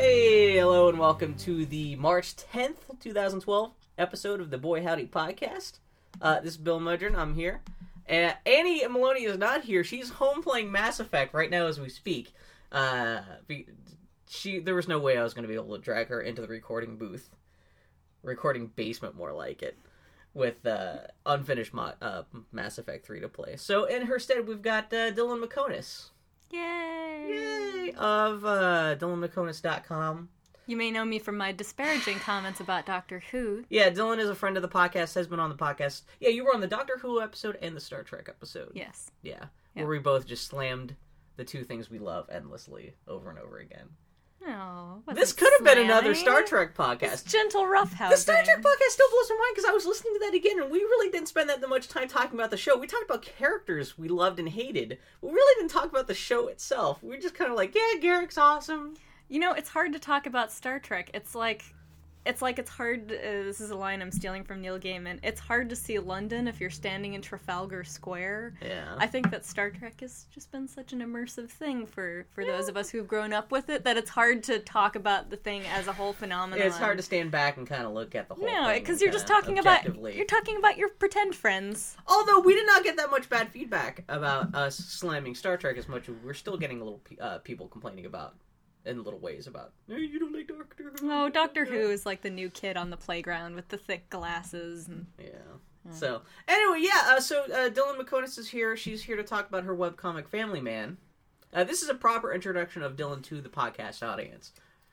Hey, hello, and welcome to the March 10th, 2012 episode of the Boy Howdy podcast. Uh, this is Bill Mudron. I'm here. Uh, Annie Maloney is not here. She's home playing Mass Effect right now as we speak. Uh, she there was no way I was going to be able to drag her into the recording booth, recording basement, more like it, with uh, unfinished mo- uh, Mass Effect 3 to play. So in her stead, we've got uh, Dylan Meconis. Yay! Yay! Of uh, DylanMeconis.com. You may know me from my disparaging comments about Doctor Who. Yeah, Dylan is a friend of the podcast, has been on the podcast. Yeah, you were on the Doctor Who episode and the Star Trek episode. Yes. Yeah, Yeah. where we both just slammed the two things we love endlessly over and over again. Oh, This could have been another Star Trek podcast. Gentle roughhousing. The Star Trek podcast still blows my mind because I was listening to that again, and we really didn't spend that much time talking about the show. We talked about characters we loved and hated. We really didn't talk about the show itself. We were just kind of like, yeah, Garak's awesome. You know, it's hard to talk about Star Trek. It's like, it's like it's hard. Uh, this is a line I'm stealing from Neil Gaiman. It's hard to see London if you're standing in Trafalgar Square. Yeah. I think that Star Trek has just been such an immersive thing for for those of us who've grown up with it that it's hard to talk about the thing as a whole phenomenon. it's hard to stand back and kind of look at the whole No, because you're just talking about you're talking about your pretend friends. Although we did not get that much bad feedback about us slamming Star Trek as much, we're still getting a little uh, people complaining about in little ways about. Hey, you don't like Doctor Who? Oh, Doctor Who is like the new kid on the playground with the thick glasses and Yeah. So anyway, yeah. Uh, so uh, Dylan Meconis is here. She's here to talk about her webcomic Family Man. Uh, this is a proper introduction of Dylan to the podcast audience.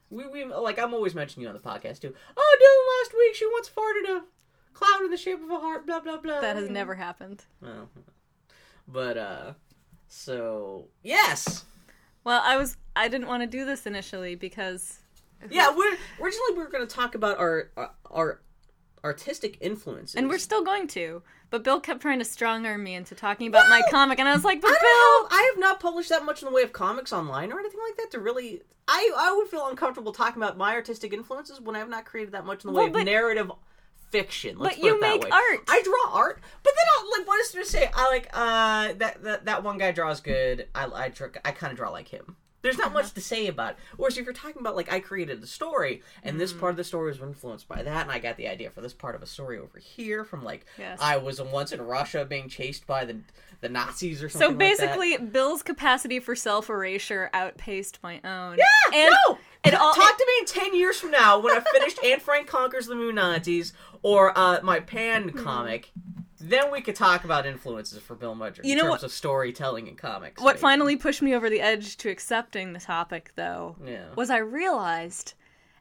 We, we like I'm always mentioning you on the podcast too. Oh, Dylan, last week she once farted a cloud in the shape of a heart. Blah blah blah. that has never happened. Well, but uh, so yes, Well, I was I didn't want to do this initially because yeah. We're originally we were going to talk about our our, our artistic influences, and we're still going to, but Bill kept trying to strong arm me into talking about my comic and I was like, "But I Bill, don't. I have not published that much in the way of comics online or anything like that to really. I I would feel uncomfortable talking about my artistic influences when I have not created that much in the way Well, of narrative fiction. Let's but put you it that make way. art. I draw art, but then I'll like what is to say? I like uh that that, that one guy draws good. I I, draw, I kind of draw like him. There's not Uh-huh. much to say about it. Whereas if you're talking about like I created a story and Mm. this part of the story was influenced by that, and I got the idea for this part of a story over here from like Yes. I was once in Russia being chased by the the Nazis or So something. like that. So basically, Bill's capacity for self erasure outpaced my own. Yeah, and no. it all- Talk to me in ten years from now when I've finished Anne Frank conquers the Moon Nazis or uh, my Pan Hmm. comic. Then we could talk about influences for Bill Mudron You in know terms what- of storytelling and comics. What maybe. finally pushed me over the edge to accepting the topic, though, Yeah. was I realized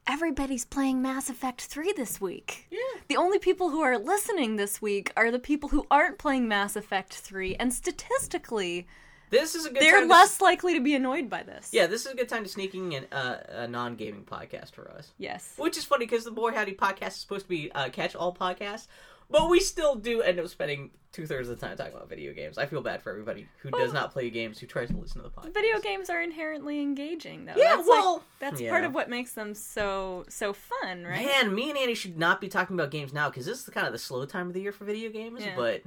everybody's playing Mass Effect 3 this week. Yeah. The only people who are listening this week are the people who aren't playing Mass Effect 3, and statistically, This is a good they're less likely to be annoyed by this. Yeah, this is a good time to sneaking in uh, a non-gaming podcast for us. Yes. Which is funny because the Boy Howdy podcast is supposed to be uh, catch-all podcasts, but we still do end up spending two thirds of the time talking about video games. I feel bad for everybody who does not play games who tries to listen to the podcast. Video games are inherently engaging, though. Yeah, that's like- well, that's yeah. part of what makes them so so fun, right? Man, me and Annie should not be talking about games now because this is kind of the slow time of the year for video games. Yeah. But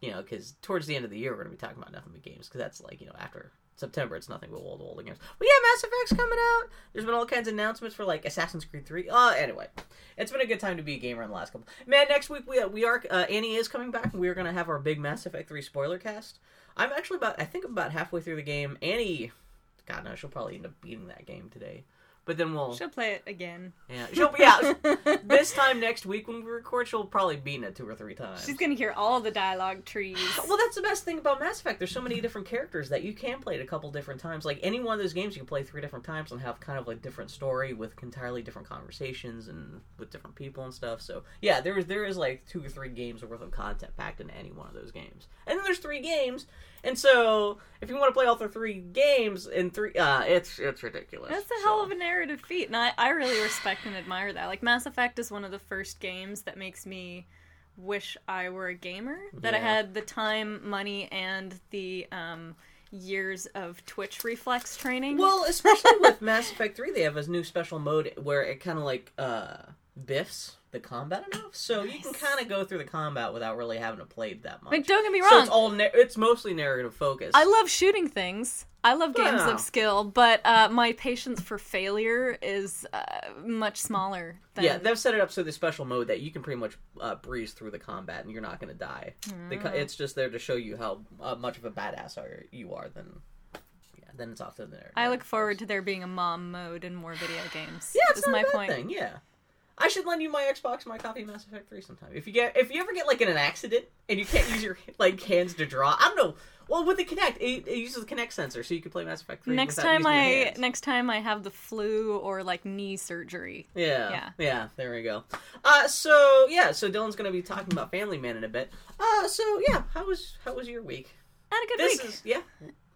you know, because towards the end of the year we're going to be talking about nothing but games because that's like you know after September it's nothing but old old games. We yeah, Mass Effect's coming out. There's been all kinds of announcements for like Assassin's Creed Three. Uh, anyway, it's been a good time to be a gamer in the last couple. Man, next week we we are uh, Annie is coming back and we're to have our big Mass Effect Three spoiler cast. I'm actually about I think I'm about halfway through the game. Annie, God no, she'll probably end up beating that game today. But then we'll She'll play it again. yeah, she'll yeah. this time next week when we record, she'll probably beat it two or three times. She's gonna hear all the dialogue trees. Well, that's the best thing about Mass Effect. There's so many different characters that you can play it a couple different times. Like any one of those games, you can play three different times and have kind of like different story with entirely different conversations and with different people and stuff. So yeah, there is there is like two or three games worth of content packed into any one of those games. And then there's three games, and so if you want to play all the three games in three, uh, it's it's ridiculous. That's a So- hell of a narrative feat, and I, I really respect and admire that. Like Mass Effect is one of the first games that makes me wish I were a gamer. That I had the time, money, and the um, years of Twitch reflex training. Well, especially with Mass Effect 3, they have a new special mode where it kind of like uh biffs the combat enough, so you can kind of go through the combat without really having to play it that much. Like, don't get me So wrong. it's all na- it's mostly narrative focused. I love shooting things. I love games Yeah. of skill, but uh, my patience for failure is uh, much smaller. Than... Yeah, they've set it up so the special mode that you can pretty much uh, breeze through the combat and you're not going to die. The Mm. co- It's just there to show you how uh, much of a badass are you are. Then, yeah, then it's off to the. I look forward to there being a mom mode in more video games. Yeah, it's is not my a bad point. thing. Yeah, I should lend you my Xbox, my copy of Mass Effect Three sometime. If you get, if you ever get like in an accident and you can't use your like hands to draw, I don't know. Well, with the Kinect, it, it uses the Kinect sensor, so you can play Mass Effect Three. Next time I next time I have the flu or like knee surgery. Yeah, Yeah. yeah, There we go. Uh, so yeah, so Dylan's gonna be talking about Family Man in a bit. Uh, so yeah, how was how was your week? Had a good This week. is yeah,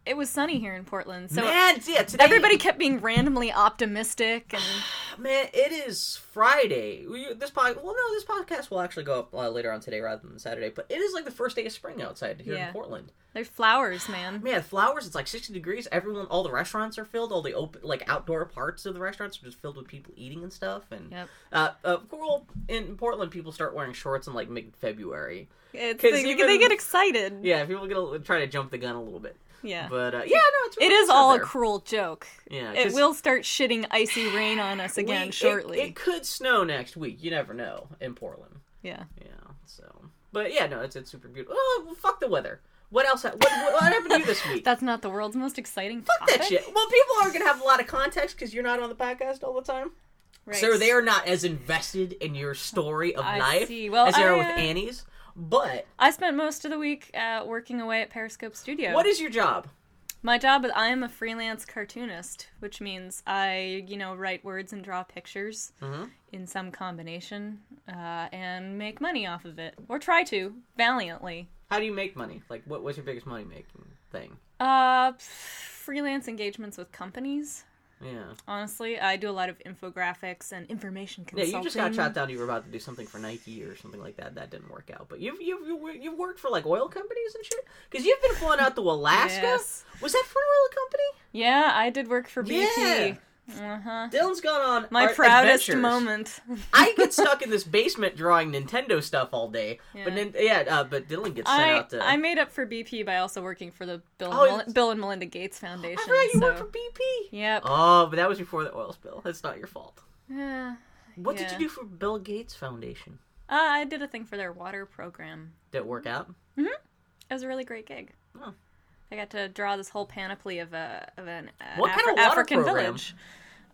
It was sunny here in Portland, so man. Yeah, today everybody kept being randomly optimistic and man, it is Friday. We, this pod, well, no, this podcast will actually go up uh, later on today rather than Saturday. But it is like the first day of spring outside here Yeah. in Portland. there's flowers, man. Man, flowers. It's like sixty degrees. Everyone, all the restaurants are filled. All the open, like outdoor parts of the restaurants are just filled with people eating and stuff. And Yep. uh, uh, cool. In Portland, people start wearing shorts in like mid February. It's even- they get excited. Yeah, people get a, try to jump the gun a little bit. Yeah. But uh, yeah, no, it's It really is nice out all a cruel joke. Yeah, it will start shitting icy rain on us again we- shortly. It, could snow next week. You never know in Portland. Yeah. Yeah. So, but yeah, no, it's it's super beautiful. Oh, well, fuck the weather. What else? ha- What, what, what happened to you this week? That's not the world's most exciting Fuck topic. that shit. Well, people aren't gonna have a lot of context because you're not on the podcast all the time, Right. so they are not as invested in your story of I life see. Well, as they are with uh, Annie's. But I spent most of the week uh, working away at Periscope Studio. what is your job? My job is I am a freelance cartoonist, which means I, you know, write words and draw pictures Mhm. in some combination uh, and make money off of it, or try to valiantly. How do you make money? Like, what, what's your biggest money making thing? Uh, freelance engagements with companies. Yeah. Honestly, I do a lot of infographics and information Yeah, you just got shot down. You were about to do something for Nike or something like that. That didn't work out. But you've you've you've- you've worked for like oil companies and shit. Because you've been flying out to Alaska. Yes. Was that for an oil company? Yeah, I did work for BP. Yeah. Uh huh. Dylan's gone on My proudest adventures. moment. I get stuck in this basement drawing Nintendo stuff all day. But Yeah. nin- yeah, uh, but Dylan gets sent I, out to. I made up for BP by also working for the Bill, Oh, and Mel- Bill and Melinda Gates Foundation. I forgot you so. worked for BP. Yep. Oh, but that was before the oil spill. That's not your fault. Yeah. What did you do for Bill Gates Foundation? Uh, I did a thing for their water program. Did it work out? Mhm. It was a really great gig. Oh. I got to draw this whole panoply of a of an uh, What kind of water African program? village.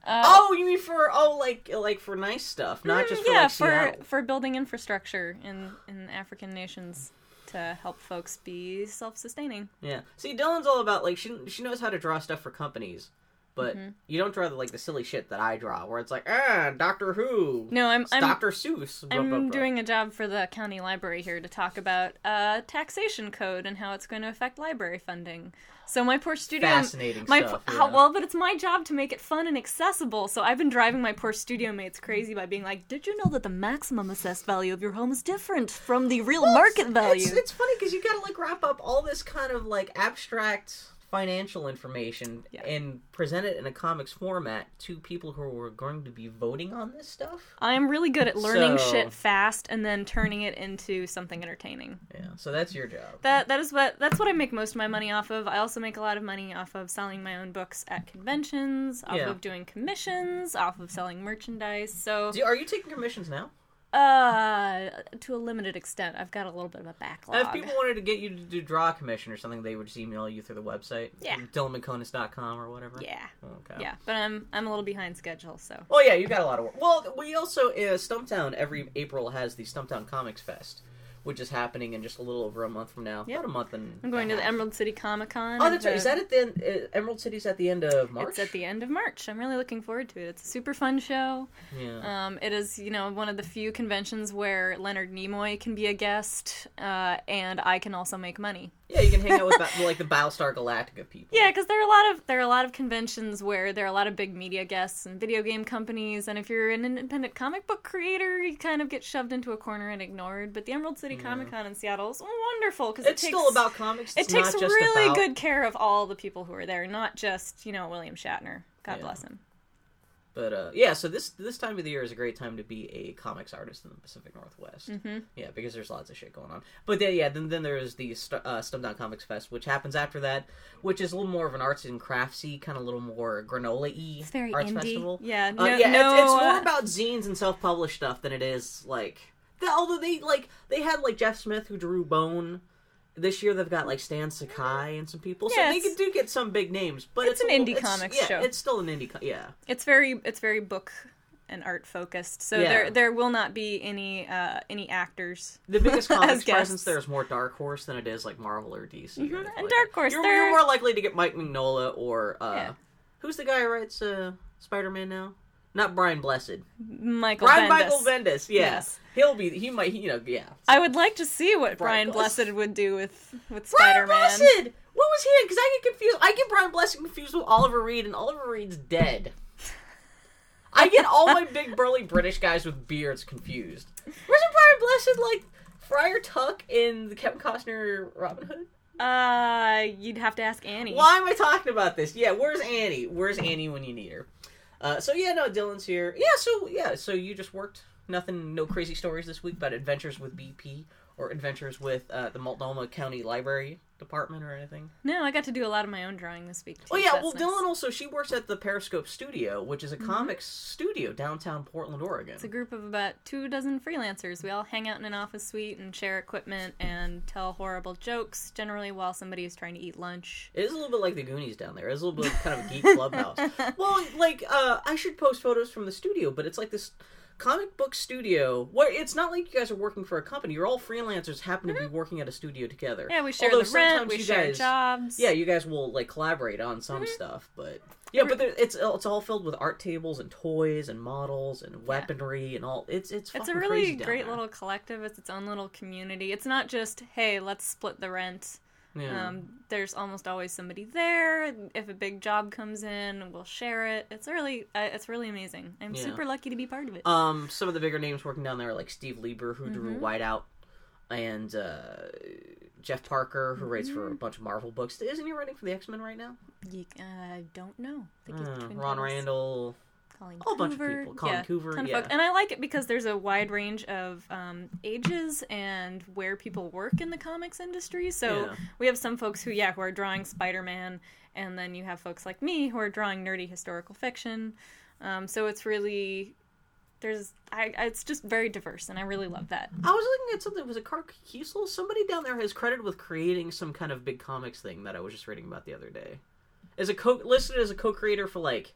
Uh, Oh, you mean for oh like like for nice stuff, not mm, just for yeah, like for Seattle. for building infrastructure in in African nations to help folks be self sustaining. Yeah. See, Dylan's all about like she she knows how to draw stuff for companies, but Mm-hmm. you don't draw the, like the silly shit that I draw, where it's like ah Doctor Who, No, I'm I'm Doctor Seuss. I'm blah, blah. doing a job for the county library here to talk about uh, taxation code and how it's going to affect library funding. So my poor studio, Fascinating my stuff, how, yeah. well, but it's my job to make it fun and accessible. So I've been driving my poor studio mates crazy by being like, "Did you know that the maximum assessed value of your home is different from the real market value?" It's, it's funny because you gotta like wrap up all this kind of like abstract financial information Yeah. and present it in a comics format to people who are going to be voting on this stuff. I'm really good at learning So- shit fast and then turning it into something entertaining. Yeah, so that's your job. That that is what that's what I make most of my money off of. I also make a lot of money off of selling my own books at conventions, off Yeah. of doing commissions, off of selling merchandise. So, Do are you taking commissions now? Uh, to a limited extent, I've got a little bit of a backlog. If people wanted to get you to do draw commission or something, they would just email you through the website. Yeah. DylanMeconis.com or whatever. yeah, Okay. yeah, but I'm I'm a little behind schedule, so Oh yeah, you got a lot of work. Well, we also uh, Stumptown every April has the Stumptown Comics Fest, which is happening in just a little over a month from now. Yep. About a month and. I'm going to the. Emerald City Comic Con. Oh, that's right. Is that at the end? Uh, Emerald City's at the end of March. It's at the end of March. I'm really looking forward to it. It's a super fun show. Yeah. Um, it is, you know, one of the few conventions where Leonard Nimoy can be a guest, uh, and I can also make money. Yeah, you can hang out with like the Battlestar Galactica people. Yeah, because there are a lot of there are a lot of conventions where there are a lot of big media guests and video game companies, and if you're an independent comic book creator, you kind of get shoved into a corner and ignored. But the Emerald City Comic Con in Seattle is wonderful because It's it takes still about comics. it takes really about- good care of all the people who are there, not just you know William Shatner. God Yeah. bless him. But uh, yeah, so this this time of the year is a great time to be a comics artist in the Pacific Northwest. hmm Yeah, because there's lots of shit going on. But then, yeah, then then there's the St- uh, Stumptown Comics Fest, which happens after that, which is a little more of an arts and craftsy, kind of a little more granola-y very arts indie. festival. Yeah, Uh, yeah, no, it's, it's more uh, about zines and self-published stuff than it is like. The, although they like they had like Jeff Smith who drew Bone. This year they've got like Stan Sakai and some people, so Yeah, they do get some big names. But it's it's, an a indie little- it's- comics yeah, show. It's still an indie, co- yeah. it's very it's very book and art focused. So Yeah. there there will not be any uh any actors. The biggest comics presence there is more Dark Horse than it is like Marvel or DC. or Mhm, anything and like Dark. Horse, You're, you're more likely to get Mike Mignola or uh, Yeah. who's the guy who writes uh, Spider-Man now? Not Brian Blessed. Michael Brian Bendis. Michael Bendis. Yeah, Yes. he'll be. He might. You know. Yeah. I would like to see what Brian Brian, Blessed. Blessed would do with with Brian Spider Man. Blessed. What was he? Because I get confused. I get Brian Blessed confused with Oliver Reed, and Oliver Reed's dead. I get all my big burly British guys with beards confused. Wasn't Brian Blessed like Friar Tuck in the Kevin Costner Robin Hood? Uh, you'd have to ask Annie. Why am I talking about this? Yeah, where's Annie? Where's Annie when you need her? Uh, so yeah, no, Dylan's here. Yeah, so yeah, so you just worked nothing, no crazy stories this week about adventures with BP or adventures with uh, the Multnomah County Library Department or anything. No, I got to do a lot of my own drawing this week. Too, Oh yeah, that's well nice. Mm-hmm. Dylan also she works at the Periscope Studio, which is a comics studio downtown Portland, Oregon. It's a group of about two dozen freelancers. We all hang out in an office suite and share equipment and tell horrible jokes, generally while somebody is trying to eat lunch. It is a little bit like the Goonies down there. It's a little bit kind of a geek clubhouse. well, like uh, I should post photos from the studio, but it's like this comic book studio where it's not like you guys are working for a company. You're all freelancers, happen to be working at a studio together. Yeah, we share Although the rent, we you share guys- jobs. Yeah, you guys will like collaborate on some Mm-hmm. stuff, but yeah, but there, it's it's all filled with art tables and toys and models and weaponry and all. It's it's It's a really great little collective. It's its own little community. It's not just, hey, let's split the rent. Yeah. Um, there's almost always somebody there. If a big job comes in, we'll share it. It's really, uh, it's really amazing. I'm Yeah. super lucky to be part of it. Um, some of the bigger names working down there are like Steve Lieber, who drew Mm-hmm. Whiteout, and uh, Jeff Parker, who writes Mm-hmm. for a bunch of Marvel books. Isn't he writing for the X Men right now? Uh, I don't know. I think he's Uh, between Ron. Randall. Colleen a whole bunch of people. Colleen yeah, Coover, ton of yeah. folks. And I like it because there's a wide range of um, ages and where people work in the comics industry. So Yeah. we have some folks who, yeah, who are drawing Spider-Man, and then you have folks like me who are drawing nerdy historical fiction. Um, so it's really there's I, I it's just very diverse, and I really love that. I was looking at something. Was it Karl Kesel? Somebody down there has credit with creating some kind of big comics thing that I was just reading about the other day. Is a co listed as a co-creator for like.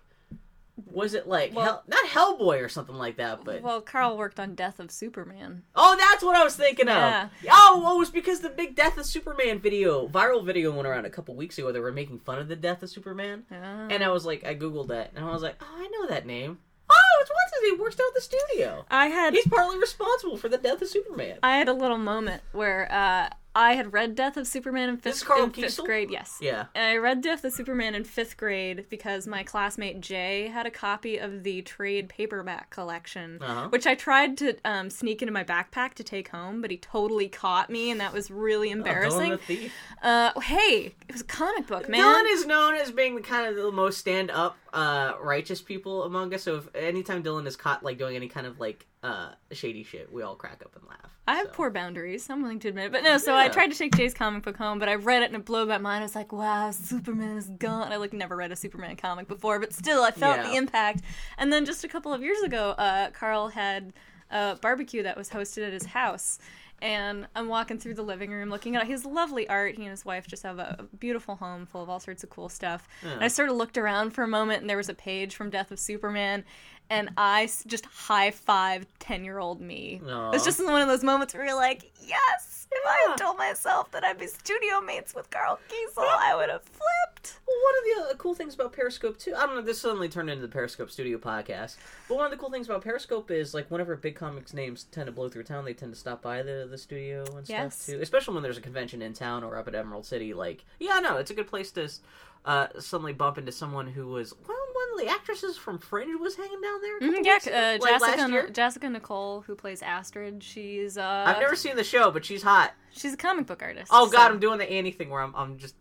Was it like Well- Hell, not Hellboy or something like that? But Well, Karl worked on Death of Superman. Oh, that's what I was thinking of. Yeah. Oh, well, it was because the big Death of Superman video, viral video went around a couple weeks ago. They were making fun of the Death of Superman. Ah. And I was like, I Googled that, and I was like, oh, I know that name. Oh, it's what's his name? Works down at the studio. I had He's partly responsible for the Death of Superman. I had a little moment where uh, I had read Death of Superman in fifth, in fifth grade. Yes. Yeah. And I read Death of Superman in fifth grade because my classmate Jay had a copy of the trade paperback collection, Uh-huh. which I tried to um, sneak into my backpack to take home, but he totally caught me, and that was really embarrassing. the Thief. Uh, hey, it was a comic book, man. Dylan is known as being the kind of the most stand up, uh, righteous people among us. So if anytime Dylan is caught like doing any kind of like uh shady shit, we all crack up and laugh. I have So. poor boundaries. I'm willing to admit it. But no, so I tried to take Jay's comic book home, but I read it and it blew my mind. I was like, wow, Superman is gone. I like never read a Superman comic before, but still, I felt Yeah. the impact. And then just a couple of years ago, uh, Karl had a barbecue that was hosted at his house. And I'm walking through the living room looking at his lovely art. He and his wife just have a beautiful home full of all sorts of cool stuff. And I sort of looked around for a moment, and there was a page from Death of Superman. And I just high five 10 year old me. Aw. It's just one of those moments where you're like, yes, if I Yeah. had told myself that I'd be studio mates with Karl Kesel, I would have flipped. Well, one of the uh, cool things about Periscope too, I don't know, this suddenly turned into the Periscope Studio podcast. But one of the cool things about Periscope is like whenever big comics names tend to blow through town, they tend to stop by the the studio and Yes. stuff too. Especially when there's a convention in town or up at Emerald City. Like, yeah, no, it's a good place to uh, suddenly bump into someone who was well, one of the actresses from Fringe was hanging down there. Mhm, yeah, uh, like, Jasika. Jasika Nicole, who plays Astrid, she's uh, I've never seen the show, but she's hot. she's a comic book artist. Oh God, so- I'm doing the Annie thing where I'm I'm just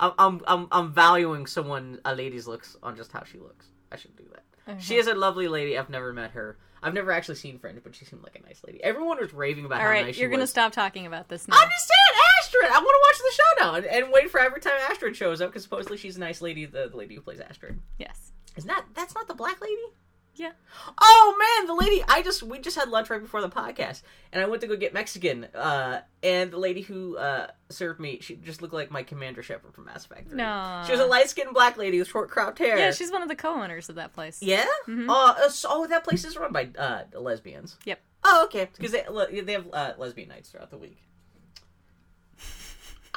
I'm I'm I'm, I'm valuing someone a lady's looks on just how she looks. I should do that. She is a lovely lady. I've never met her. I've never actually seen Fringe, but she seemed like a nice lady. Everyone was raving about All how right, nice she you're gonna stop talking about this now. I'm just saying, Astrid. I want to watch the show now and, and wait for every time Astrid shows up because supposedly she's a nice lady. The, the lady who plays Astrid. Yes. Isn't that that's not the black lady? Yeah. Oh man, the lady I just we just had lunch right before the podcast, and I went to go get Mexican. Uh, and the lady who uh, served me, she just looked like my Commander Shepard from Mass Effect. 3. No. she was a light skinned black lady with short cropped hair. Yeah, she's one of the co-owners of that place. yeah. Mhm. Uh, uh, so, oh, that place is run by uh, lesbians. Yep. Oh, okay. Because they they have uh, lesbian nights throughout the week.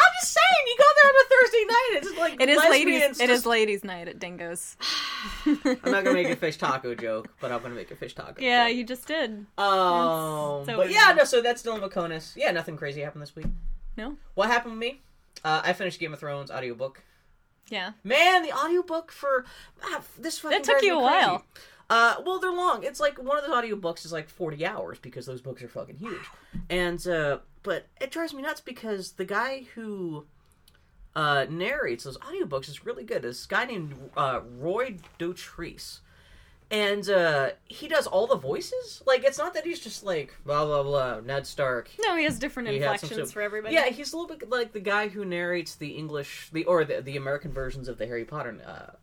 I'm just saying, you go there on a Thursday night. It's like It is ladies. It just- is ladies' night at Dingo's. I'm not gonna make a fish taco joke, but I'm gonna make a fish taco. Joke. Yeah, joke. you just did. Um, so but yeah, no. So that's Dylan Meconis. Yeah, nothing crazy happened this week. No. What happened with me? Uh, I finished Game of Thrones audiobook. Yeah. Man, the audiobook for ah, this fucking That took you a crazy. while. Uh, well, they're long. It's like one of those audiobooks is like 40 hours because those books are fucking huge. And uh, but it drives me nuts because the guy who uh, narrates those audiobooks is really good. This guy named uh, Roy Dotrice. And uh, he does all the voices. Like it's not that he's just like blah blah blah Ned Stark. No, he has different He had some inflections sort- for everybody. Yeah, he's a little bit like the guy who narrates the English, the or the, the American versions of the Harry Potter uh,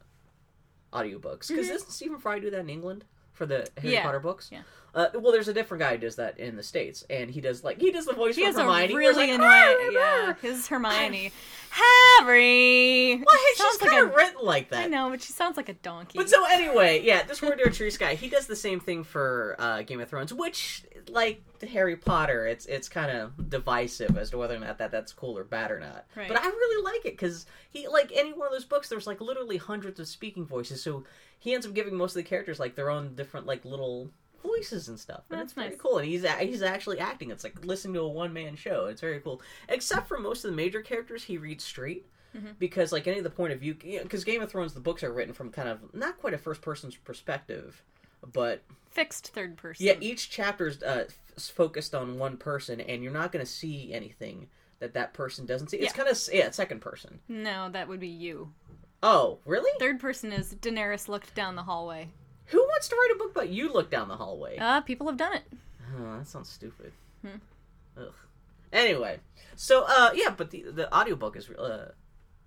audiobooks. Because Mhm. doesn't Stephen Fry do that in England for the Harry Yeah, Potter books? yeah. Uh, well, there's a different guy who does that in the states, and he does like he does the voice He for Hermione. really like, annoying. "Ah, Yeah, ah." his Hermione. Harry. Well, she's Sounds like kind of written like that. I know, but she sounds like a donkey. But so anyway, yeah, this Roy Dotrice guy, he does the same thing for uh, Game of Thrones, which, like Harry Potter, it's it's kind of divisive as to whether or not that that's cool or bad or not. Right. But I really like it because he, like any one of those books, there's like literally hundreds of speaking voices, so he ends up giving most of the characters like their own different like little voices and stuff. And That's nice. cool, and he's a- he's actually acting. It's like listening to a one man show. It's very cool, except for most of the major characters, he reads straight Mhm. because like any of the point of view because game of thrones the books are written from kind of not quite a first person's perspective but Fixed third person. yeah each chapter's uh, f- focused on one person and you're not going to see anything that that person doesn't see it's Yeah. kind of yeah second person No, that would be you. oh really Third person is Daenerys looked down the hallway. who wants to write a book about you look down the hallway Uh, people have done it. oh, that sounds stupid Hmm. Ugh. anyway so uh yeah but the the audiobook is uh,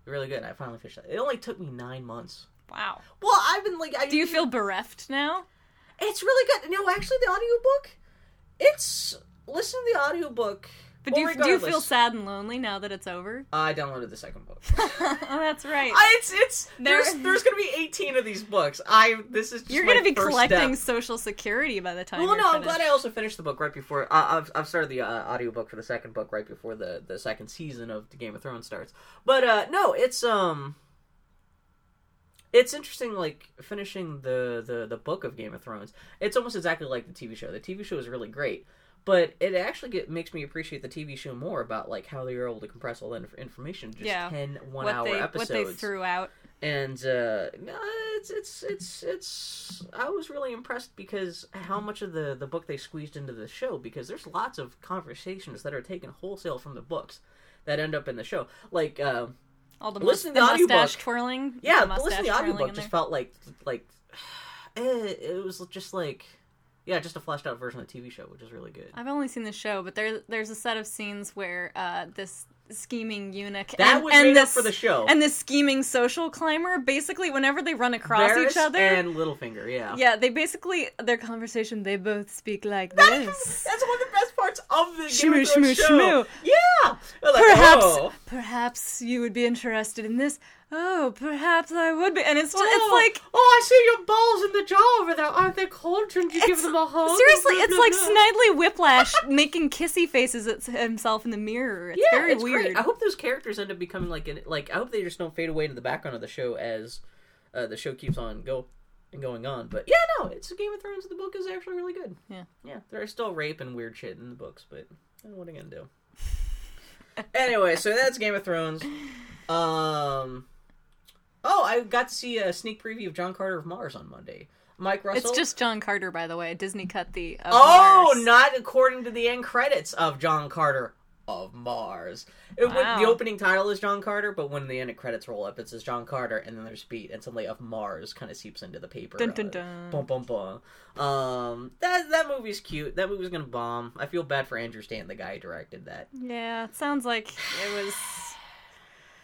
really good i finally finished it it only took me nine months Wow. well i've been like I Do you feel bereft now? It's really good. No, actually, the audiobook, it's listen to the audiobook. But do you, do you feel sad and lonely now that it's over? I downloaded the second book. oh, that's right. I, it's it's There- there's there's gonna be 18 of these books. I this is just You're going to be first collecting Step. Social Security by the time. Well, you're no, I'm glad. I also finished the book right before. Uh, I've I've started the uh, audiobook for the second book right before the the second season of the Game of Thrones starts. But uh no, it's um. It's interesting, like finishing the, the the book of Game of Thrones. It's almost exactly like the TV show. The TV show is really great, but it actually get, makes me appreciate the TV show more about like how they were able to compress all that information just Yeah. 10 one what hour they episodes what they threw out. and uh, no, it's it's it's it's. I was really impressed because how much of the the book they squeezed into the show because there's lots of conversations that are taken wholesale from the books that end up in the show. Like, uh, All the, Listen mus- the the mustache twirling. yeah, the but listen to mustache the twirling audiobook just there. felt like like eh, it was just like yeah, just a fleshed out version of the TV show, which is really good. I've only seen the show, but there there's a set of scenes where uh, this scheming eunuch That and, was and made up this, for the show. and this scheming social climber basically whenever they run across Varys each other and Littlefinger, yeah. yeah they basically their conversation they both speak like That's, this that's one of the best parts of the Game Shmoo, of Thrones shmoo, show. shmoo. Yeah, Like, perhaps "Oh." perhaps you would be interested in this oh perhaps i would be and it's just, Oh, it's like oh, I see your balls in the jar over there. Aren't they cold? Shouldn't you give them a hug? seriously it's like snidely whiplash making kissy faces at himself in the mirror it's Yeah, very it's weird great. I hope those characters end up becoming like an, like I hope they just don't fade away into the background of the show as uh, the show keeps on go and going on. But yeah, no, it's Game of Thrones. The book is actually really good. Yeah. yeah. There's still rape and weird shit in the books, but what are you gonna do? Anyway, so that's Game of Thrones. Um. Oh, I got to see a sneak preview of John Carter of Mars on Monday. Mike Russell. it's just john carter by the way disney cut the Oh, Mars. not according to the end credits of John Carter of Mars. It, Wow. the opening title is John Carter, but when the end credits roll up, it says John Carter, and then there's beat, and suddenly of Mars kind of seeps into the paper. Dun, dun, dun. Bum bum bum. Um, that that movie's cute. That movie's gonna bomb. I feel bad for Andrew Stanton, the guy who directed that. Yeah, it sounds like it was.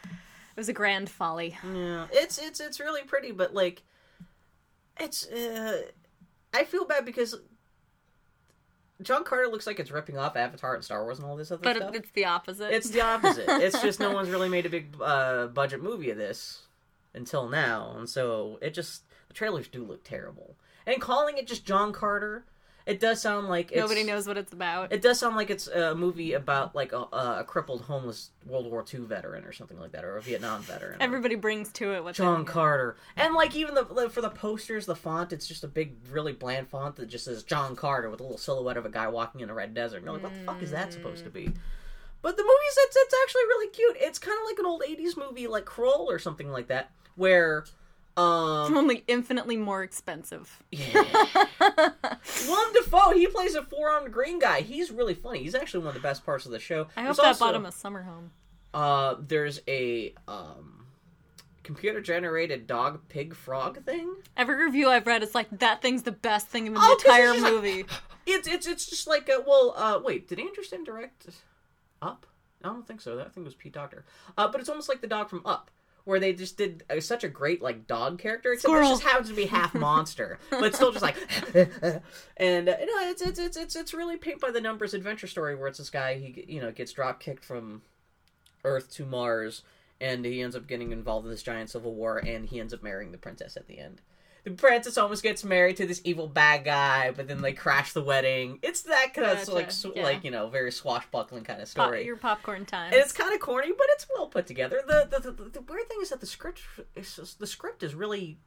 It was a grand folly. Yeah, it's it's it's really pretty, but like, it's. Uh, I feel bad because John Carter looks like it's ripping off Avatar and Star Wars and all this other But stuff. But it's the opposite. It's the opposite. it's just no one's really made a big uh, budget movie of this until now, and so it just the trailers do look terrible. And calling it just John Carter, it does sound like it's, Nobody knows what it's about. It does sound like it's a movie about like a, a crippled homeless World War II veteran or something like that, or a Vietnam veteran. Everybody brings to it what John Carter, and like even the like, for the posters, the font it's just a big, really bland font that just says John Carter with a little silhouette of a guy walking in a red desert. And you're like, what the fuck is that supposed to be? Mm. But the movie's it's it's actually really cute. It's kind of like an old '80s movie, like Krull or something like that, where um only infinitely more expensive. yeah. Willem Dafoe, he plays a four-armed green guy. He's really funny. He's actually one of the best parts of the show. I hope There's that also- bought him a summer home. uh, there's a um, computer generated dog pig frog thing. Every review I've read, it's like that thing's the best thing in the Oh, it's entire like- movie. It's it's it's just like a, well, uh, wait, did Anderson direct Up? I don't think so. That thing was Pete Docter. Uh, but it's almost like the dog from Up, where they just did uh, such a great like dog character, except it Squirrel. just happens to be half monster, but still just like. and uh, no, it's it's it's it's it's really paint by the numbers adventure story where it's this guy he you know gets drop kicked from Earth to Mars, and he ends up getting involved in this giant civil war, and he ends up marrying the princess at the end. Princess almost gets married to this evil bad guy, but then they crash the wedding. It's that kind of Gotcha, like sw- yeah. like you know very swashbuckling kind of Pop, story. your popcorn time. And it's kind of corny, but it's well put together. The the, the the weird thing is that the script is just- the script is really,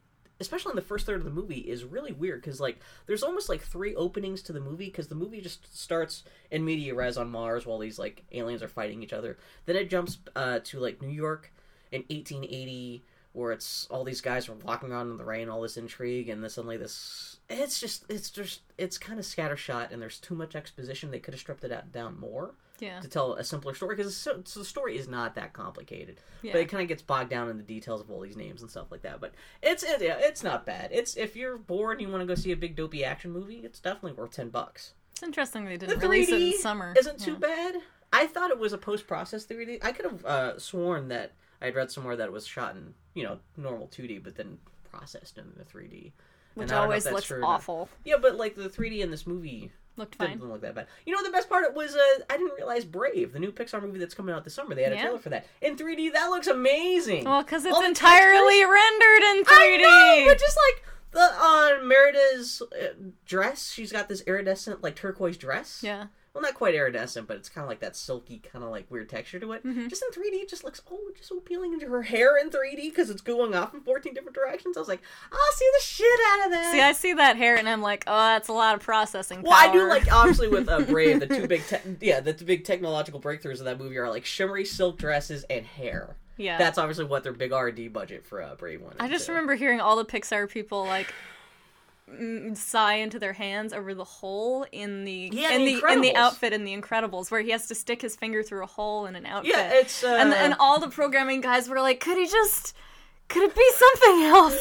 especially in the first third of the movie, is really weird because like there's almost like three openings to the movie because the movie just starts in media res on Mars while these like aliens are fighting each other. Then it jumps uh, to like New York in 1880 where it's all these guys are walking around in the rain, all this intrigue, and then suddenly this. It's just, it's just, it's kind of scattershot, and there's too much exposition. They could have stripped it out, down more yeah. to tell a simpler story because so, so the story is not that complicated Yeah. but it kind of gets bogged down in the details of all these names and stuff like that but it's it, yeah, it's not bad it's if you're bored and you want to go see a big dopey action movie it's definitely worth 10 bucks It's interesting they didn't 3d release it in summer. isn't too bad i thought it was a post process 3d i could have uh, sworn that i'd read somewhere that it was shot in you know normal 2d but then processed in the 3d Which And I don't know if always looks awful. yeah but like the 3d in this movie Looked fine. didn't look that bad. You know the best part was? Uh, I didn't realize Brave, the new Pixar movie that's coming out this summer. They had a trailer for that in 3D. That looks amazing. Well, because it's All entirely rendered in 3D. I know, but just like the on Merida's uh, dress, she's got this iridescent like turquoise dress. yeah. Well, not quite iridescent, but it's kind of like that silky kind of like weird texture to it. Mhm. Just in 3D, it just looks oh, just so appealing into her hair in 3D because it's going off in 14 different directions. I was like, I'll see the shit out of that. See, I see that hair and I'm like, oh, that's a lot of processing Well, I do like obviously with uh, Brave, the two big, te- yeah, the two big technological breakthroughs of that movie are like shimmery silk dresses and hair. yeah. That's obviously what their big R and D budget for uh, Brave one. I just remember hearing all the Pixar people like sigh into their hands over the hole in the Yeah, in The the in the outfit in the Incredibles, where he has to stick his finger through a hole in an outfit. Yeah, it's uh, and and all the programming guys were like, could he just? Could it be something else?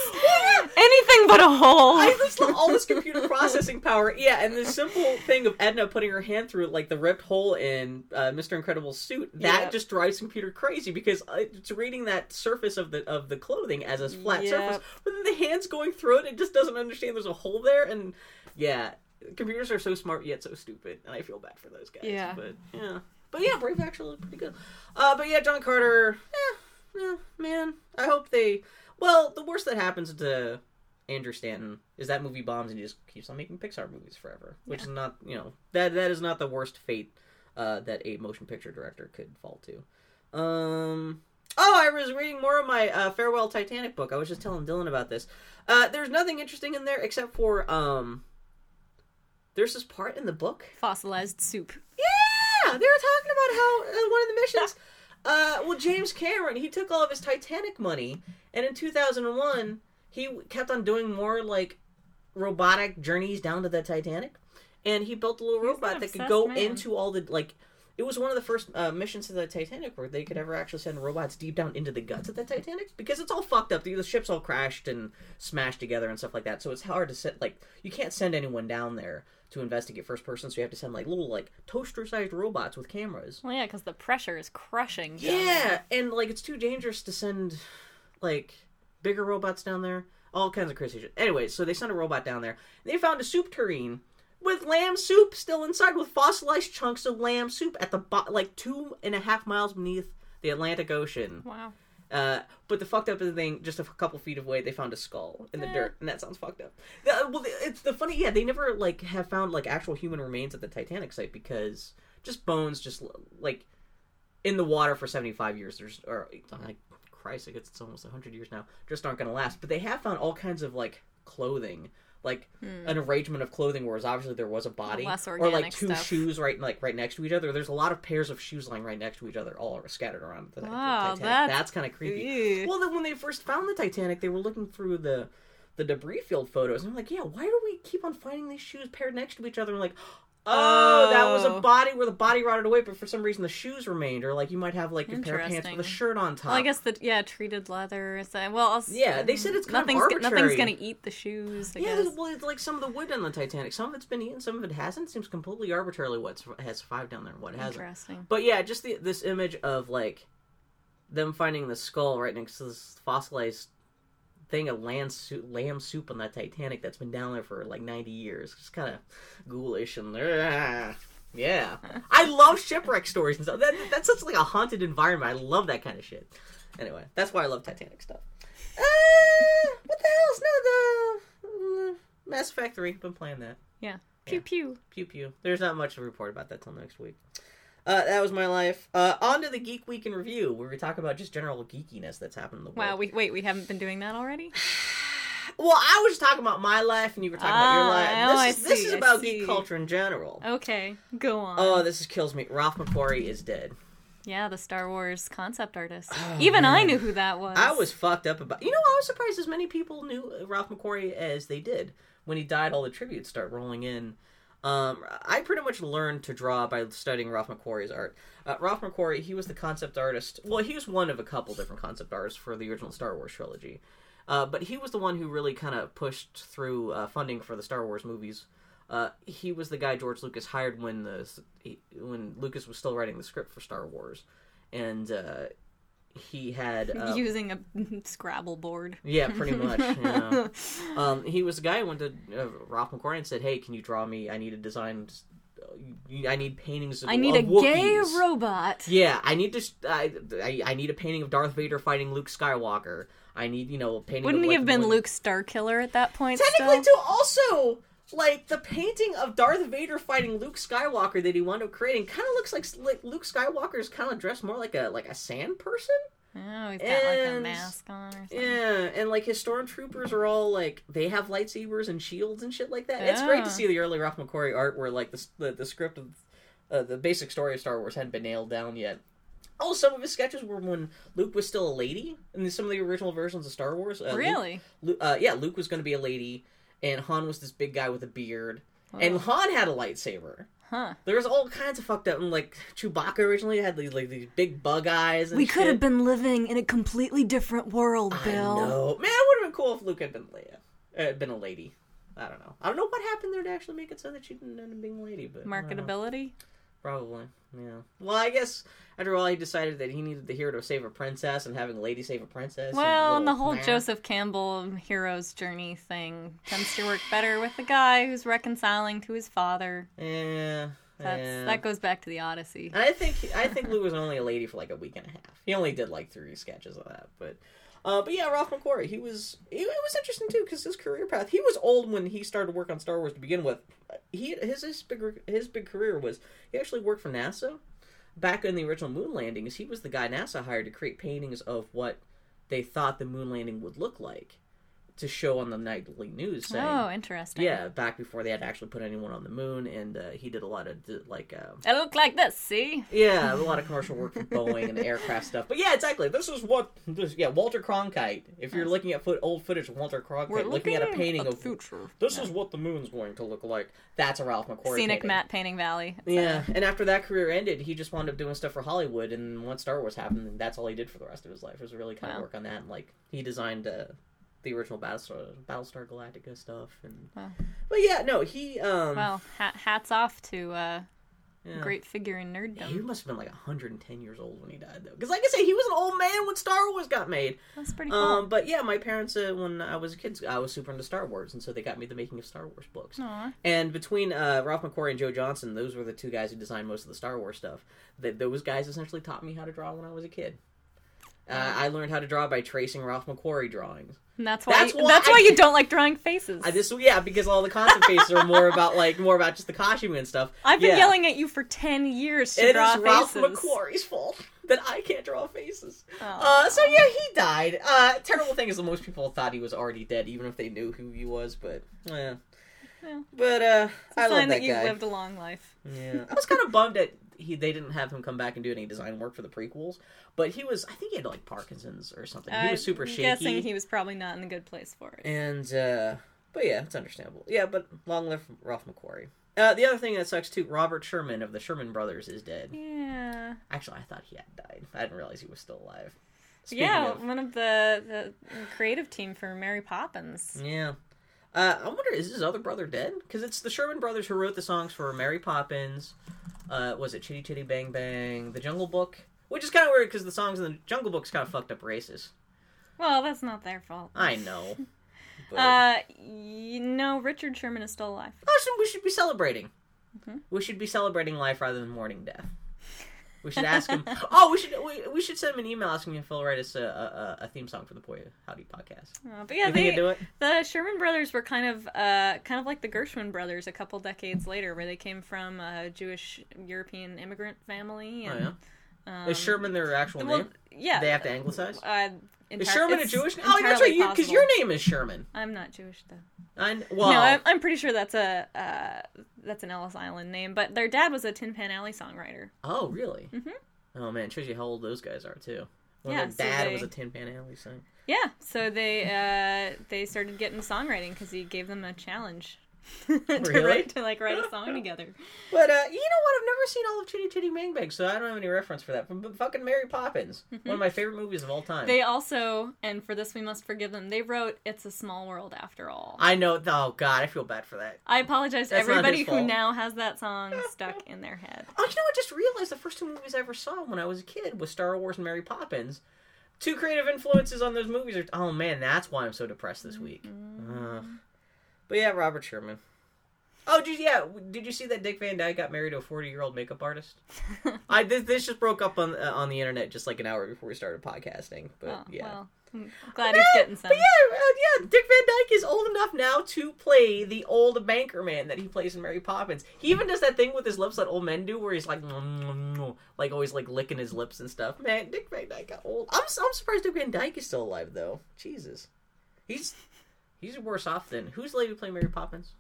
Anything but a hole. I just love all this computer processing power. Yeah, and the simple thing of Edna putting her hand through like the ripped hole in uh, Mr. Incredible's suit that Yeah. just drives computer crazy because uh, it's reading that surface of the of the clothing as a flat Yep. surface, but then the hands going through it, it just doesn't understand there's a hole there. And yeah, computers are so smart yet so stupid, and I feel bad for those guys. Yeah. but yeah, but yeah, Brave actually looked pretty good. Uh, but yeah, John Carter, eh, yeah, man. I hope they. Well, the worst that happens to Andrew Stanton is that movie bombs and he just keeps on making Pixar movies forever, which is not, you know, that that is not the worst fate uh, that a motion picture director could fall to. Um. Oh, I was reading more of my uh, farewell Titanic book. I was just telling Dylan about this. Uh, there's nothing interesting in there except for um. There's this part in the book Fossilized soup. yeah, they were talking about how uh, one of the missions. Uh, well, James Cameron he took all of his Titanic money, and in 2001 he kept on doing more like robotic journeys down to the Titanic, and he built a little He's robot that could go man. into all the like it was one of the first uh, missions to the Titanic where they could ever actually send robots deep down into the guts of the Titanic because it's all fucked up. The, the ship's all crashed and smashed together and stuff like that. So it's hard to set like you can't send anyone down there to investigate first person. So you have to send like little like toaster sized robots with cameras. Well, yeah, because the pressure is crushing. down Yeah, there. and like it's too dangerous to send like bigger robots down there. All kinds of crazy shit. Anyway, so they sent a robot down there. They found a soup tureen with lamb soup still inside, with fossilized chunks of lamb soup at the bo- like two and a half miles beneath the Atlantic Ocean. Wow. Uh, but the fucked up thing, just a couple feet away, they found a skull in the Eh. dirt, and that sounds fucked up. The- well, it's the funny, yeah, they never like have found like actual human remains at the Titanic site because just bones, just like in the water for seventy five years. There's or like Christ, I guess it's almost hundred years now. Just aren't gonna last. But they have found all kinds of like clothing. Like hmm. an arrangement of clothing, whereas obviously there was a body, less or like two stuff. shoes right like right next to each other. There's a lot of pairs of shoes lying right next to each other, all scattered around the, the Titanic. that's- that's kind of creepy. Ew. Well, then when they first found the Titanic, they were looking through the the debris field photos, and I'm like, yeah, why do we keep on finding these shoes paired next to each other? And like, oh, that was a Oh. body where the body rotted away, but for some reason the shoes remained, or like you might have like a pair of pants with a shirt on top. Well, I guess the yeah treated leather. Is that, well, I'll, Yeah, they said it's kind of nothing's arbitrary. nothing's gonna eat the shoes. I Yeah, guess. there's- well, it's like some of the wood on the Titanic. Some of it's been eaten, some of it hasn't. Seems completely arbitrarily what has survived down there and what hasn't. Interesting. But yeah, just the, this image of like them finding the skull right next to this fossilized thing of lamb soup, lamb soup on that Titanic that's been down there for like 90 years. Just kind of ghoulish and ah, yeah. I love shipwreck stories and stuff. That, that's such like a haunted environment. I love that kind of shit. Anyway, that's why I love Titanic stuff. Uh, what the hell's no the uh, Mass Effect 3. Been playing that. Yeah. Pew pew. Pew pew. There's not much to report about that till next week. Uh, that was my life. Uh, on to the Geek Week in Review, where we talk about just general geekiness that's happened in the world. Wow. We wait. We haven't been doing that already. Well, I was talking about my life, and you were talking about your Ah, life. oh, This, I is, this see, is I about see. geek culture in general. Okay. Go on. Oh, this is, kills me. Ralph McQuarrie is dead. yeah, the Star Wars concept artist. Oh, Even I knew who that was. I was fucked up about. You know, I was surprised as many people knew Ralph McQuarrie as they did when he died. All the tributes start rolling in. Um, I pretty much learned to draw by studying Ralph McQuarrie's art. Uh, Ralph McQuarrie, he was the concept artist. Well, he was one of a couple different concept artists for the original Star Wars trilogy. Uh, but he was the one who really kind of pushed through uh, funding for the Star Wars movies. Uh, he was the guy George Lucas hired when the he, when Lucas was still writing the script for Star Wars, and uh, he had uh, using a Scrabble board. yeah, pretty much. yeah. Um, he was the guy who went to uh, Ralph McQuarrie and said, "Hey, can you draw me? I need a design. uh, I need paintings. Of, I need a gay robot. Yeah, I need to. I, I I need a painting of Darth Vader fighting Luke Skywalker. I need you know a painting. Wouldn't he have been Luke Starkiller at that point? Technically, still? too. Also, like the painting of Darth Vader fighting Luke Skywalker that he wound up creating kind of looks like, like Luke Skywalker's kind of dressed more like a like a sand person. Oh, he's got like a mask on or something. Yeah, and like his stormtroopers are all like they have lightsabers and shields and shit like that. It's great to Oh. see the early Ralph McQuarrie art where like the the, the script of uh, the basic story of Star Wars hadn't been nailed down yet. Oh, some of his sketches were when Luke was still a lady in some of the original versions of Star Wars. Uh, Luke- Really? Uh, yeah, Luke was going to be a lady, and Han was this big guy with a beard, and Han had a lightsaber. Huh. There was all kinds of fucked up, and like Chewbacca originally had these like these big bug eyes. And We could have been living in a completely different world, Bill. I know. Man, it would have been cool if Luke had been Leia, uh, been a lady. I don't know. I don't know what happened there to actually make it so that she didn't end up being a lady, but I don't know. Marketability? Probably, yeah. Well, I guess after all, he decided that he needed the hero to save a princess, and having a lady save a princess. Well, and the whole Joseph. Joseph Campbell hero's journey thing tends to work better with the guy who's reconciling to his father. Yeah, That's yeah. that goes back to the Odyssey. And I think I think Lou was only a lady for like a week and a half. He only did like three sketches of that, but uh, but yeah, Ralph McQuarrie. He was it, was interesting too because his career path. He was old when he started to work on Star Wars to begin with. He his his big his big career was he actually worked for NASA back in the original moon landings. He was the guy NASA hired to create paintings of what they thought the moon landing would look like to show on the nightly news saying, Oh, interesting. yeah, back before they had actually put anyone on the moon, and uh, he did a lot of like. Uh, I look like this. See. yeah, a lot of commercial work for Boeing and aircraft stuff. But yeah, exactly. This is what this. Yeah, Walter Cronkite. If you're looking at foot, old footage of Walter Cronkite, looking, at a painting of future. this is what the moon's going to look like. That's a Ralph McQuarrie Scenic painting. matte painting valley. Yeah, and after that career ended, he just wound up doing stuff for Hollywood. And once Star Wars happened, that's all he did for the rest of his life. It was really kind of work on that. And like he designed uh, the original Battlestar, Battlestar Galactica stuff. And Wow. but yeah, no, he um, Well, ha- hats off to uh, yeah. great figure in Yeah, nerddom. he must have been like 110 years old when he died, though. Because, like I say, he was an old man when Star Wars got made. That's pretty cool. Um, but yeah, my parents, uh, when I was a kid, I was super into Star Wars, and so they got me the making of Star Wars books. Aw. And between uh, Ralph McQuarrie and Joe Johnston, those were the two guys who designed most of the Star Wars stuff. That those guys essentially taught me how to draw when I was a kid. Uh, I learned how to draw by tracing Ralph McQuarrie drawings. And that's why. That's you- why that's I- why you don't like drawing faces. I, this, yeah, because all the concept faces are more about like more about just the costume and stuff. I've been Yeah. yelling at you for ten years to It draw is Ralph faces. McQuarrie's fault that I can't draw faces. Uh, so yeah, he died. Uh, terrible thing is that most people thought he was already dead, even if they knew who he was. But yeah, Yeah. but uh, It's I love that, that, you've guy. lived a long life. Yeah, I was kind of bummed that he they didn't have him come back and do any design work for the prequels. But he was, I think he had like Parkinson's or something. He was super I'm shaky. Guessing he was probably not in a good place for it. And uh but yeah, it's understandable. Yeah, but long live Ralph McQuarrie. Uh, the other thing that sucks too, Robert Sherman of the Sherman Brothers is dead. Yeah. Actually, I thought he had died. I didn't realize he was still alive. Speaking yeah, of- one of the, the creative team for Mary Poppins. yeah. Uh, I wonder, is his other brother dead? Because it's the Sherman Brothers who wrote the songs for Mary Poppins. Uh, was it Chitty Chitty Bang Bang, The Jungle Book? Which is kind of weird because the songs in the Jungle Book's kind of fucked up racist. Well, that's not their fault. I know. But... Uh, you know, Richard Sherman is still alive. Oh, so we should be celebrating. Mhm. We should be celebrating life rather than mourning death. We should ask him. oh, we should we, we should send him an email asking if he'll write us a, a, a theme song for the Boy Howdy podcast. Uh, but yeah, you they, he'd do it? the Sherman brothers were kind of uh, kind of like the Gershwin brothers a couple decades later, where they came from a Jewish European immigrant family. Oh yeah. Um, Is Sherman their actual well, name? yeah, They have to anglicize. Uh, Is Sherman a Jewish name? Oh, that's right. Because possible. your name is Sherman. I'm not Jewish though. I well. no, I'm, I'm pretty sure that's a uh, that's an Ellis Island name. But their dad was a Tin Pan Alley songwriter. oh, really? Mhm. Oh man, it shows you how old those guys are too. When Yeah, their so dad they- was a Tin Pan Alley singer. Yeah, so they uh, they started getting songwriting because he gave them a challenge to Really? write to like write a song together. But uh, you know what? I've never seen all of Chitty Chitty Bang Bang, so I don't have any reference for that. But, but fucking Mary Poppins, one of my favorite movies of all time. Mm-hmm. They also, and for this we must forgive them. They wrote "It's a Small World" after all. I know. Oh God, I feel bad for that. I apologize to That's everybody who now has that song stuck in their head. Oh, you know, what I just realized the first two movies I ever saw when I was a kid was Star Wars and Mary Poppins. Two creative influences on those movies are. Oh man, that's why I'm so depressed this week. Mm-hmm. But yeah, Robert Sherman. Oh, did you, yeah? Did you see that Dick Van Dyke got married to a 40 year old makeup artist? I this, this just broke up on uh, on the internet just like an hour before we started podcasting. But Oh, yeah. well, glad he's getting some. But yeah, uh, yeah, Dick Van Dyke is old enough now to play the old banker man that he plays in Mary Poppins. He even does that thing with his lips that old men do, where he's like, like always like licking his lips and stuff. Man, Dick Van Dyke got old. I'm I'm surprised Dick Van Dyke is still alive though. Jesus, he's he's worse off than who's the lady playing Mary Poppins?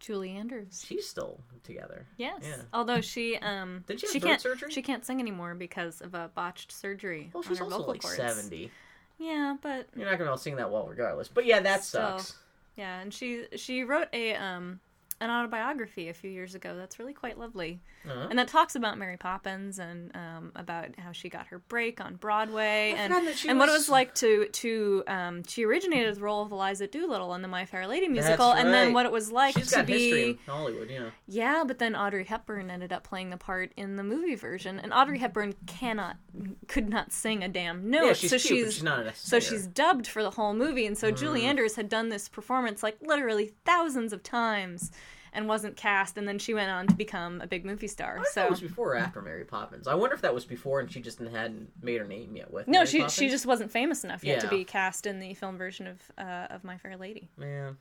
Julie Andrews. She's still together. Yes. Yeah. Although she um Did she have she can't surgery? she can't sing anymore because of a botched surgery Well, on she's her also like cords. seventy. Yeah, but You're not gonna be able to sing that well regardless. But yeah, that sucks. yeah, and she she wrote a um an autobiography a few years ago that's really quite lovely. Uh-huh. And that talks about Mary Poppins and um, about how she got her break on Broadway and, forgot that she and what it was- was like to to um, she originated the role of Eliza Doolittle in the My Fair Lady musical and then what it was like She's to be in Hollywood, yeah. yeah, but then Audrey Hepburn ended up playing the part in the movie version and Audrey Hepburn cannot could not sing a damn note yeah, she's so cute, she's she's not so she's dubbed for the whole movie, and so Julie Mm. Andrews had done this performance like literally thousands of times, and wasn't cast. And then she went on to become a big movie star. I So it was before or after Mary Poppins. I wonder if that was before and she just hadn't made her name yet with. no, Mary she Poppins. she just wasn't famous enough yet to be cast in the film version of uh, of My Fair Lady. man.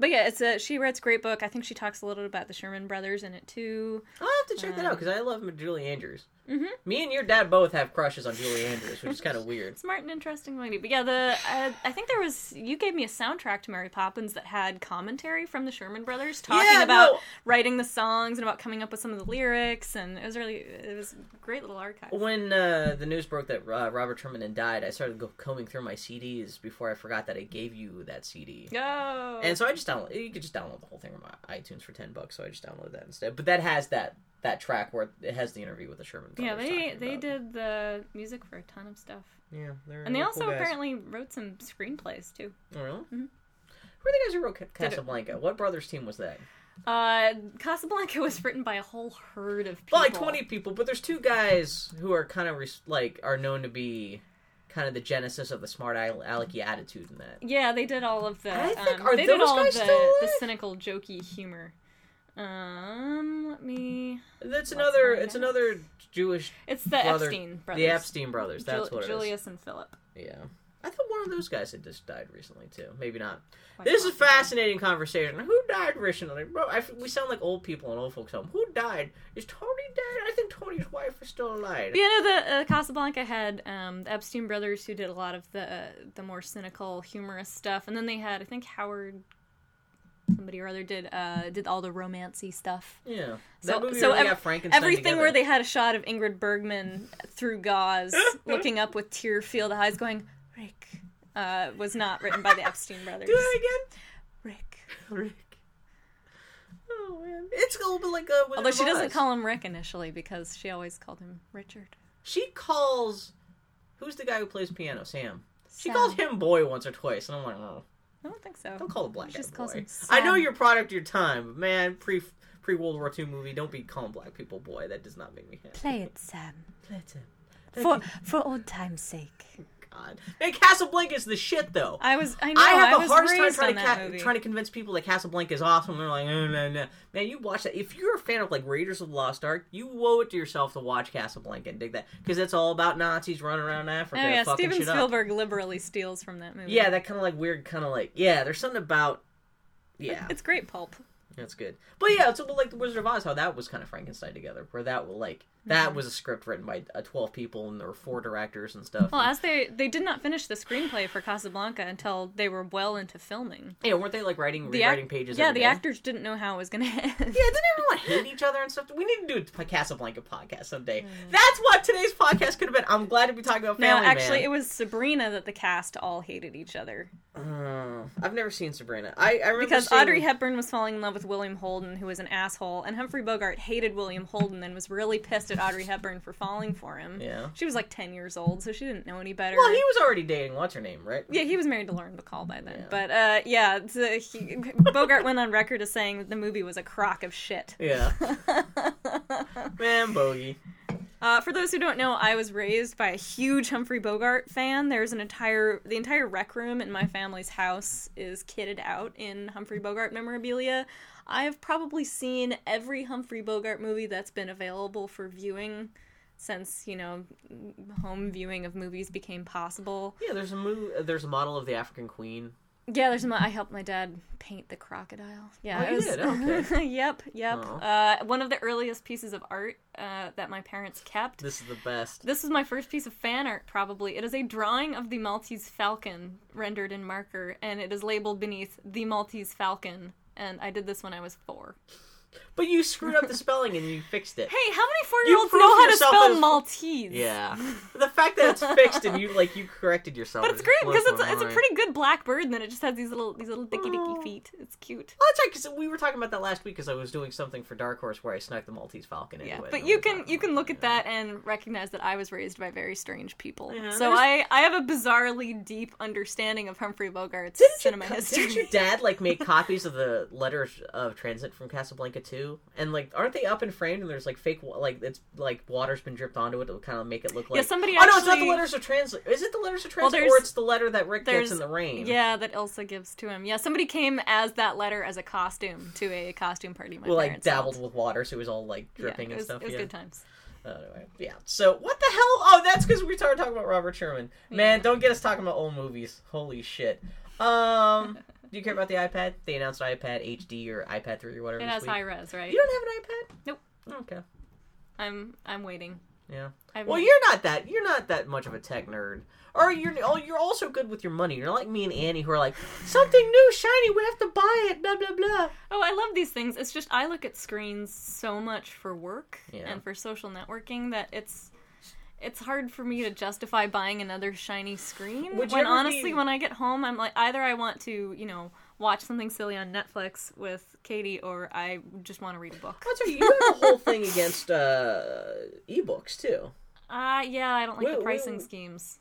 But yeah, it's a she writes great book. I think she talks a little bit about the Sherman brothers in it too. I'll have to check that out Um, because I love Julie Andrews. Mhm. Me and your dad both have crushes on Julie Andrews, which is kind of weird. Smart and interesting lady. But yeah, the uh, I think there was you gave me a soundtrack to Mary Poppins that had commentary from the Sherman Brothers talking Yeah, about no. writing the songs and about coming up with some of the lyrics, and it was really it was a great little archive. When uh, the news broke that uh, Robert Sherman had died, I started combing through my CDs before I forgot that I gave you that CD. Go. And so I just download. You could just download the whole thing from iTunes for ten bucks. So I just downloaded that instead. But that has that that track where it has the interview with the Sherman brothers. yeah, they they about- did the music for a ton of stuff, Yeah, they're and they also cool apparently wrote some screenplays too. Oh, really? Mhm. Who are the guys who wrote Casablanca? What brothers team was that? Uh, Casablanca was written by a whole herd of people. Well, like twenty people, but there's two guys who are kind of res- like are known to be kind of the genesis of the smart alecky attitude in that. Yeah, they did all of the. I think- um, are they did all of the, the cynical, jokey humor. Um, let me. That's another. It's out. another Jewish. It's the Brother- Epstein brothers. The Epstein brothers. That's Jul- what it is. Julius and Philip. Yeah. I thought one of those guys had just died recently too. Maybe not. This is a fascinating conversation. Who died recently, bro? I we sound like old people in old folks' home. Who died? Is Tony dead? I think Tony's wife is still alive. Yeah, no, the uh, Casablanca had um, the Epstein brothers who did a lot of the uh, the more cynical, humorous stuff, and then they had I think Howard, somebody or other did uh, did all the romancy stuff. Yeah. So- so ev- Everything together. where they had a shot of Ingrid Bergman through gauze, looking up with tear-filled eyes, going Rick, uh, was not written by the Epstein brothers. Do that again. Rick. Rick. Oh man, it's a little bit like a. Wizard Although she doesn't call him Rick initially because she always called him Richard. She calls. Who's the guy who plays piano? Sam. She Sam. calls him boy once or twice, and I'm like, oh, I don't think so. don't call the black guy just calls boy. I know Sam. you're product of your time, but man, pre pre World War II movie, don't be calling black people boy. That does not make me happy. Play it, Sam. Let him. For for old time's sake. God, man, Casablanca is the shit though. I was. I know. I have the was hardest time trying to ca- trying to convince people that Casablanca is awesome. They're like, no, no, no. Man, you watch that. If you're a fan of like Raiders of the Lost Ark, you owe it to yourself to watch Casablanca and dig that because it's all about Nazis running around Africa, Oh yeah, Steven shit up. Spielberg liberally steals from that movie. Yeah, that kind of like weird, kind of like yeah. There's something about yeah, it's great pulp. that's good. But yeah, it's like the Wizard of Oz, how that was kind of Frankenstein together, where that will like that was a script written by uh, twelve people and there were four directors and stuff. Well, and- as they they did not finish the screenplay for Casablanca until they were well into filming. yeah, weren't they like writing The rewriting ac- pages? Yeah, the day? actors didn't know how it was going to end. Yeah, didn't everyone hate each other and stuff? We need to do a Casablanca podcast someday. That's what today's podcast could have been. I'm glad to be talking about Mm. No, actually, Man. it was Sabrina that the cast all hated each other Uh, I've never seen Sabrina. I, I remember because seeing... Audrey Hepburn was falling in love with William Holden, who was an asshole, and Humphrey Bogart hated William Holden and was really pissed at Audrey Hepburn for falling for him. Yeah. She was like ten years old, so she didn't know any better. Well, he was already dating what's her name, right? Yeah, he was married to Lauren Bacall by then. Yeah. But uh, yeah, he, Bogart went on record as saying that the movie was a crock of shit. Yeah. Man, bogey. Uh, for those who don't know, I was raised by a huge Humphrey Bogart fan. There's an entire the entire rec room in my family's house is kitted out in Humphrey Bogart memorabilia. I have probably seen every Humphrey Bogart movie that's been available for viewing since you know home viewing of movies became possible. Yeah, there's a mo- There's a model of the African Queen. Yeah, there's my. I helped my dad paint the crocodile. Yeah, Oh, was. did? Okay. yep, yep. Oh. Uh, one of the earliest pieces of art uh, that my parents kept. This is the best. This is my first piece of fan art, probably. It is a drawing of the Maltese falcon rendered in marker, and it is labeled beneath the Maltese falcon. And I did this when I was four. But you screwed up the spelling and you fixed it. Hey, how many four-year-olds know how to spell as- Maltese? Yeah. the fact that it's fixed and you like you corrected yourself. But it's great because it's a, it's a pretty good black bird, and then it just has these little these little dicky Oh. dicky mm. feet. It's cute. Well, that's right, because we were talking about that last week because I was doing something for Dark Horse where I snuck the Maltese Falcon into Yeah, but you can you can look at oh, that and recognize that I was raised by very strange people. Yeah, so there's- I I have a bizarrely deep understanding of Humphrey Bogart's Didn't, cinema history. didn't your dad like make copies of the letters of transit from Casablanca too? And like, aren't they up and framed? And there's like fake, like it's like water's been dripped onto it to kind of make it look like. Yeah, somebody Oh no, it's not the letters of transit. Is it the letters of Well, transit, there's- or it's the letter that Rick gets in the rain? Yeah, that Elsa gives to him. Yeah, somebody came as that letter as a costume to a costume party. My Well, like dabbled with water, so it was all like dripping yeah, and was, stuff. It was yeah. good times. Anyway, yeah. So what the hell? Oh, that's because we started talking about Robert Sherman. Man, don't get us talking about old movies. Holy shit. Um, do you care about the iPad? They announced iPad HD or iPad 3 or whatever. It has high res, right? You don't have an iPad? Nope. Okay. I'm I'm waiting. Yeah. I've Well, you're not that. You're not that much of a tech nerd. Or you're oh, you're also good with your money. You're like me and Annie, who are like something new, shiny. We have to buy it. Blah blah blah. Oh, I love these things. It's just I look at screens so much for work Yeah. and for social networking that it's it's hard for me to justify buying another shiny screen. Would when honestly, be- when I get home, I'm like either I want to, you know, watch something silly on Netflix with Katie, or I just want to read a book. That's right. You have a whole thing against uh, ebooks too. Uh yeah, I don't like Wait, the pricing wait. schemes.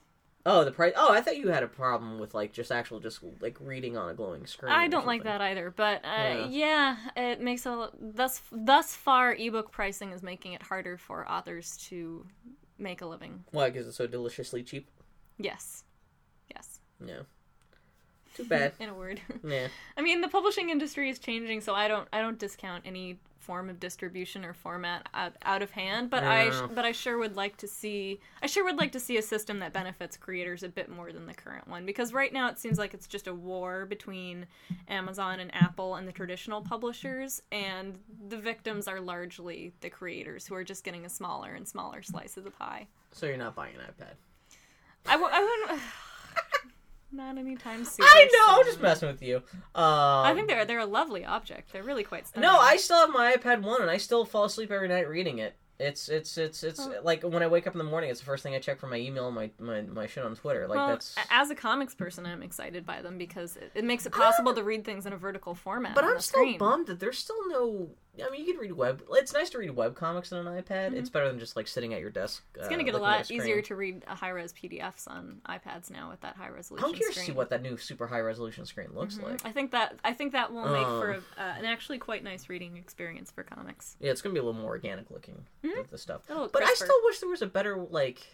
Oh, the price. Oh, I thought you had a problem with like just actual, just like reading on a glowing screen. I don't like that either, but uh, yeah. it makes a thus thus far ebook pricing is making it harder for authors to make a living. Why? Because it's so deliciously cheap. Yes, yes. Yeah. Too bad. In a word, yeah. I mean the publishing industry is changing, so I don't I don't discount any form of distribution or format out, out of hand. But I Yeah. but I sure would like to see I sure would like to see a system that benefits creators a bit more than the current one because right now it seems like it's just a war between Amazon and Apple and the traditional publishers, and the victims are largely the creators who are just getting a smaller and smaller slice of the pie. So you're not buying an iPad. I, w- I wouldn't. Not anytime soon. I know. I'm just messing with you. Um, I think they're they're a lovely object. They're really quite stunning. No, I still have my iPad one, and I still fall asleep every night reading it. It's it's it's it's Oh. like when I wake up in the morning, it's the first thing I check for my email, and my my my shit on Twitter. Like well, that's. as a comics person, I'm excited by them because it, it makes it possible to read things in a vertical format. But on I'm still screen. bummed that there's still no. I mean, you can read web. It's nice to read web comics on an iPad. It's better than just like sitting at your desk. Mm-hmm. It's gonna get a lot easier to read high res PDFs on iPads now with that high resolution I'm curious to see what that new super high resolution screen looks like. I think that I think that will make for a, uh, an actually quite nice reading experience for comics. Yeah, it's gonna be a little more organic looking with the stuff. But I still wish there was a better like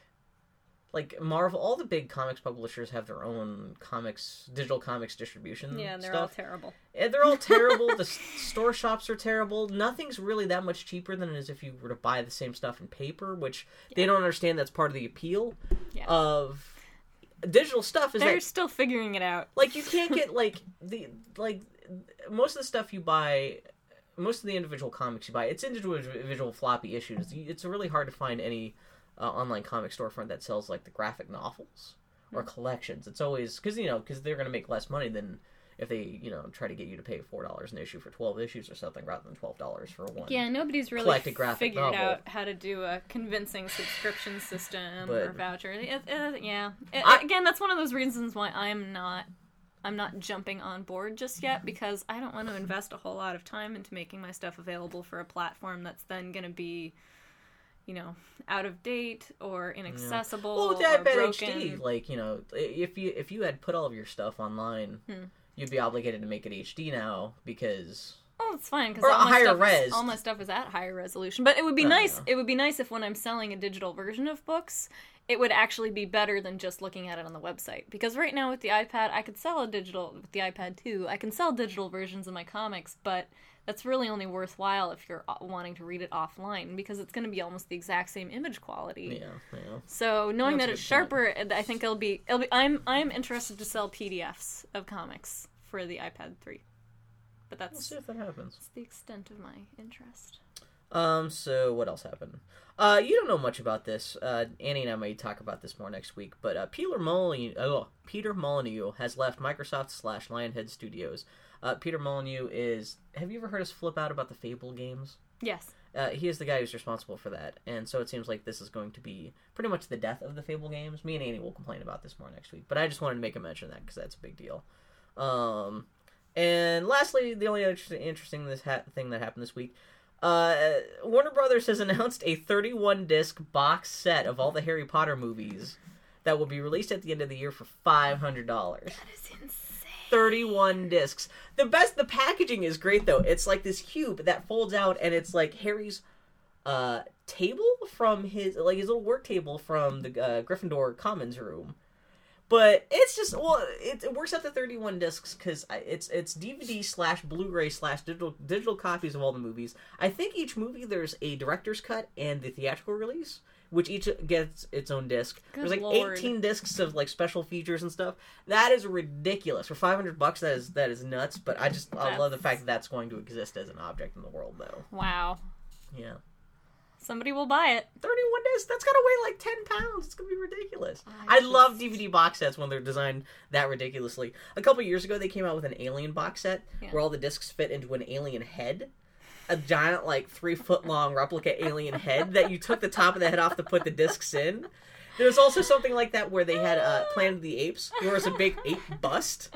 like Marvel all the big comics publishers have their own comics digital comics distribution Yeah, and they're all terrible. And they're all terrible. the store shops are terrible. Nothing's really that much cheaper than it is if you were to buy the same stuff in paper, which they don't understand that's part of the appeal Yeah. of digital stuff is They're that still figuring it out. like you can't get like the like most of the stuff you buy most of the individual comics you buy it's individual individual floppy issues it's really hard to find any uh, online comic storefront that sells like the graphic novels or collections it's always because you know because they're going to make less money than if they you know try to get you to pay four dollars an issue for 12 issues or something rather than $12 for one Yeah, nobody's really figured novel. out how to do a convincing subscription system or But- voucher. It, it- yeah, It- I- again, that's one of those reasons why I'm not. I'm not jumping on board just yet because I don't want to invest a whole lot of time into making my stuff available for a platform that's then going to be, you know, out of date or inaccessible well or iPad broken. HD like you know if you if you had put all of your stuff online Hmm. you'd be obligated to make it HD now because Oh, it's fine because all, my higher stuff res. Is, all my stuff is at higher resolution. But it would be Oh, nice. yeah. It would be nice if when I'm selling a digital version of books, it would actually be better than just looking at it on the website. Because right now with the iPad, I could sell a digital with the iPad too. I can sell digital versions of my comics, but that's really only worthwhile if you're uh, wanting to read it offline because it's going to be almost the exact same image quality. yeah yeah So knowing That's that it's good point. sharper, I think it'll be. It'll be. I'm I'm interested to sell PDFs of comics for the iPad 3. But We'll that's see if that happens. that's the extent of my interest. Um. So what else happened? Uh, you don't know much about this. Uh, Annie and I may talk about this more next week. But uh, Peter Molyneux, oh, Peter Molyneux has left Microsoft slash Lionhead Studios. Uh, Peter Molyneux is. Have you ever heard us flip out about the Fable games? Yes. Uh, he is the guy who's responsible for that, and so it seems like this is going to be pretty much the death of the Fable games. Me and Annie will complain about this more next week, but I just wanted to make a mention of that because that's a big deal. Um, and lastly, the only other interesting this ha- thing that happened this week, uh, Warner Brothers has announced a 31 disc box set of all the Harry Potter movies that will be released at the end of the year for five hundred dollars. That is insane. 31 discs. The best the packaging is great though. It's like this cube that folds out and it's like Harry's uh table from his like his little work table from the uh, Gryffindor commons room. But it's just well, it, it works out to 31 discs because it's it's DVD slash Blu-ray slash digital digital copies of all the movies. I think each movie there's a director's cut and the theatrical release, which each gets its own disc. Good there's like lord. 18 discs of like special features and stuff. That is ridiculous for 500 bucks. That is that is nuts. But I just I love the fact that that's going to exist as an object in the world, though. Wow. Yeah. Somebody will buy it. 31 discs. That's gotta weigh like 10 pounds. It's gonna be ridiculous. I, love DVD box sets when they're designed that ridiculously. A couple years ago, they came out with an Alien box set Yeah. where all the discs fit into an alien head. A giant, like three foot long replica alien head that you took the top of the head off to put the discs in. There was also something like that where they had uh, Planet of the Apes, where it was a big ape bust.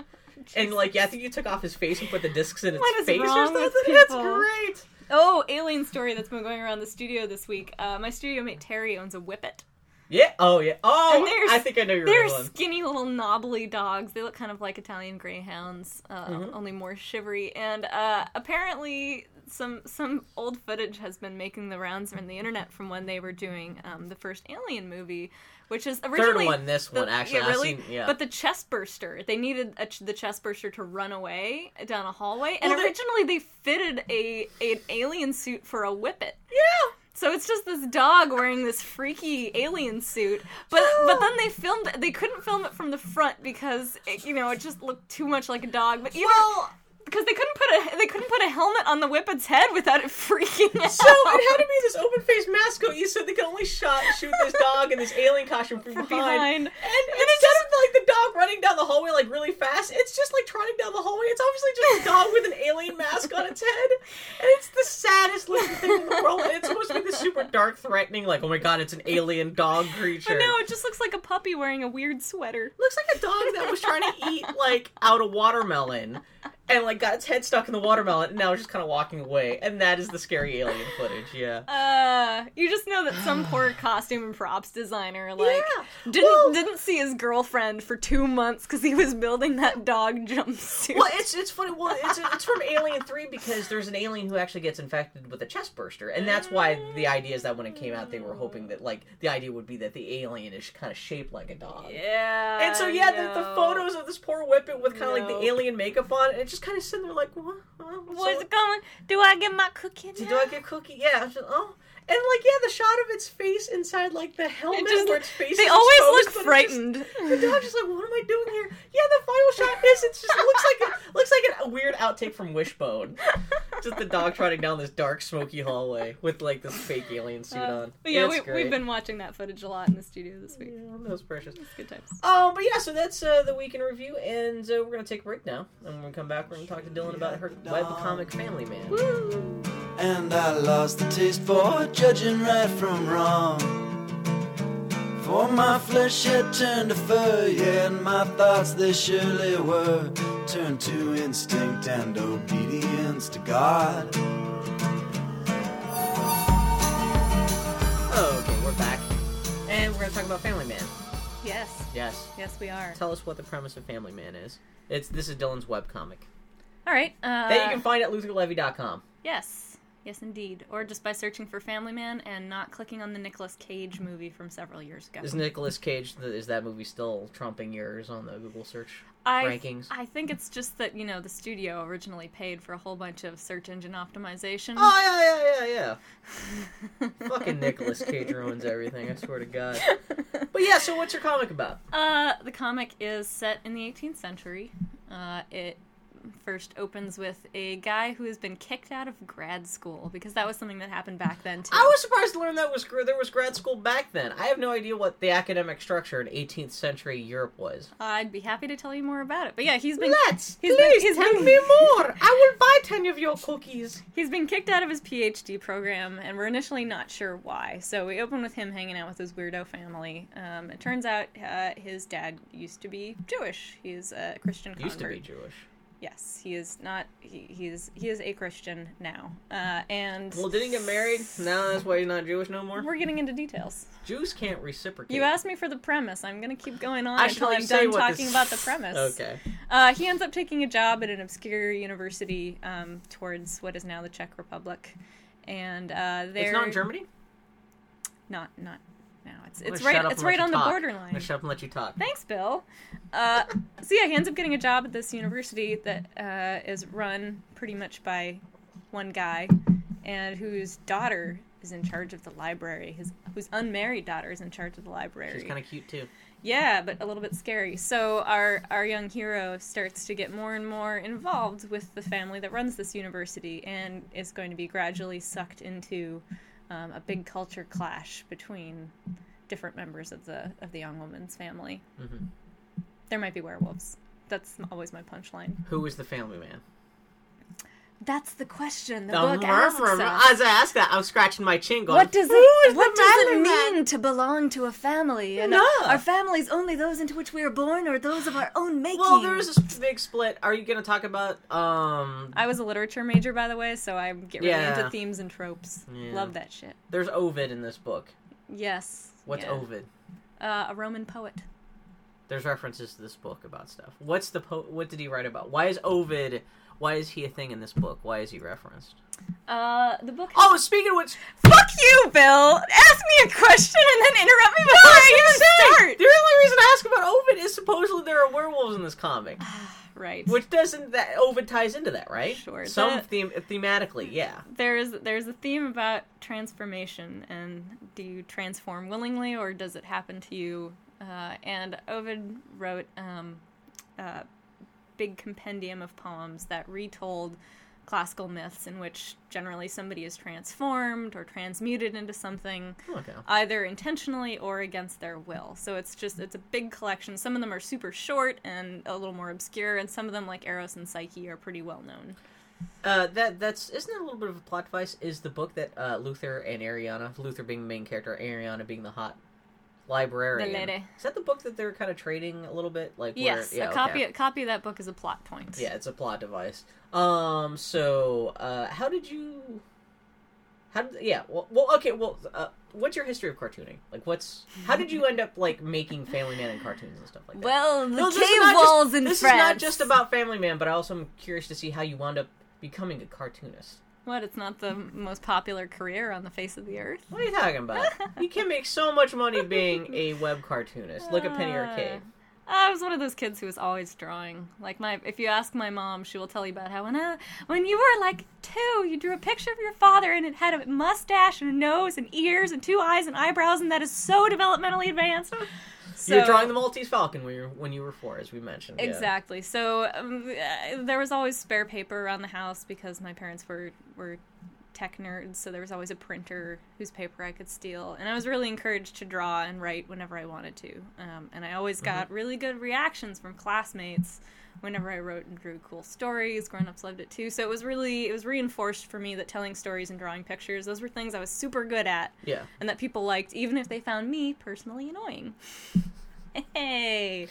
And like, yeah, I think you took off his face and put the discs in its What is face or something. It's people? great. Oh, alien story that's been going around the studio this week. Uh, my studio mate Terry owns a whippet. Yeah. Oh yeah. Oh, I think I know your They're one. skinny little knobbly dogs. They look kind of like Italian greyhounds, uh, Mm-hmm. only more shivery. And uh, apparently, some some old footage has been making the rounds on the internet from when they were doing um, the first Alien movie, which is originally third one, this the- one, actually. Yeah, really. seen- yeah. But the chest burster, they needed a, ch- the chest burster to run away down a hallway, and Well, they- originally they fitted a an alien suit for a whippet. Yeah. So it's just this dog wearing this freaky alien suit, but but then they filmed they couldn't film it from the front because it, you know it just looked too much like a dog. But even Well, because they couldn't put a they couldn't put a helmet on the whippet's head without it freaking out. so it had to be this open faced mascot. You said they could only shot shoot this dog in this alien costume from, From behind. behind. And instead of like the dog running down the hallway like really fast, it's just like trotting down the hallway. It's obviously just a dog with an alien mask on its head, and it's the saddest looking thing in the world. And it's supposed to be this super dark, threatening, like oh my god, it's an alien dog creature. But no, it just looks like a puppy wearing a weird sweater. looks like a dog that was trying to eat like out a watermelon and like got its head stuck in the watermelon and now it's just kind of walking away and that is the scary alien footage yeah Uh, you just know that some poor costume and props designer like Yeah. didn't Well- didn't see his girlfriend for two months because he was building that dog jumpsuit. well it's it's funny well it's it's from alien 3 because there's an alien who actually gets infected with a chest burster and that's why the idea is that when it came out they were hoping that like the idea would be that the alien is kind of shaped like a dog Yeah. and so yeah, the, the photos of this poor whippet with kind of like the alien makeup on, and it's just kind of sitting there like, what? what? What's So- going? Do I get my cookie now? Do I get cookie? Yeah. Just- oh. And like yeah, the shot of its face inside like the helmet It just- where its face they is always exposed, look frightened. Just, the dog just like, what am I doing here? Yeah, the final shot is it just looks like a, looks like a weird outtake from Wishbone. Just the dog trotting down this dark, smoky hallway with like this fake alien suit Uh, on. but yeah, It's we, great. we've been watching that footage a lot in the studio this week. Yeah, that was precious. It's good times. Um, but yeah, so that's uh, the week in review, and uh, we're gonna take a break now, and when we come back, we're gonna talk to Dylan about her webcomic Family Man. Woo! And I lost the taste for judging right from wrong. For my flesh had turned to fur, yeah, and my thoughts they surely were turned to instinct and obedience to God. Okay, we're back, and we're gonna talk about Family Man. Yes, Yes, yes, we are. tell us what the premise of Family Man is. It's this is Dylan's webcomic All right. Uh, that you can find at lutherlevy.com. yes, yes, indeed. Or just by searching for Family Man and not clicking on the Nicolas Cage movie from several years ago. Is Nicolas Cage? Is that movie still trumping yours on the Google search I, rankings? I think it's just that you know the studio originally paid for a whole bunch of search engine optimization. Oh yeah, yeah, yeah, yeah. Fucking Nicolas Cage ruins everything. I swear to God. But yeah, so what's your comic about? Uh, the comic is set in the 18th century. Uh, it first opens with a guy who has been kicked out of grad school because that was something that happened back then too. I was surprised to learn that was there was grad school back then. I have no idea what the academic structure in 18th century Europe was. I'd be happy to tell you more about it. But yeah, he's been Let's he's please been, he's tell been, me more. I will buy ten of your cookies. He's been kicked out of his PhD program, and we're initially not sure why. So we open with him hanging out with his weirdo family. Um, it turns out uh, his dad used to be Jewish. He's a Christian convert. Used to be Jewish. Yes, he is not. He, he is. He is a Christian now. Uh, and Well, did he get married? Now that's why he's not Jewish no more. we're getting into details. Jews can't reciprocate. You asked me for the premise. I'm going to keep going on I until I'm done talking this- about the premise. Okay. Uh, he ends up taking a job at an obscure university um, towards what is now the Czech Republic, and uh, there. It's not in Germany. Not not. It's it's right. It's right on the talk. Borderline. gonna shut up and let you talk. Thanks, Bill. Uh, so yeah, he ends up getting a job at this university that uh, is run pretty much by one guy, and whose daughter is in charge of the library. His whose unmarried daughter is in charge of the library. She's kind of cute too. Yeah, but a little bit scary. So our our young hero starts to get more and more involved with the family that runs this university, and is going to be gradually sucked into um, a big culture clash between different members of the of the young woman's family. Mhm. There might be werewolves. That's always my punchline. Who is the family man? That's the question. The Um, book asks us. As I ask that, I'm scratching my chin, going, What does "Who it is What the does it family man?" mean to belong to a family? And No. are families only those into which we are born, or those of our own making? Well, there's a big split. Are you going to talk about um? I was a literature major, by the way, so I get really Yeah. into themes and tropes. Yeah. Love that shit. There's Ovid in this book. Yes. What's yeah. Ovid? Uh, a Roman poet. There's references to this book about stuff. What's the po- what did he write about? Why is Ovid? Why is he a thing in this book? Why is he referenced? Uh, the book. Oh, speaking of which, fuck you, Bill! Ask me a question and then interrupt me before I even start. the only reason I ask about Ovid is supposedly there are werewolves in this comic, Right. which doesn't that Ovid ties into that, right? Sure. Some The- theme thematically, yeah. there's there's a theme about transformation and do you transform willingly or does it happen to you uh, and ovid wrote um, a big compendium of poems that retold classical myths in which generally somebody is transformed or transmuted into something Okay. either intentionally or against their will. So it's just it's a big collection. Some of them are super short and a little more obscure, and some of them like Eros and Psyche are pretty well known. Uh, that that's isn't that a little bit of a plot device? Is the book that uh, Luther and Ariana, Luther being the main character, Ariana being the hot librarian. The. Is that the book that they're kind of trading a little bit? Like where- Yes, yeah, a copy okay. a copy of that book is a plot point. Yeah, it's a plot device. Um, so uh, how did you? How did yeah? Well, well okay. Well, uh, what's your history of cartooning? Like, what's how did you end up like making Family Man and cartoons and stuff like that? Well, the No, this cave not just- walls in This France. is not just about Family Man, but I also am curious to see how you wound up becoming a cartoonist. What? It's not the most popular career on the face of the earth. What are you talking about? you can make so much money being a web cartoonist. Look at Penny uh, Arcade. I was one of those kids who was always drawing. Like my, if you ask my mom, she will tell you about how when I, when you were like two, you drew a picture of your father and it had a mustache and a nose and ears and two eyes and eyebrows, and that is so developmentally advanced. So, you were drawing the Maltese Falcon when you were, when you were four, as we mentioned. yeah. Exactly. So um, uh, there was always spare paper around the house because my parents were were tech nerds, so there was always a printer whose paper I could steal, and I was really encouraged to draw and write whenever I wanted to. Um, and I always got really good reactions from classmates whenever I wrote and drew cool stories. Grown ups loved it too, so it was really it was reinforced for me that telling stories and drawing pictures those were things I was super good at Yeah. and that people liked, even if they found me personally annoying. hey.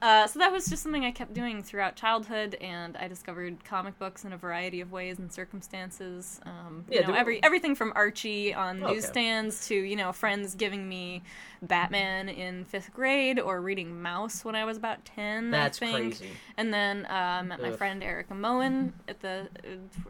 Uh, so that was just something I kept doing throughout childhood, and I discovered comic books in a variety of ways and circumstances. Um, you Yeah, know, there- every everything from Archie on Okay. newsstands to you know friends giving me Batman in fifth grade or reading Mouse when I was about ten. That's I think. crazy. And then uh, I met my Ugh. friend Erica Moen at the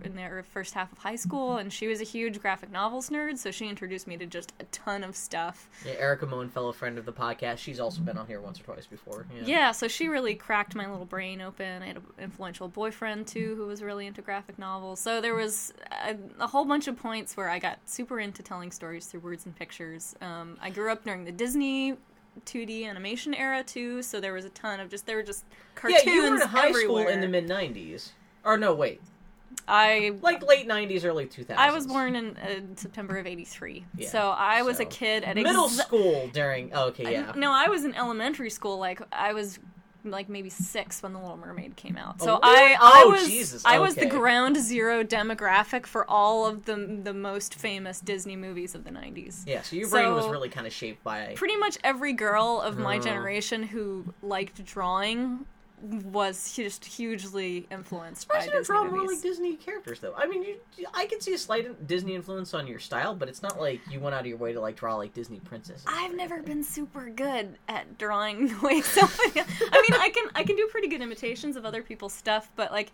in the first half of high school, and she was a huge graphic novels nerd, so she introduced me to just a ton of stuff. Yeah, Erica Moen, fellow friend of the podcast, she's also been on here once or twice before. Yeah. Yeah, so she really cracked my little brain open. I had an influential boyfriend too who was really into graphic novels. So there was a, a whole bunch of points where I got super into telling stories through words and pictures. Um, I grew up during the Disney 2D animation era too, so there was a ton of just there were just cartoons Yeah, you were in high everywhere. school in the mid '90s, or no, wait, I like late '90s, early 2000s. I was born in uh, September of '83, Yeah, so I was so- a kid at middle school during. Oh, okay, yeah. No, I was in elementary school. Like I was like maybe six when the Little Mermaid came out. So Oh, I. I Oh, was Jesus, I was the ground zero demographic for all of the the most famous Disney movies of the '90s. Yeah, so your brain was really kind of shaped by. Pretty much every girl of my Oh. generation who liked drawing was just hugely influenced by Why you Disney draw movies. more like Disney characters, though? I mean, you, I can see a slight Disney influence on your style, but it's not like you went out of your way to like draw like Disney princesses. I've never been super good at drawing the way somebody. I mean, I can I can do pretty good imitations of other people's stuff, but like,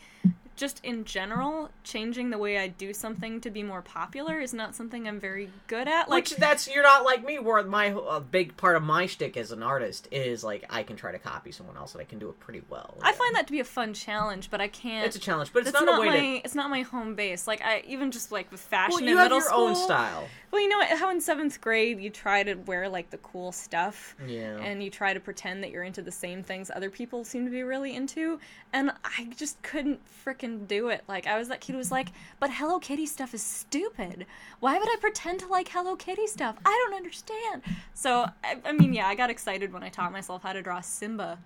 just in general, changing the way I do something to be more popular is not something I'm very good at. Like, Which that's you're not like me, where my a big part of my shtick as an artist is like I can try to copy someone else and I can do it pretty well. I find that to be a fun challenge, but I can't. it's a challenge, but it's not, not, a way my. to. It's not my home base. Like I even just like with fashion Well, in you have middle your school. own style. Well, you know what? How in seventh grade you try to wear like the cool stuff. Yeah. and you try to pretend that you're into the same things other people seem to be really into and i just couldn't frickin' fucking do it. Like I was that kid who was like, but Hello Kitty stuff is stupid. Why would I pretend to like Hello Kitty stuff? I don't understand. So I, I mean, yeah, I got excited when I taught myself how to draw Simba.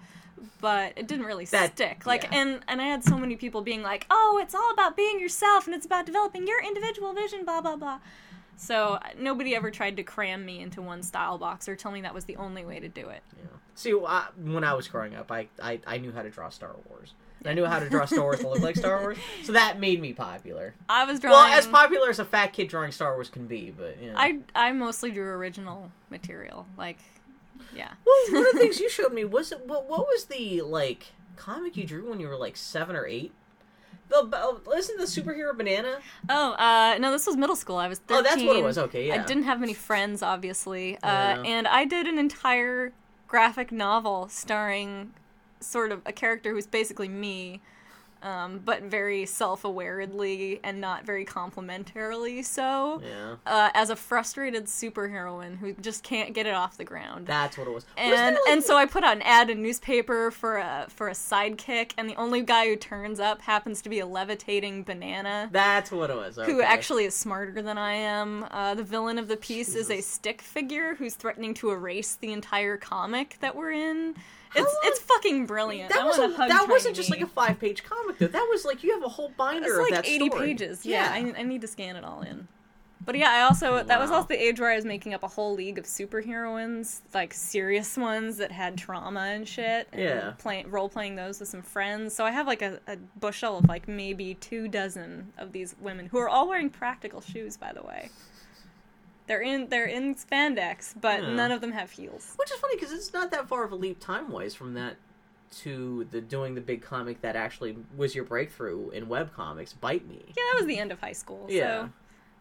But it didn't really That- stick. Like, yeah. and and I had so many people being like, "Oh, it's all about being yourself, and it's about developing your individual vision." Blah blah blah. So nobody ever tried to cram me into one style box or tell me that was the only way to do it. Yeah. See, I, when I was growing up, I, I I knew how to draw Star Wars. I knew how to draw Star Wars to look like Star Wars, so that made me popular. I was drawing. Well, as popular as a fat kid drawing Star Wars can be, but you know. I I mostly drew original material. Like, yeah. Well, one of the things you showed me was it, what, what was the like comic you drew when you were like seven or eight? The listen the superhero banana. Oh, uh, no, this was middle school. I was 13. Oh, that's what it was. Okay, yeah. I didn't have many friends, obviously. Uh. And I did an entire graphic novel starring sort of a character who's basically me, um, but very self awaredly and not very complimentarily so. Yeah, Uh, as a frustrated superheroine who just can't get it off the ground. that's what it was. And it, like- and so I put out an ad in newspaper for a for a sidekick, and the only guy who turns up happens to be a levitating banana that's what it was. who actually is smarter than I am. Uh, the villain of the piece is a stick figure who's threatening to erase the entire comic that we're in. It's long- it's fucking brilliant. that I was a, that wasn't just like a five page comic though. That was like you have a whole binder It's of like that 80 story. pages. Yeah, I, I need to scan it all in. But yeah, I also that was also the age where I was making up a whole league of superheroines, like serious ones that had trauma and shit. And Yeah. play, role playing those with some friends. So I have like a, a bushel of like maybe two dozen of these women who are all wearing practical shoes, by the way. They're in they're in spandex, but Yeah. none of them have heels. Which is funny because it's not that far of a leap time wise from that to the doing the big comic that actually was your breakthrough in web comics. Bite me. Yeah, that was the end of high school. Yeah. So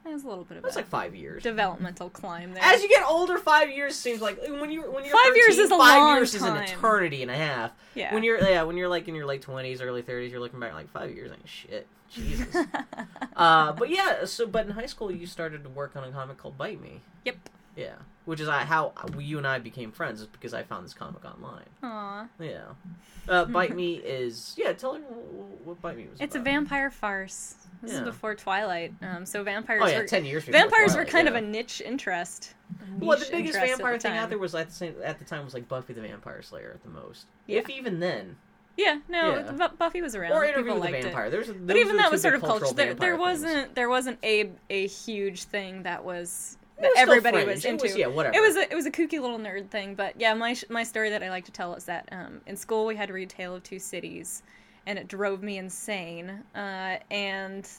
that was a little bit of That's a like five years. developmental climb there. As you get older, five years seems like when you when you're Five years is a five long years is an eternity and a half. Yeah. When you're yeah when you're like in your late twenties, early thirties, you're looking back like five years ain't shit. Jesus. uh, but yeah, so but in high school you started to work on a comic called Bite Me. Yep. Yeah, which is uh, how you and I became friends, is because I found this comic online. Aw. Yeah. Uh, Bite Me is yeah. Tell her what, Bite Me was. It's a vampire farce. This Yeah. is before Twilight. Um, so vampires Oh yeah, were ten years. vampires Twilight, were kind yeah. of a niche interest. Well, the biggest vampire the thing out there was at the same at the time was like Buffy the Vampire Slayer at the most, Yeah. if even then, Yeah, no, Yeah. Bu- Buffy was around. or People Interview with the liked it. Vampire. There's But even that was sort of culture. cultural There, there vampire things. wasn't there wasn't a a huge thing that was that was still everybody fringe. was It into. was- yeah, whatever. It was a, it was a kooky little nerd thing, but yeah, my sh- my story that I like to tell is that um, in school we had to read Tale of Two Cities, and it drove me insane. Uh, and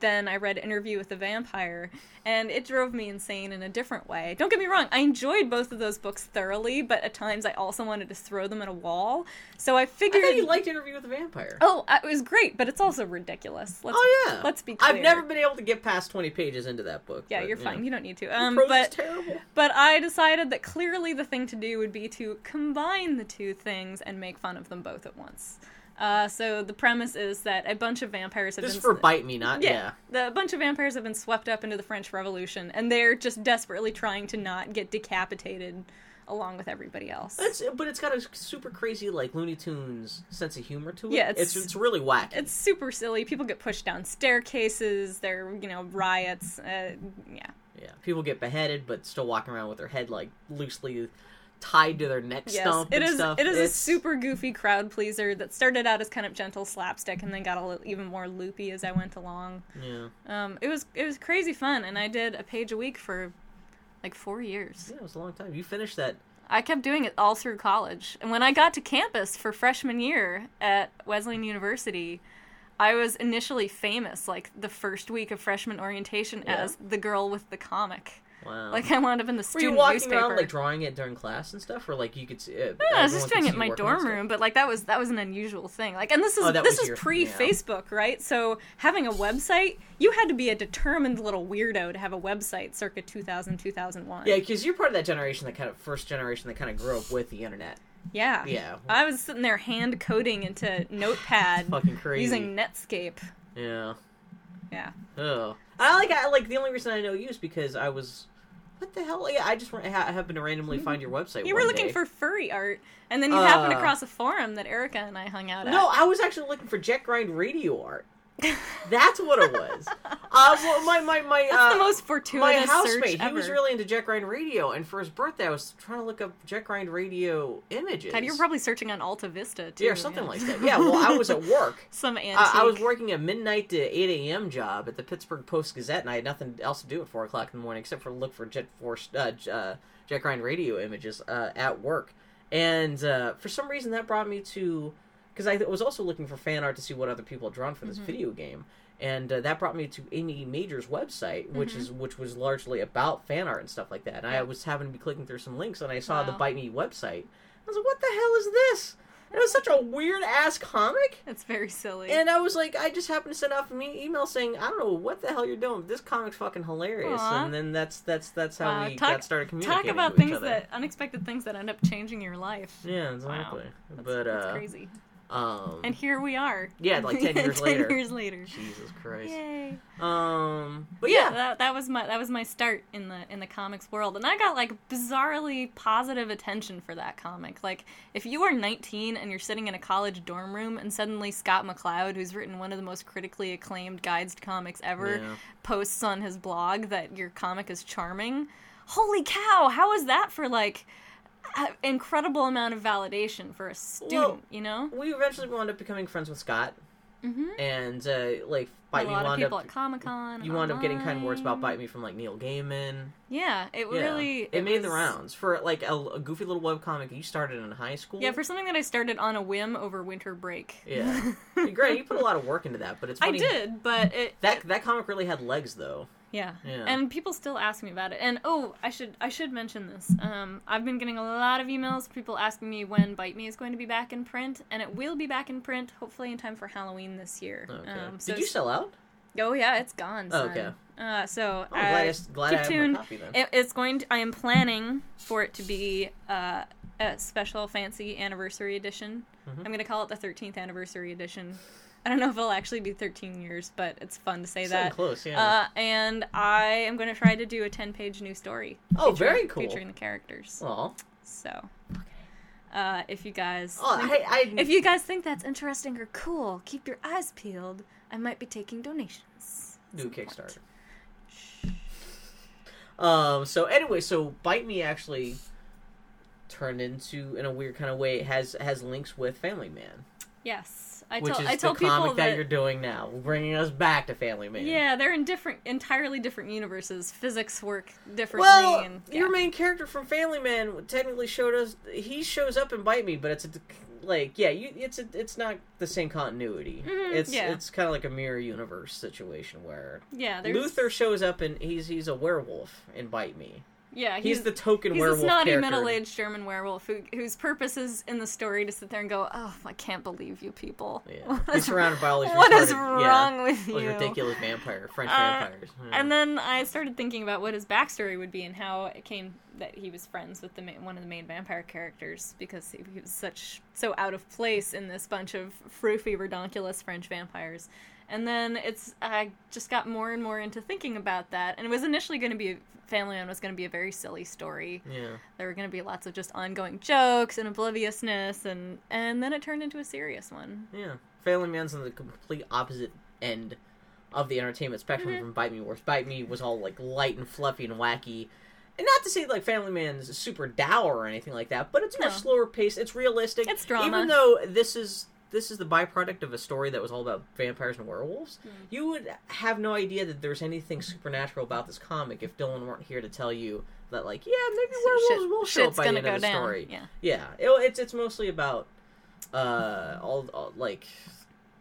then I read Interview with the Vampire, and it drove me insane in a different way. Don't get me wrong, I enjoyed both of those books thoroughly, but at times I also wanted to throw them at a wall. So I I figured. thought you liked Interview with the Vampire. Oh, uh, it was great, but it's also ridiculous. Let's, Oh, yeah. let's be clear. I've never been able to get past twenty pages into that book. Yeah, but, you're you fine. know. You don't need to. Um, but terrible. but I decided that clearly the thing to do would be to combine the two things and make fun of them both at once. Uh, so the premise is that a bunch of vampires have This is been for Bite Me, not yeah. the a bunch of vampires have been swept up into the French Revolution, and they're just desperately trying to not get decapitated along with everybody else. That's, but it's got a super crazy like Looney Tunes sense of humor to it. Yeah, it's it's- it's really wacky. it's super silly. People get pushed down staircases. There, you know, riots. Uh, yeah. Yeah, people get beheaded, but still walking around with their head like loosely tied to their neck Yes, stump. it and is. Stuff. It is It's- a super goofy crowd pleaser that started out as kind of gentle slapstick and then got a little even more loopy as I went along. Yeah, Um, it was it was crazy fun, and I did a page a week for like four years. yeah, it was a long time. You finished that. I kept doing it all through college, and when I got to campus for freshman year at Wesleyan University. I was initially famous, like the first week of freshman orientation, Yeah. as the girl with the comic. Wow. Like I wound up in the were student you walking newspaper. around like drawing it during class and stuff, or like you could see? Uh, Yeah, I was just doing it in my you working on dorm room, but like that was that was an unusual thing. Like, and this is Oh, this is pre Facebook, right? So having a website, you had to be a determined little weirdo to have a website, circa 2000 2001. Yeah, because you're part of that generation, that kind of first generation that kind of grew up with the internet. yeah, Yeah. I was sitting there hand coding into Notepad Fucking crazy. using Netscape. Yeah. Yeah, Oh, I like. I like the only reason I know you is because I was. What the hell? Yeah, I just happened to randomly find your website. you were looking day. for furry art, and then you happened Uh, across a forum that Erica and I hung out at. No, I was actually looking for Jet Grind radio art. That's what it was. Uh, well, my my my That's uh, the most fortuitous search housemate, he ever. was really into Jet Grind Radio, and for his birthday, I was trying to look up Jet Grind Radio images. God, you're probably searching on Alta Vista too. yeah, or something like that. Yeah, well, I was at work. Some antique. I, I was working a midnight to 8 a.m. job at the Pittsburgh Post Gazette, and I had nothing else to do at 4 o'clock in the morning except for look for Jet Force, uh, uh, radio images uh, at work. And uh, for some reason, that brought me to. Because I was also looking for fan art to see what other people had drawn for Mm-hmm. this video game. And uh, that brought me to Amy Major's website, which Mm-hmm. is which was largely about fan art and stuff like that. And I was having to be clicking through some links, and I saw the Bite Me website. I was like, "What the hell is this?" And it was such a weird ass comic. It's very silly. And I was like, I just happened to send off an email saying, I don't know what the hell you're doing. but This comic's fucking hilarious. Aw. And then that's that's that's how Wow, we talk- got started communicating Talk about things that unexpected things that end up changing your life. Yeah, exactly. That's, but that's uh, crazy. Um, And here we are. yeah, like 10 years 10 later. years later. Jesus Christ. Yay. Um, but yeah, yeah, that, that was my that was my start in the in the comics world, and I got like bizarrely positive attention for that comic. Like, if you are 19 and you're sitting in a college dorm room, and suddenly Scott McCloud, who's written one of the most critically acclaimed guides to comics ever, Yeah. posts on his blog that your comic is charming. Holy cow! How is that for like? Incredible amount of validation for a student, Well, you know. we eventually wound up becoming friends with Scott. Mm-hmm. And, uh, like, Bite a Me lot of wound people up. at Comic Con. You wound up getting kind words about Bite Me from, like, Neil Gaiman. Yeah, it Yeah. really It, made the rounds. For, like, a, a goofy little webcomic you started in high school. Yeah, for something that I started on a whim over winter break. Yeah. Great, you put a lot of work into that, but it's I did, but it That that comic really had legs, though. Yeah. Yeah. And people still ask me about it. And oh, I should I should mention this. Um, I've been getting a lot of emails, people asking me when Bite Me is going to be back in print, and it will be back in print hopefully in time for Halloween this year. Okay. Um, so Did you sell out? Oh yeah, it's gone. Oh, okay. Uh, so Oh, glad I glad I have my tuned. copy then. It, it's going to. I am planning for it to be uh, a special fancy anniversary edition. Mm-hmm. I'm going to call it the 13th anniversary edition. I don't know if it'll actually be 13 years, but it's fun to say It's that. close, yeah. Uh, and I am going to try to do a 10 page new story. Oh, featuring- very cool. Featuring the characters. Well, So, uh, if you guys. oh, think- I, I, if you guys think that's interesting or cool, keep your eyes peeled. I might be taking donations. New Kickstarter. Um. So anyway, so Bite Me actually turned into, in a weird kind of way, has has links with Family Man, Yes, I which tell is I tell the people comic that, that, you're doing now, bringing us back to Family Man. yeah, they're in different, entirely different universes. Physics work differently. Well, and, yeah. your main character from Family Man technically showed us he shows up and Bite Me, but it's a, like yeah, you, it's a, it's not the same continuity. Mhm, it's yeah. it's kind of like a mirror universe situation where yeah, there's, Luther shows up and he's he's a werewolf and Bite Me. Yeah, He's, the token He's a werewolf snotty character. middle-aged German werewolf who, whose purpose is in the story to sit there and go, "Oh, I can't believe you people. Yeah. What He's surrounded by all these what is retarded- wrong yeah, with you?" ridiculous vampire French Uh, vampires. Yeah. And then I started thinking about what his backstory would be and how it came that he was friends with the one of the main vampire characters because he he was such so out of place in this bunch of froofy, redonkulous French vampires. And then it's I just got more and more into thinking about that, and it was initially going to be Family Man was going to be a very silly story. yeah. There were going to be lots of just ongoing jokes and obliviousness, and and then it turned into a serious one. Yeah, Family Man's on the complete opposite end of the entertainment spectrum Mm-hmm. from Bite Me, where Bite Me was all like light and fluffy and wacky. And not to say like Family Man's super dour or anything like that, but it's much slower paced. It's realistic. It's drama. Even though this is this is the byproduct of a story that was all about vampires and werewolves, Hmm. you would have no idea that there's anything supernatural about this comic if Dylan weren't here to tell you that like yeah maybe werewolves Shit- will show up by the gonna end go of the down. story. Yeah. Yeah, it, it's it's mostly about uh all, all like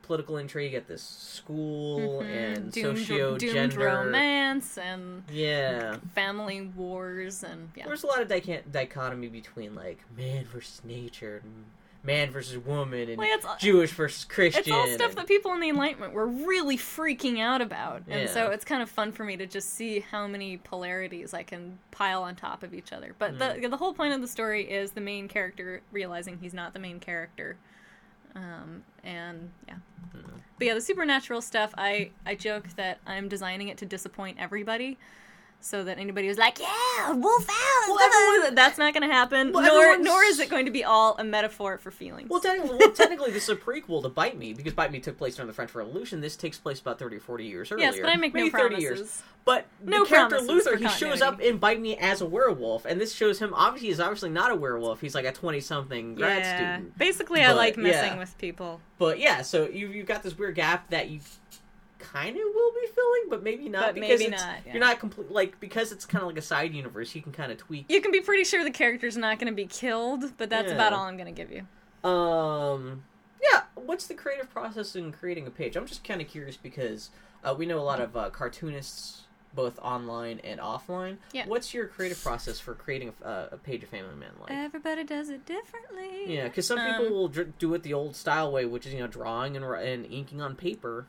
political intrigue at this school and Mm-hmm. doomed, socio gender. romance and Yeah, family wars and yeah. there's a lot of dic- dichotomy between like man versus nature, and man versus woman, and Well, Jewish versus Christian. It's all stuff and- that people in the Enlightenment were really freaking out about, and so it's kind of fun for me to just see how many polarities I can pile on top of each other. But Mm. the the whole point of the story is the main character realizing he's not the main character, um, and yeah. Mm. But yeah, the supernatural stuff. I I joke that I'm designing it to disappoint everybody. So that anybody was like, "Yeah, wolf out." Well, everyone- that's not going to happen. Well, nor everyone's- nor is it going to be all a metaphor for feelings. Well, technically, well, technically, this is a prequel to Bite Me because Bite Me took place during the French Revolution. This takes place about thirty or forty years earlier. yes, but I make no promises. years. But No the character Luther, he shows up in Bite Me as a werewolf, and this shows him obviously he's obviously not a werewolf. He's like a twenty-something grad yeah. student. Basically, I like messing yeah. with people. But yeah, so you you've got this weird gap that you kind of will be filling, but maybe not. But because maybe not, yeah. You're not complete like because it's kind of like a side universe. You can kind of tweak. You can be pretty sure the character's not going to be killed, but that's Yeah. about all I'm going to give you. Um, yeah. What's the creative process in creating a page? I'm just kind of curious because uh, we know a lot of uh, cartoonists, both online and offline. Yeah. What's your creative process for creating a, uh, a page of Family Man like? Everybody does it differently. yeah, because some Um, people will dr- do it the old style way, which is you know drawing and, and inking on paper.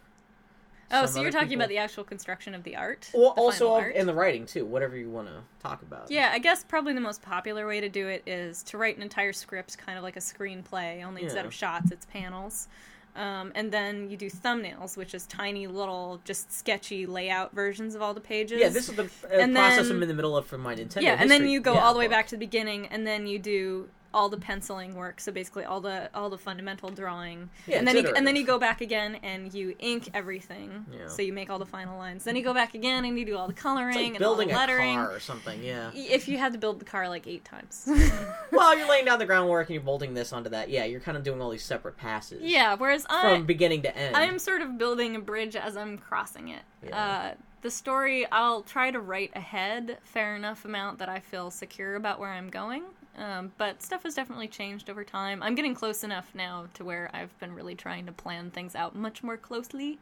Oh, so you're talking people- about the actual construction of the art? well, the also of- art? and the writing too. Whatever you want to talk about. Yeah, I guess probably the most popular way to do it is to write an entire script, kind of like a screenplay, only instead of shots, it's panels. Um, and then you do thumbnails, which is tiny little, just sketchy layout versions of all the pages. Yeah, this is the uh, And process then- I'm in the middle of for my Nintendo. yeah, and then you go yeah, all the way back to the beginning, and then you do all the penciling work. So basically, all the all the fundamental drawing, Yeah, and then you, and then you go back again and you ink everything. Yeah. So you make all the final lines. Then you go back again and you do all the coloring like and building all the a lettering. car or something. Yeah. If you had to build the car like eight times. well, you're laying down the groundwork and you're bolting this onto that. Yeah, you're kind of doing all these separate passes. yeah, whereas I From beginning to end. I am sort of building a bridge as I'm crossing it. Yeah. Uh, the story, I'll try to write ahead fair enough amount that I feel secure about where I'm going. Um, but stuff has definitely changed over time. I'm getting close enough now to where I've been really trying to plan things out much more closely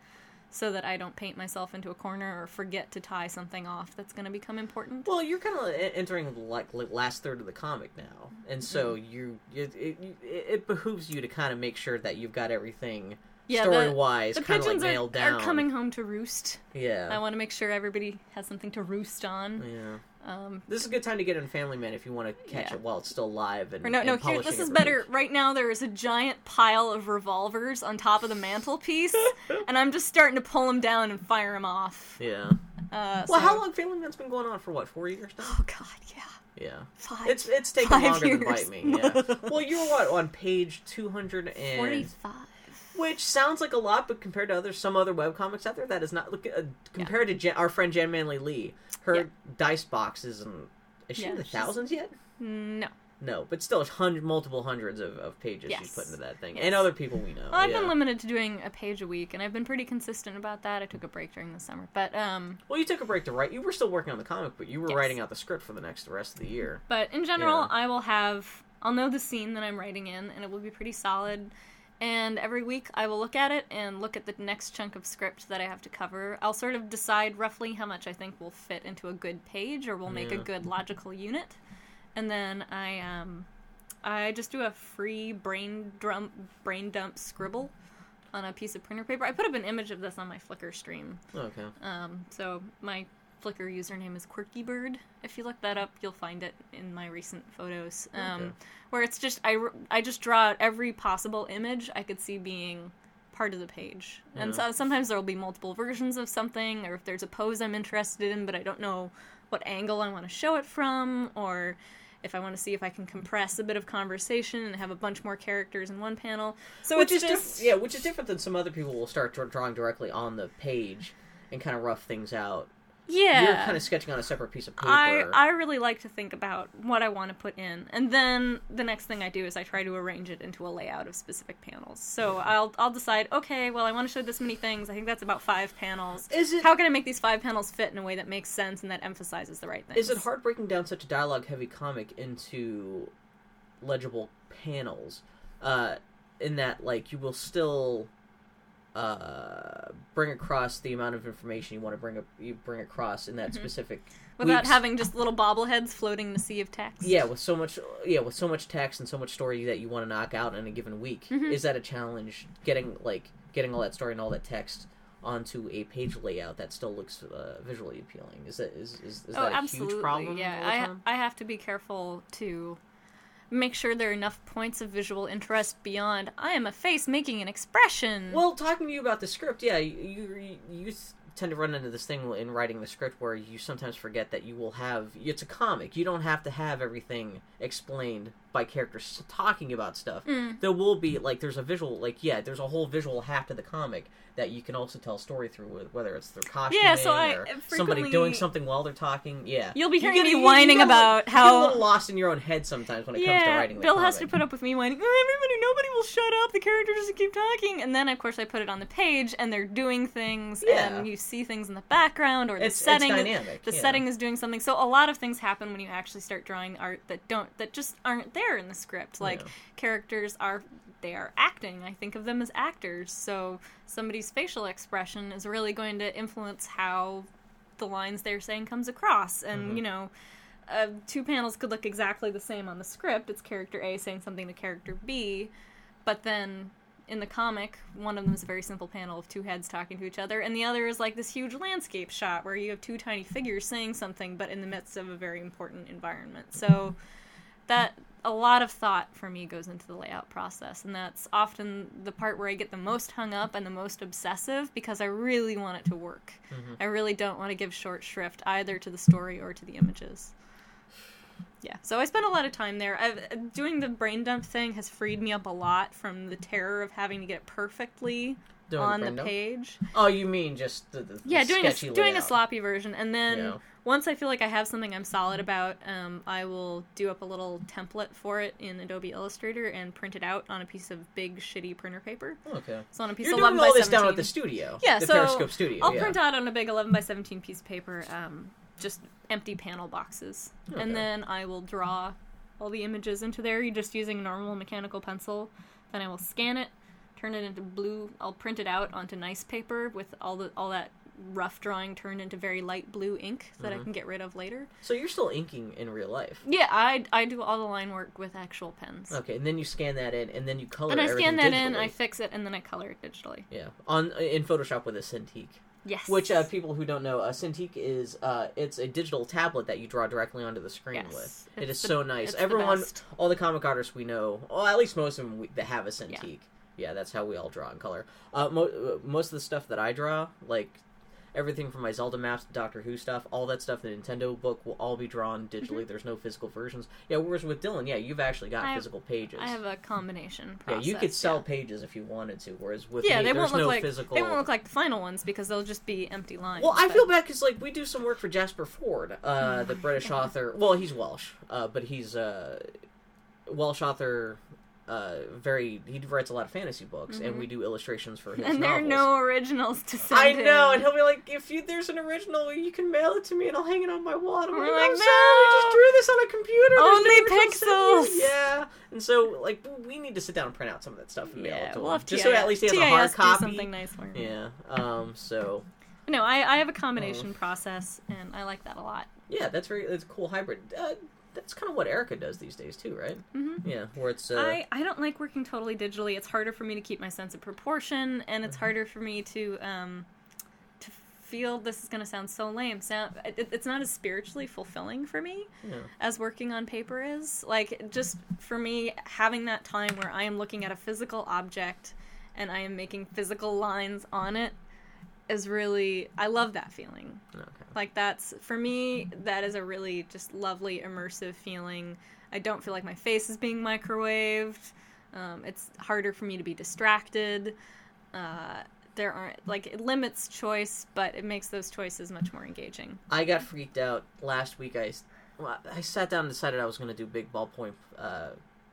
so that I don't paint myself into a corner or forget to tie something off that's going to become important. Well, you're kind of entering like, last third of the comic now, and so Mm-hmm. you it, it, it behooves you to kind of make sure that you've got everything Yeah, story wise kind of like nailed are, down. are coming home to roost. Yeah. I want to make sure everybody has something to roost on. yeah. Um, This is a good time to get in Family Man if you want to catch Yeah. it while it's still live and Or no, and no. Here, this is better. me. Right now, there is a giant pile of revolvers on top of the mantelpiece, and I'm just starting to pull them down and fire them off. Yeah. Uh, Well, so- how long Family Man's been going on for? What four years now? Oh God, yeah, Yeah. five. It's it's taken longer than years. Bite Me. Yeah. well, you're what on page two hundred and forty-five. Which sounds like a lot, but compared to other some other webcomics out there, that is not. Look uh, compared to Jenn, our friend Jenn Manley Lee, her Yeah. Dicebox is in. Is she Yeah, in the thousands yet? No, No, but still, hundred multiple hundreds of, of pages she's put into that thing, Yes. and other people we know. well, I've yeah. been limited to doing a page a week, and I've been pretty consistent about that. I took a break during the summer, but um, Well, you took a break to write. You were still working on the comic, but you were Yes. writing out the script for the next the rest of the year. But in general, Yeah. I will have I'll know the scene that I'm writing in and it will be pretty solid. And every week I will look at it and look at the next chunk of script that I have to cover. I'll sort of decide roughly how much I think will fit into a good page or will make a good logical unit. And then I um I just do a free brain drum brain dump scribble on a piece of printer paper. I put up an image of this on my Flickr stream. Okay. Um, so my Flickr username is QuirkyBird. If you look that up, you'll find it in my recent photos. Um, Okay. Where it's just I, I just draw out every possible image I could see being part of the page. And so sometimes there will be multiple versions of something, or if there's a pose I'm interested in, but I don't know what angle I want to show it from, or if I want to see if I can compress a bit of conversation and have a bunch more characters in one panel. So which it's is just diff- yeah, which is different than some other people will start drawing directly on the page and kind of rough things out. Yeah. You're kind of sketching on a separate piece of paper. I I really like to think about what I want to put in, and then the next thing I do is I try to arrange it into a layout of specific panels. So I'll I'll decide, okay, well I want to show this many things. I think that's about five panels. Is it- How can I make these five panels fit in a way that makes sense and that emphasizes the right things? Is it hard breaking down such a dialogue heavy comic into legible panels? Uh, in that, like, you will still uh, bring across the amount of information you want to bring up, you bring across in that specific without weeks. having just little bobbleheads floating in a sea of text? Yeah, with so much, yeah, with so much text and so much story that you want to knock out in a given week, Mm-hmm. is that a challenge? Getting like getting all that story and all that text onto a page layout that still looks uh, visually appealing. Is that is is, is oh, that a absolutely. huge problem? all yeah, I? I have to be careful to make sure there are enough points of visual interest beyond I am a face making an expression. Well, talking to you about the script, yeah, you you, you tend to run into this thing in writing the script where you sometimes forget that you will have it's a comic. You don't have to have everything explained by characters talking about stuff. Mm. There will be like there's a visual like yeah, there's a whole visual half to the comic that you can also tell a story through with whether it's their costuming Yeah, so I or somebody doing something while they're talking. Yeah. You'll be You hearing get- me you- whining you get a little- about you get how- a little lost in your own head sometimes when it comes to yeah, writing Bill has to put up with me whining. Oh, everybody, nobody will shut up. The characters just keep talking, and then of course I put it on the page, and they're doing things, Yeah. and you see things in the background, or the It's- it's setting. dynamic, the yeah. setting is doing something. So a lot of things happen when you actually start drawing art that don't that just aren't there in the script. Like Yeah. characters are they are acting. I think of them as actors. So somebody's facial expression is really going to influence how the lines they're saying comes across. And Mm-hmm. you know, uh, two panels could look exactly the same on the script. It's character A saying something to character B, but then in the comic, one of them is a very simple panel of two heads talking to each other, and the other is like this huge landscape shot where you have two tiny figures saying something, but in the midst of a very important environment. So that a lot of thought for me goes into the layout process, and that's often the part where I get the most hung up and the most obsessive because I really want it to work. Mm-hmm. I really don't want to give short shrift either to the story or to the images. Yeah, so I spent a lot of time there. I've, doing the brain dump thing has freed me up a lot from the terror of having to get it perfectly Doing on the dump? page. Oh, you mean just the, the Yeah, doing a doing a sloppy version, and then Yeah. Once I feel like I have something I'm solid about, um, I will do up a little template for it in Adobe Illustrator and print it out on a piece of big shitty printer paper. Okay. So on a piece You're of doing 11 all by this 17. down at the studio. Yeah, the so Periscope studio. I'll yeah. print out on a big 11 by 17 piece of paper, um, just empty panel boxes, Okay. and then I will draw all the images into there. You're just using a normal mechanical pencil. Then I will scan it, turn it into blue. I'll print it out onto nice paper with all the all that rough drawing turned into very light blue ink that I Mm-hmm. can get rid of later. So you're still inking in real life. Yeah, I I do all the line work with actual pens. Okay, and then you scan that in, and then you color And I scan that in. I fix it, and then I color it digitally. Yeah, on in Photoshop with a Cintiq. Yes. Which uh, people who don't know, a Cintiq is uh, it's a digital tablet that you draw directly onto the screen Yes. with. It It's the- so nice. it's the Everyone, best. all the comic artists we know, well, at least most of them, we, they have a Cintiq. Yeah. that's how we all draw in color. Uh, mo- uh, most of the stuff that I draw, like everything from my Zelda maps to Doctor Who stuff, all that stuff, the Nintendo book will all be drawn digitally. Mm-hmm. There's no physical versions. Yeah, whereas with Dylan, yeah, you've actually got I have- physical pages. I have a combination yeah, you could sell yeah. pages if you wanted to. Whereas with Yeah, me, they there's won't look no like physical. they won't look like the final ones because they'll just be empty lines. Well, I feel bad because like we do some work for Jasper Fforde, uh, Mm. the British author. Well, he's Welsh, uh, but he's uh, Welsh author. Uh, very he writes a lot of fantasy books, and we do illustrations for his Mm-hmm. and there are no originals to send. I know, in. and he'll be like, "If you, there's an original, you can mail it to me, and I'll hang it on my wall." And I'm We're like, like, "I'm sorry, I just drew this on a computer. There's no Only original send me." pixels. Yeah, and so like we need to sit down and print out some of that stuff and mail it yeah, to we'll him, just so at least he has TIS a hard copy. something nice for him. Yeah. Um. So No, I, I have a combination process, and I like that a lot. Yeah, that's very that's a cool hybrid. Uh, that's kind of what Erica does these days too, right? Mm-hmm. Yeah, where it's uh, I, I don't like working totally digitally. It's harder for me to keep my sense of proportion, and Mm-hmm. it's harder for me to um to feel. This is going to sound so lame. Sound it, it's not as spiritually fulfilling for me yeah. as working on paper is. Like just for me, having that time where I am looking at a physical object and I am making physical lines on it is really I love that feeling. Okay. Like that's for me that is a really just lovely immersive feeling. I don't feel like my face is being microwaved. Um, it's harder for me to be distracted. Uh, there aren't like it limits choice, but it makes those choices much more engaging. I got freaked out last week. I well, I sat down and decided I was going to do big ballpoint uh,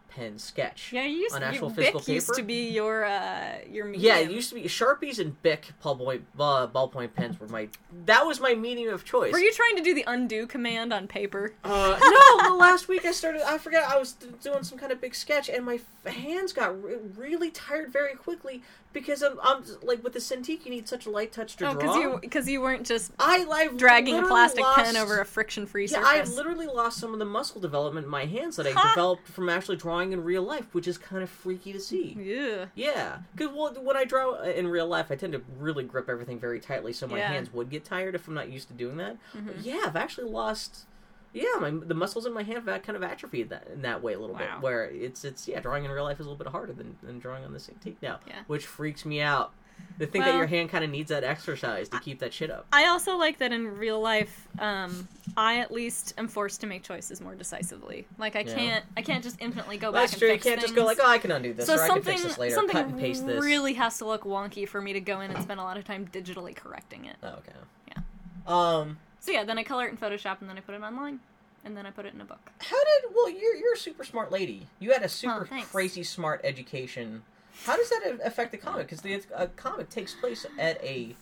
pen sketch. Yeah, you used On you, actual Bic physical used paper? to be your uh, your medium. Yeah, it used to be Sharpies and Bic ballpoint uh, ballpoint pens were my that was my medium of choice. Were you trying to do the undo command on paper? Uh, no, last week I started. I forgot I was doing some kind of big sketch, and my hands got re- really tired very quickly because I'm, I'm like with the Cintiq, you need such a light touch to Oh, draw. because you you weren't just I like dragging a plastic pen over a friction-free Yeah, surface. I literally lost some of the muscle development in my hands that I Ha! developed from actually drawing in real life, which is kind of freaky to see. Yeah. Yeah, because well, when I draw in real life, I tend to really grip everything very tightly, so my Yeah. hands would get tired if I'm not used to doing that. Mhm. yeah, I've actually lost. Yeah, my the muscles in my hand have kind of atrophied that in that way a little Wow. bit. Where it's it's yeah, drawing in real life is a little bit harder than, than drawing on the Cintiq now, Yeah. which freaks me out. They think that your hand kind of needs that exercise to keep that shit up. I also like that in real life, um, I at least am forced to make choices more decisively. Like I Yeah. can't, I can't just infinitely go That's back true. and You can't just go like, oh, I can undo this, so or I can fix this later, something cut and paste this. really has to look wonky for me to go in and spend a lot of time digitally correcting it. Oh, okay. Yeah. Um, So yeah, then I color it in Photoshop and then I put it online, and then I put it in a book. how did? Well, you're you're a super smart lady. You had a super thanks. crazy smart education. How does that affect the comic? Because the a comic takes place at a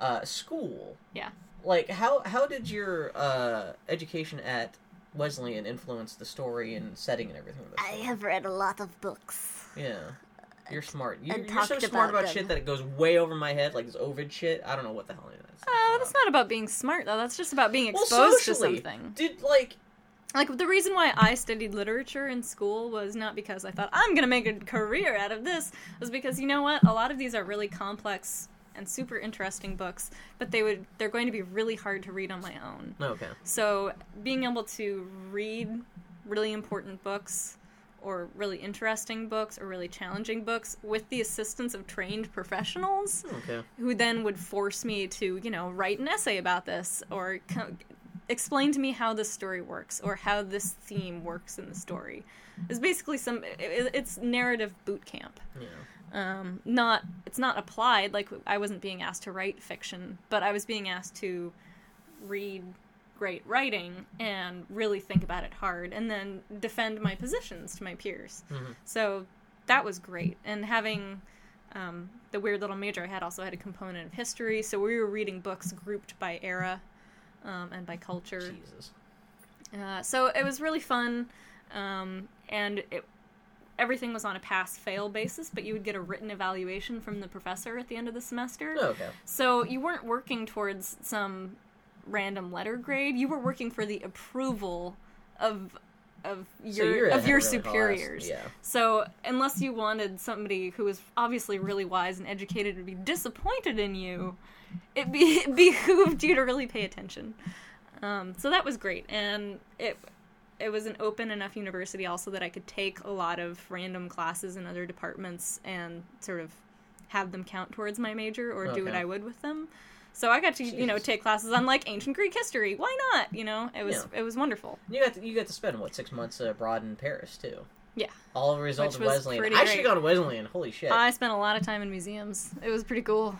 uh, school. Yeah. Like how how did your uh, education at Wesleyan influence the story and setting and everything? The I have read a lot of books. Yeah. You're smart. You, and you're so smart about about shit that it goes way over my head, like this Ovid shit. I don't know what the hell it is. Oh, that's not about being smart though. That's just about being Well, exposed to something. Did like Like the reason why I studied literature in school was not because I thought I'm gonna make a career out of this, was because you know what? A lot of these are really complex and super interesting books, but they would they're going to be really hard to read on my own. okay. So being able to read really important books or really interesting books or really challenging books with the assistance of trained professionals Okay. who then would force me to, you know, write an essay about this or co- explain to me how this story works or how this theme works in the story. It's basically some it, it's narrative boot camp. Yeah. Um, not it's not applied like I wasn't being asked to write fiction, but I was being asked to read great writing and really think about it hard and then defend my positions to my peers. Mhm. So that was great. And having um, the weird little major I had also had a component of history, so we were reading books grouped by era um, and by culture. Jesus. Uh, so it was really fun, um, and it, everything was on a pass-fail basis. But you would get a written evaluation from the professor at the end of the semester. Okay. So you weren't working towards some random letter grade. You were working for the approval of of your you're of your really superiors. Yeah. So unless you wanted somebody who was obviously really wise and educated to be disappointed in you, it, be, it behooved you to really pay attention. Um, so that was great, and it it was an open enough university also that I could take a lot of random classes in other departments and sort of have them count towards my major or do what I would with them. So I got to you know take classes on like ancient Greek history. Why not? You know, it was it was wonderful. You got to, you got to spend what six months uh, abroad in Paris too. Yeah. All a result of Wesleyan. I should have gone to Wesleyan. Holy shit. I spent a lot of time in museums. It was pretty cool.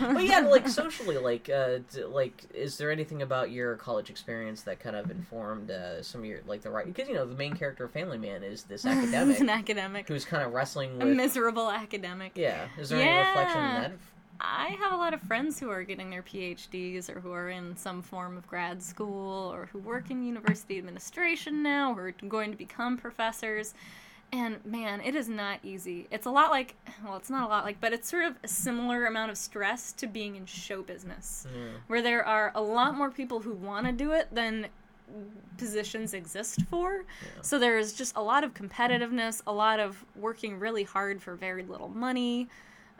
but yeah, like socially, like, uh, d- like, is there anything about your college experience that kind of informed uh, some of your like the right? Because you know the main character of Family Man is this academic an academic, who's kind of wrestling with a miserable academic. yeah, is there any reflection in that? I have a lot of friends who are getting their PhDs or who are in some form of grad school or who work in university administration now or are going to become professors. And man, it is not easy. It's a lot like, well, it's not a lot like, but it's sort of a similar amount of stress to being in show business, Yeah. where there are a lot more people who want to do it than positions exist for. So there's just a lot of competitiveness, a lot of working really hard for very little money.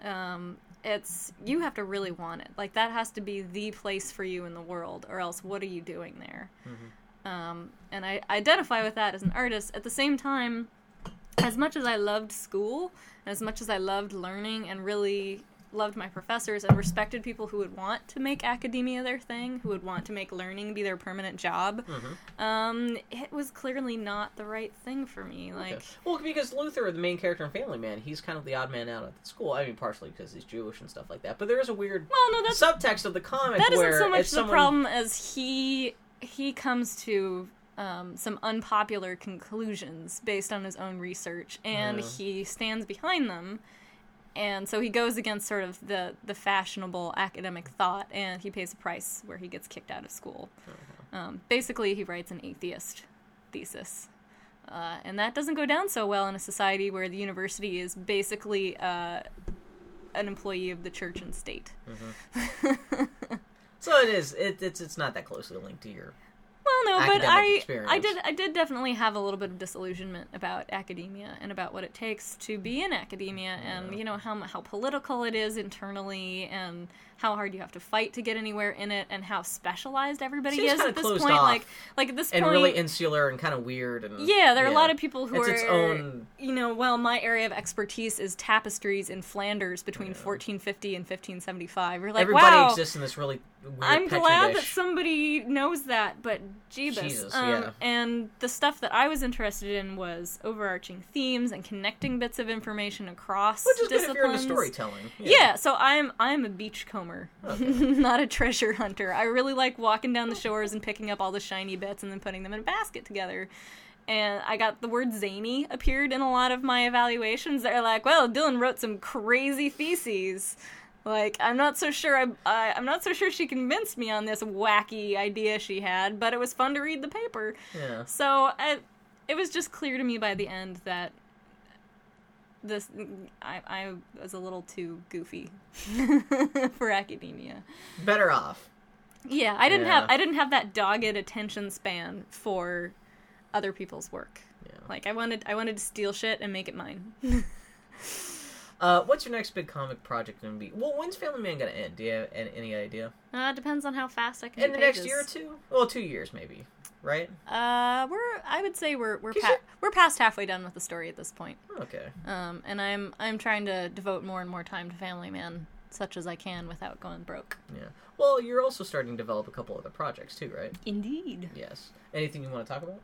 Um, it's you have to really want it. Like that has to be the place for you in the world, or else what are you doing there? Um, and I identify with that as an artist. At the same time, as much as I loved school, and as much as I loved learning and really loved my professors and respected people who would want to make academia their thing, who would want to make learning be their permanent job, um, it was clearly not the right thing for me. Like, Okay. Well, because Luther, the main character in Family Man, he's kind of the odd man out at the school. I mean, partially because he's Jewish and stuff like that. But there is a weird well, no, that's subtext of the comic that isn't so much the someone- problem as he he comes to um, some unpopular conclusions based on his own research, and he stands behind them. And so he goes against sort of the, the fashionable academic thought, and he pays a price where he gets kicked out of school. Um, basically, he writes an atheist thesis. Uh, and that doesn't go down so well in a society where the university is basically uh, an employee of the church and state. So it is. It, it's it's not that closely linked to your. Well, don't but I experience. I did I did definitely have a little bit of disillusionment about academia and about what it takes to be in academia and you know how how political it is internally and how hard you have to fight to get anywhere in it and how specialized everybody Seems is at this point like like at this and point really insular and kind of weird. And yeah, there are a lot of people who it's are its own. you know, well, my area of expertise is tapestries in Flanders between 1450 and 1575. You're like, Everybody wow, exists in this really I'm glad that somebody knows that, but Jeebus. Jesus, um, yeah. And the stuff that I was interested in was overarching themes and connecting bits of information across Which is good if you're into storytelling. Yeah. so I'm I'm a beachcomber, not a treasure hunter. I really like walking down the shores and picking up all the shiny bits and then putting them in a basket together. And I got the word zany appeared in a lot of my evaluations. They're like, "Well, Dylan wrote some crazy theses." Like, I'm not so sure. I, I I'm not so sure she convinced me on this wacky idea she had, but it was fun to read the paper. Yeah. So I, it was just clear to me by the end that this I, I was a little too goofy for academia. Better off. Yeah, I didn't Yeah. have I didn't have that dogged attention span for other people's work. Yeah. Like I wanted I wanted to steal shit and make it mine. Uh, what's your next big comic project going to be? Well, when's Family Man going to end? Do you have any, idea? uh, depends on how fast I can. In the next year or two? Well, two years maybe, right? Uh, we're I would say we're we're pa- we're past halfway done with the story at this point. Okay. Um, and I'm I'm trying to devote more and more time to Family Man, such as I can without going broke. Yeah. Well, you're also starting to develop a couple other projects too, right? Indeed. Yes. Anything you want to talk about?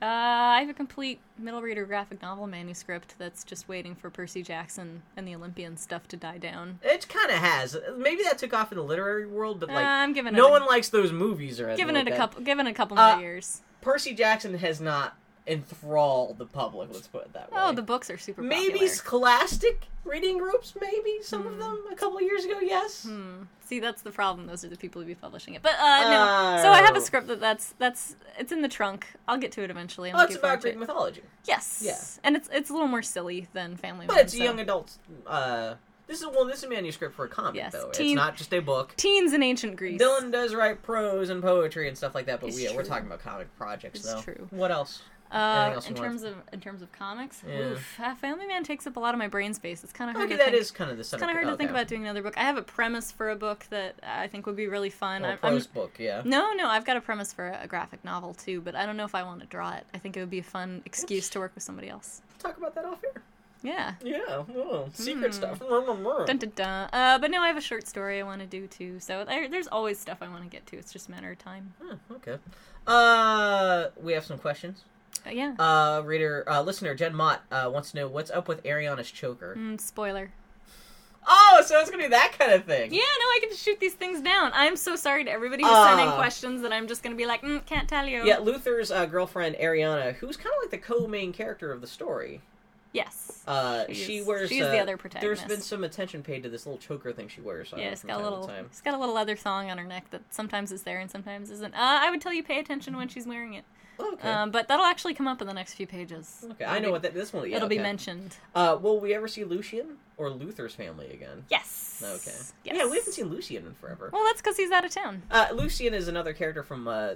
Uh, I have a complete middle reader graphic novel manuscript that's just waiting for Percy Jackson and the Olympian stuff to die down. It kind of has. Maybe that took off in the literary world, but like Uh, I'm giving no a- one likes those movies or anything Giving like it a that. couple, giving a couple Uh, more years. Percy Jackson has not enthralled the public. Let's put it that way. Oh, the books are super maybe popular. Scholastic reading groups. Maybe some of them a couple of years ago. Yes. Hmm. See, that's the problem. Those are the people who be publishing it. But uh, no. So I have Oh. a script that that's that's it's in the trunk. I'll get to it eventually. I'm Oh, it's about Greek it. mythology, Yes. Yeah. And it's it's a little more silly than Family but Man. it's so- young adults. Uh, this is well, this is a manuscript for a comic Yes, though. teen- It's not just a book. Teens in ancient Greece. Dylan does write prose and poetry and stuff like that, but It's we, we're talking about comic projects It's though. true. What else? Uh, in want? terms of in terms of comics, Yeah. oof, uh, Family Man takes up a lot of my brain space. It's kind of hard Okay, to that think. is kind of the It's kind of hard to think about doing another book. I have a premise for a book that I think would be really fun. Well, I'm- I'm- book, yeah. no, no, I've got a premise for a graphic novel too, but I don't know if I want to draw it. I think it would be a fun excuse to work with somebody else. Talk about that off air. Yeah. Yeah, oh, secret Hmm. stuff. Dun, dun, dun. Uh, but no, I have a short story I want to do too. So there, there's always stuff I want to get to. It's just a matter of time. Oh, okay. Uh, we have some questions. Uh, yeah. Uh, reader, uh, listener Jen Mott uh, wants to know what's up with Ariana's choker. Mm, spoiler. Oh, so it's gonna be that kind of thing. Yeah, no, I can just shoot these things down. I'm so sorry to everybody who's sending Ah. questions that I'm just gonna be like, mm, can't tell you. Yeah, Luther's uh, girlfriend Ariana, who's kind of like the co-main character of the story. Yes. Uh, She she wears. she's uh, the other protagonist. There's been some attention paid to this little choker thing she wears. Uh, Yeah, it's got a little, it's got a little leather thong on her neck that sometimes is there and sometimes isn't. Uh, I would tell you pay attention when she's wearing it. Okay. Um, but that'll actually come up in the next few pages. okay, I know what that, this one. Yeah, It'll be mentioned. Uh, will we ever see Lucian or Luther's family again? Yes. Okay. Yes. Yeah, we haven't seen Lucian in forever. Well, that's because he's out of town. Uh, Lucian is another character from uh,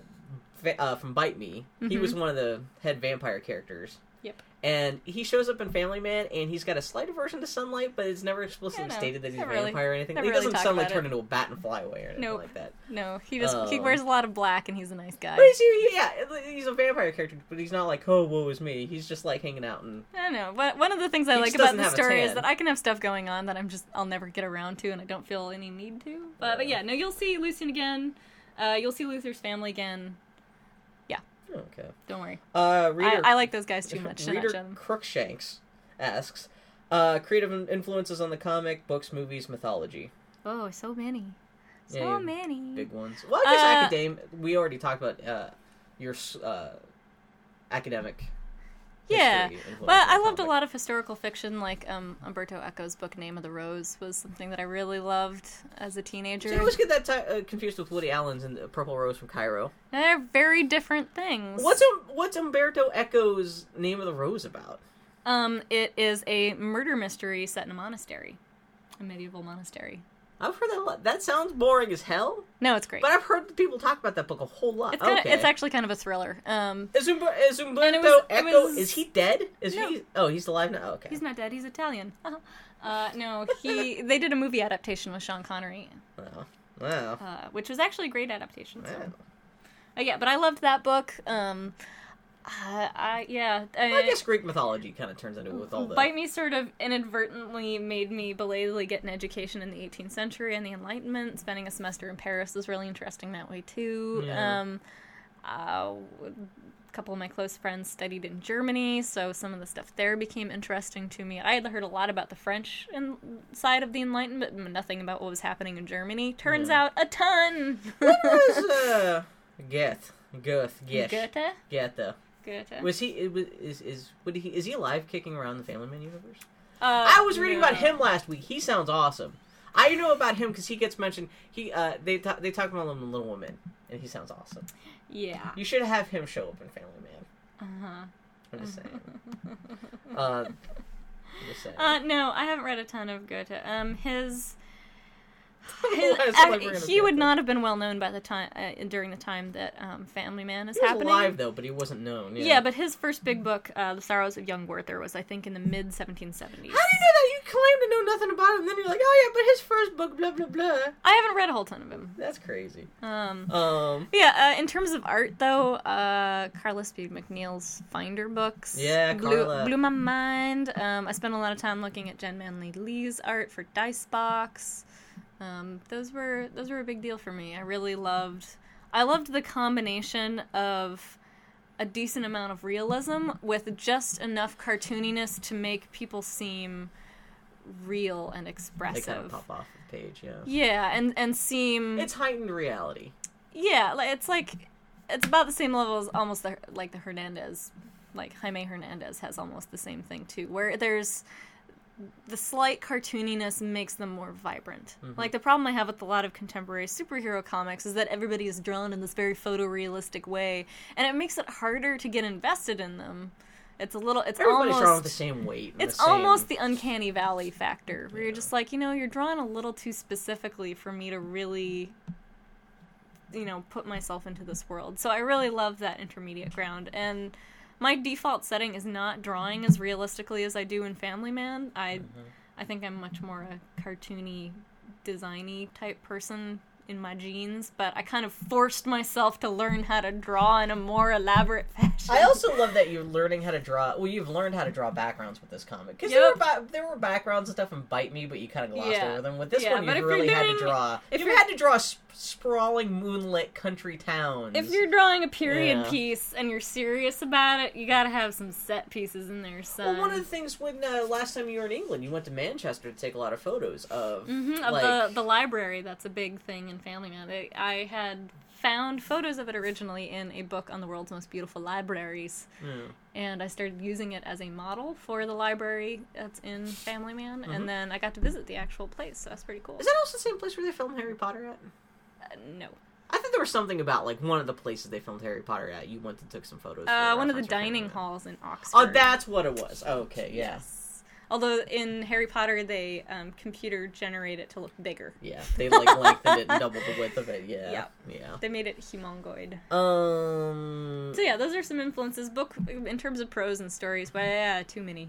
uh, from Bite Me. He Mhm. was one of the head vampire characters. Yep. And he shows up in Family Man, and he's got a slight aversion to sunlight, but it's never explicitly Yeah, no, stated that he's a never really- vampire or anything. He really doesn't suddenly turn it. into a bat and fly away or anything Nope. like that. No, he just he Um, wears a lot of black and he's a nice guy. But he's, he- yeah, he's a vampire character, but he's not like, oh, woe is me. He's just like hanging out and I don't know. But one of the things I like about the story is that I can have stuff going on that I'm just I'll never get around to, and I don't feel any need to. But but Yeah. yeah, no, you'll see Lucian again. Uh, you'll see Luther's family again. Okay. Don't worry. Uh, reader, I, I like those guys too much to Reader. Crookshanks asks, uh, creative influences on the comic, books, movies, mythology. Oh, so many, so Yeah, many. Big ones. Well, I guess Uh, academic. We already talked about uh, your uh, academic. Yeah, But I loved a lot of historical fiction, like um, Umberto Eco's book "Name of the Rose" was something that I really loved as a teenager. See, I always get that ti uh, confused with Woody Allen's and the Purple Rose from Cairo. They're very different things. What's um, what's Umberto Eco's Name of the Rose about? Um, it is a murder mystery set in a monastery, a medieval monastery. I've heard that a lot. That sounds boring as hell, No, it's great. but I've heard people talk about that book a whole lot. It's kind of, okay. it's actually kind of a thriller. Um, Is, Umber- is Umberto was- Eco? was- Is he dead? Is No. he? Oh, he's alive now. Okay. he's not dead. He's Italian. uh, no, he. They did a movie adaptation with Sean Connery, Wow. Wow. uh, which was actually a great adaptation. So. Wow. Uh, yeah, but I loved that book. Um, uh, I yeah. I guess Greek mythology kind of turns into it with all the. Bite Me sort of inadvertently made me belatedly get an education in the 18th century and the Enlightenment. Spending a semester in Paris was really interesting that way too. Yeah. Um, uh, a couple of my close friends studied in Germany, so some of the stuff there became interesting to me. I had heard a lot about the French in- side of the Enlightenment, but nothing about what was happening in Germany. Turns Yeah. out a ton. was uh, Goethe? Goethe. Goethe. Goethe. Goethe. Was he? Is is would he? Is he alive, kicking around the Family Man universe? Uh, I was reading about him last week. He sounds awesome. I know about him because he gets mentioned. He uh, they ta- they talk about him in Little Women, and he sounds awesome. Yeah. You should have him show up in Family Man. Uh huh. I'm just saying. uh, I'm just saying. Uh, no, I haven't read a ton of Goethe. Um, his, his Why is it like we're gonna he would not have been well known by the time uh, during the time that um, Family Man is he was happening. alive though, but he wasn't known. Yeah. yeah. but his first big book, uh, The Sorrows of Young Werther, was I think in the mid 1770s. how do you know that? You claim to know nothing about him, and then you're like, oh yeah, but his first book, blah blah blah. I haven't read a whole ton of him. That's crazy. Um, Um. yeah, uh, in terms of art, though, uh, Carla Speed McNeil's Finder books Yeah, blew, blew my mind. Um, I spent a lot of time looking at Jenn Manley Lee's art for Dicebox. Um, those were those were a big deal for me. I really loved. I loved the combination of a decent amount of realism with just enough cartooniness to make people seem real and They expressive. kind of pop off the page. Yeah. Yeah, and and seem It's heightened reality. yeah, it's like it's about the same level as almost the like the Hernandez, like Jaime Hernandez has almost the same thing too, where there's the slight cartooniness makes them more vibrant. Mm-hmm. Like the problem I have with a lot of contemporary superhero comics is that everybody is drawn in this very photorealistic way, and it makes it harder to get invested in them. It's a little, it's Everybody's almost drawn the same weight. it's the same- almost the uncanny valley factor where you're just like you know you're drawn a little too specifically for me to really you know put myself into this world so i really love that intermediate ground and my default setting is not drawing as realistically as i do in family man. I uh-huh. i think i'm much more a cartoony designy type person in my genes, but i kind of forced myself to learn how to draw in a more elaborate fashion I also love that you're learning how to draw. Well, you've learned how to draw backgrounds with this comic because Yep. there were ba- there were backgrounds and stuff in Bite Me, but you kind of glossed Yeah. over them. With this Yeah, one, you really had to draw. if You had to draw sp- sprawling moonlit country towns. If you're drawing a period Yeah. piece and you're serious about it, you gotta have some set pieces in there, son. well, one of the things when uh, last time you were in England, you went to Manchester to take a lot of photos of, Mhm, of like, the the library. That's a big thing in Family Man. I, I had found photos of it originally in a book on the world's most beautiful libraries, Hmm. and I started using it as a model for the library that's in Family Man. Mm-hmm. And then I got to visit the actual place, so that's pretty cool. Is that also the same place where they filmed Harry Potter at? Uh, no, I thought there was something about like one of the places they filmed Harry Potter at. You went and took some photos. uh, one of the dining halls in Oxford. Oh, that's what it was. Okay, yeah. yes. Although in Harry Potter they um, computer generate it to look bigger. Yeah, they like lengthened it and doubled the width of it. Yeah, Yeah. yeah. They made it humongoid. Um, So yeah, those are some influences. Book in terms of prose and stories, but yeah, too many,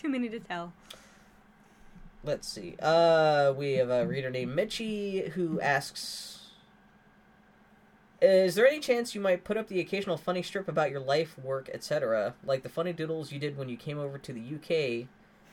too many to tell. let's see. Uh, we have a reader named Mitchie who asks, "Is there any chance you might put up the occasional funny strip about your life, work, etc., like the funny doodles you did when you came over to the UK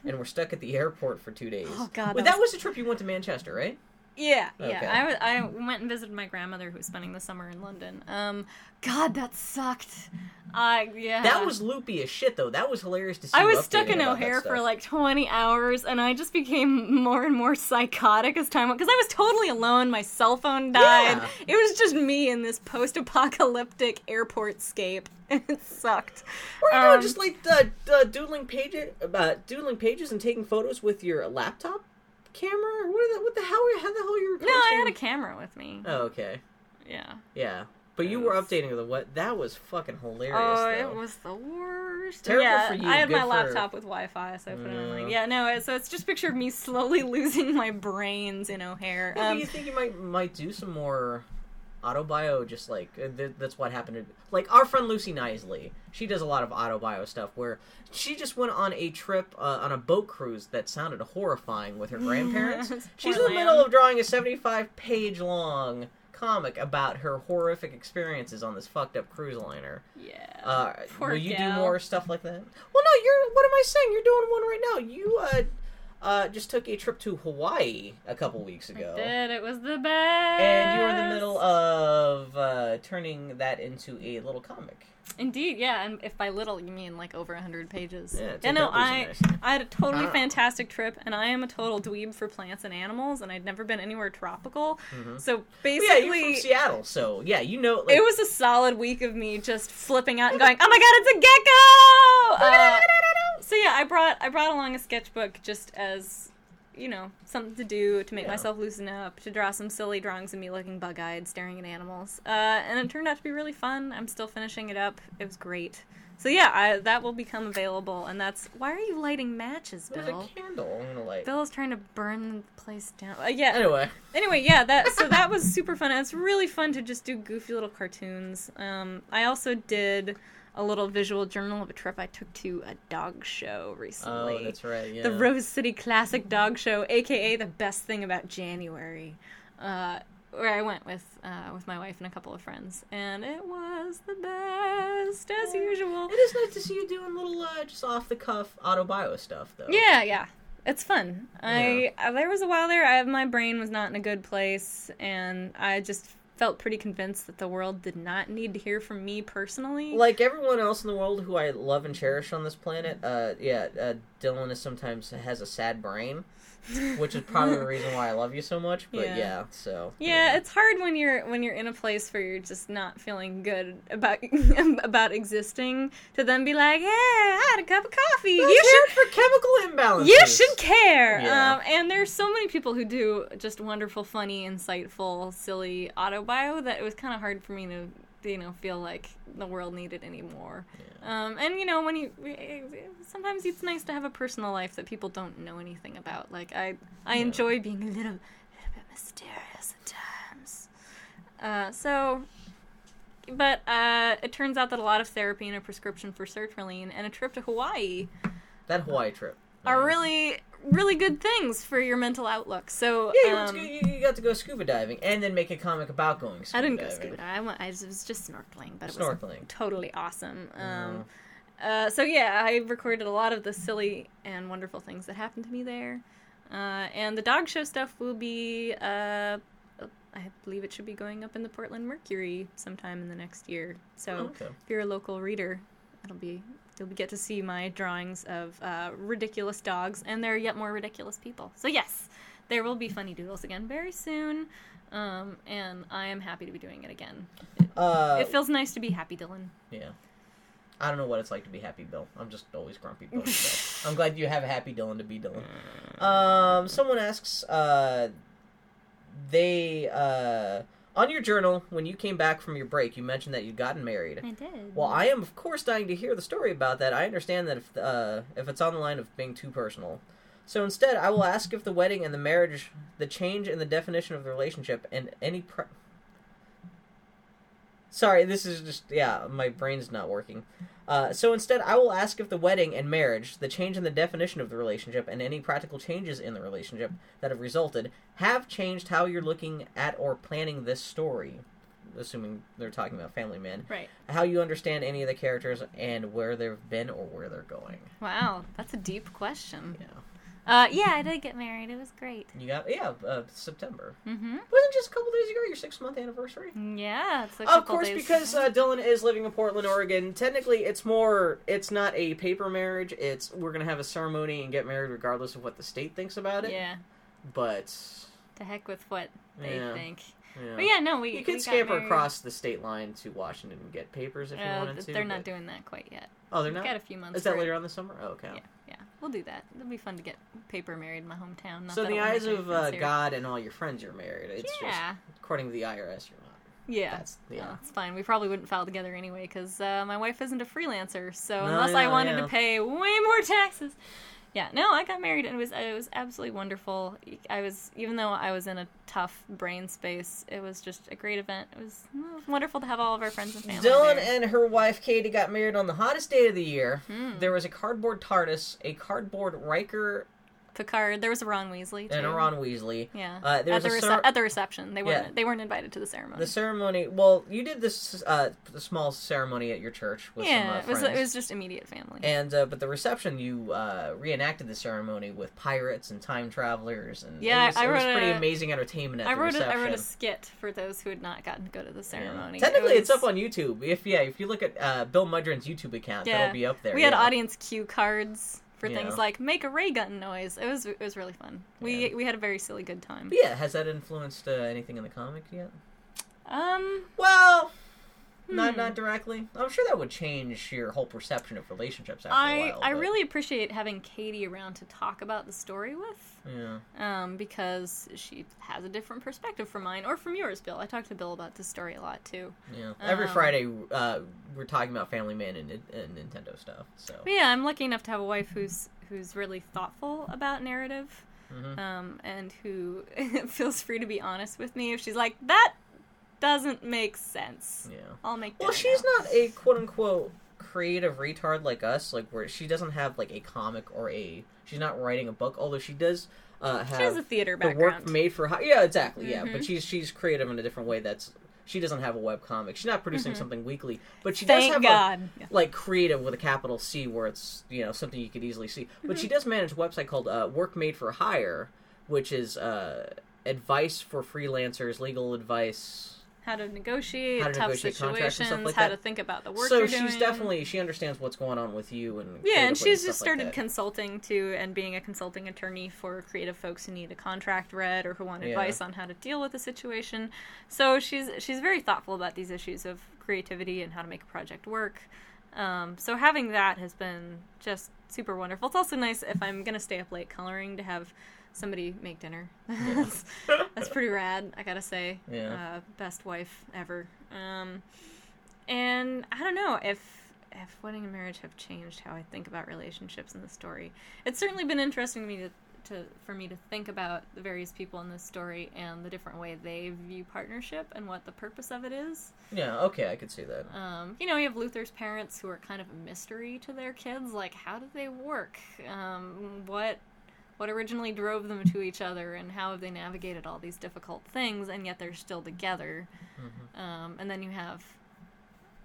and we're stuck at the airport for two days?" Oh, God, Wait, that that was the trip you went to Manchester, right? Yeah, Okay. yeah. I, wa- I went and visited my grandmother who was spending the summer in London. Um, God, that sucked. I yeah. That was loopy as shit, though. That was hilarious to see. I you was stuck in O'Hare for like 20 hours, and I just became more and more psychotic as time went. Because I was totally alone. My cell phone died. Yeah. It was just me in this post-apocalyptic airport scape. it sucked. Are you doing? Um, Just like uh, uh, doodling pages, uh, doodling pages, and taking photos with your laptop camera. What, are the, what the hell? How the hell are you? No, I had a camera with me. Oh, okay. Yeah. Yeah, but you were updating the what? That was fucking hilarious. Oh, though. it was the worst. Terrible yeah, for you, I had good my laptop with Wi-Fi, so I put it on. Yeah. Like, yeah, no. So it's just picture of me slowly losing my brains in O'Hare. Yeah, Um, you think you might might do some more autobio? Just like th- that's what happened. To, like our friend Lucy Knisley, she does a lot of autobio stuff. Where she just went on a trip uh, on a boat cruise that sounded horrifying with her grandparents. She's in the middle of drawing a seventy-five page long comic about her horrific experiences on this fucked up cruise liner. yeah. Uh, will you do more stuff like that? Well, no. You're. What am I saying? You're doing one right now. You uh, uh, just took a trip to Hawaii a couple weeks ago. I did. It was the best. And you were in the middle of uh, turning that into a little comic. Indeed, yeah. And if by little you mean like over hundred pages. Yeah, yeah no, I nice. I had a totally Ah. fantastic trip, and I am a total dweeb for plants and animals, and I'd never been anywhere tropical. So basically, Mm-hmm. yeah, you're from Seattle, so yeah, you know. Like, it was a solid week of me just flipping out and going, "Oh my god, it's a gecko!" Uh, so yeah, I brought I brought along a sketchbook just as you know something to do to make Yeah. myself loosen up, to draw some silly drawings of me looking bug-eyed, staring at animals, uh, and it turned out to be really fun. I'm still finishing it up. It was great. So yeah, I, that will become available, and that's why are you lighting matches, Bill? There's a candle. I'm gonna light. Bill is trying to burn the place down. Uh, yeah, Anyway, anyway, yeah, that so that was super fun. It's really fun to just do goofy little cartoons. Um, I also did a little visual journal of a trip I took to a dog show recently. oh, that's right. Yeah. The Rose City Classic Dog Show, aka the best thing about January, uh, where I went with uh, with my wife and a couple of friends, and it was the best as usual. It is nice to see you doing little, uh, just off the cuff autobio stuff, though. Yeah, yeah. It's fun. I uh, there was a while there I my brain was not in a good place and I just felt pretty convinced that the world did not need to hear from me personally. Like everyone else in the world who I love and cherish on this planet, uh, yeah, uh, Dylan is sometimes has a sad brain, which is probably the reason why I love you so much. But Yeah. yeah, so yeah, it's hard when you're when you're in a place where you're just not feeling good about about existing to then be like, "Hey, I had a cup of coffee. you you should for chemical imbalances. You should care. Yeah. Um, and there's so many people who do just wonderful, funny, insightful, silly autobio that it was kind of hard for me to, you know, feel like the world needed any more. Um, and you know, when you sometimes it's nice to have a personal life that people don't know anything about. Like I, I enjoy being a little, little bit mysterious at times. Uh, so but uh, it turns out that a lot of therapy and a prescription for sertraline and a trip to Hawaii that Hawaii trip are really really good things for your mental outlook. So Yeah, um, you, you got to go scuba diving and then make a comic about going scuba I didn't go diving. scuba diving. I, went, I was, it was just snorkeling, but it Snorkeling. was totally awesome. Mm-hmm. Um, uh, so yeah, I recorded a lot of the silly and wonderful things that happened to me there. Uh, and the dog show stuff will be, uh, I believe it should be going up in the Portland Mercury sometime in the next year. So Oh, okay. if you're a local reader, it'll be you'll get to see my drawings of uh, ridiculous dogs and they're yet more ridiculous people. So yes, there will be funny doodles again very soon, um, and I am happy to be doing it again. It, Uh, it feels nice to be happy, Dylan. yeah. I don't know what it's like to be happy, Bill. I'm just always grumpy, Bill. I'm glad you have a happy Dylan to be Dylan. Um, someone asks, uh, they, uh, on your journal, when you came back from your break, you mentioned that you'd gotten married. I did. Well, I am of course dying to hear the story about that. I understand that if uh, if it's on the line of being too personal. So instead, I will ask if the wedding and the marriage, the change in the definition of the relationship, and any. Pre- Sorry, this is just yeah, my brain's not working. Uh, so instead, I will ask if the wedding and marriage, the change in the definition of the relationship, and any practical changes in the relationship that have resulted, have changed how you're looking at or planning this story. Assuming they're talking about Family Man right. how you understand any of the characters and where they've been or where they're going. Wow, that's a deep question. Yeah. Uh, yeah, I did get married. It was great. You got yeah, uh, September. Mm-hmm. Wasn't just a couple days ago your six month anniversary? Yeah, it's a Of course, days. because uh, Dylan is living in Portland, Oregon. Technically, it's more. It's not a paper marriage. It's we're gonna have a ceremony and get married regardless of what the state thinks about it. yeah, But to heck with what they Yeah. think. yeah. But yeah, no, we you could scamper across the state line to Washington and get papers if you Uh, wanted to. they're but- not doing that quite yet. Oh, they're We've not. got a few months. Is that for it. later on this summer? Oh, okay. Yeah, we'll do that. It'll be fun to get paper married in my hometown. Not So in the eyes of uh. God and all your friends, you're married. It's Yeah. just according to the IRS, you're not. Yeah, That's- yeah. Well, it's fine. We probably wouldn't file together anyway because uh, my wife isn't a freelancer. So No, unless I I wanted to pay way more taxes, yeah. No, I got married and it was it was absolutely wonderful. I was even though I was in a tough brain space, it was just a great event. It was, it was wonderful to have all of our friends and family. Dylan there. and her wife Katie got married on the hottest day of the year. Hmm. There was a cardboard TARDIS, a cardboard Riker, Picard. There was a Ron Weasley too. and a Ron Weasley. Yeah, Uh, there at was the a rece- cer- at the reception. They weren't Yeah. they weren't invited to the ceremony. The ceremony. Well, you did this uh, small ceremony at your church with some yeah, uh, it was friends. it was just immediate family. And uh, but the reception, you uh, reenacted the ceremony with pirates and time travelers, and Yeah, it was, I it was wrote pretty a- amazing entertainment at I the wrote a, reception. I wrote a skit for those who had not gotten to go to the Yeah. ceremony. Technically, It it's up on YouTube. If yeah, if you look at uh, Bill Mudron's YouTube account, Yeah. that'll be up there. We had yeah. audience cue cards for Yeah. things like make a ray gun noise. It was it was really fun. We Yeah. we had a very silly good time. But yeah, has that influenced uh, anything in the comic yet? Um, Well, Hmm. not directly. I'm sure that would change your whole perception of relationships after a I while. I but- really appreciate having Katie around to talk about the story with. yeah. Um, because she has a different perspective from mine or from yours, Bill. I talked to Bill about this story a lot too. Yeah. Every Um, Friday, uh, we're talking about Family Man and, and Nintendo stuff. So yeah, I'm lucky enough to have a wife who's who's really thoughtful about narrative, Mhm. um, and who feels free to be honest with me if she's like that doesn't make sense. yeah. I'll make. Well, she's now." not a quote unquote creative retard like us. Like where she doesn't have like a comic or a she's not writing a book. Although she does uh, have She has a theater background. the work made for hi- yeah exactly yeah. Mhm. But she's she's creative in a different way. That's she doesn't have a web comic. She's not producing something weekly, but she does Mm-hmm. Have a God. Yeah. like creative with a capital C, where it's you know something you could easily see. But Mm-hmm. she does manage a website called uh, Work Made for Hire, which is uh, advice for freelancers, legal advice. How to negotiate How to tough negotiate situations. like how that. to think about the work. so you're she's doing. definitely she understands what's going on with you and Yeah, and she's stuff just started that. consulting too, and being a consulting attorney for creative folks who need a contract read or who want Yeah. advice on how to deal with a situation. So she's she's very thoughtful about these issues of creativity and how to make a project work. Um, so having that has been just super wonderful. It's also nice if I'm gonna stay up late coloring to have somebody make dinner. that's, that's pretty rad, I gotta say. Yeah. Uh, best wife ever. Um, and I don't know if if wedding and marriage have changed how I think about relationships in the story. It's certainly been interesting to me to, to for me to think about the various people in this story and the different way they view partnership and what the purpose of it is. yeah, okay, I could see that. Um, you know, you have Luther's parents who are kind of a mystery to their kids. Like, how did they work? Um, what what originally drove them to each other, and how have they navigated all these difficult things, and yet they're still together? Um, and then you have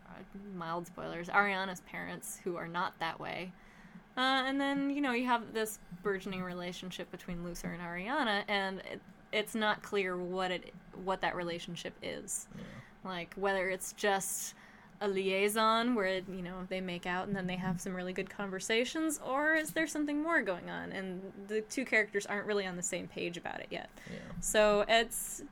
uh, mild spoilers: Ariana's parents, who are not that way. Uh, and then you know you have this burgeoning relationship between Luther and Ariana, and it, it's not clear what it what that relationship is like whether it's just a liaison where you know they make out and then they have some really good conversations or is there something more going on and the two characters aren't really on the same page about it yet Yeah. so it's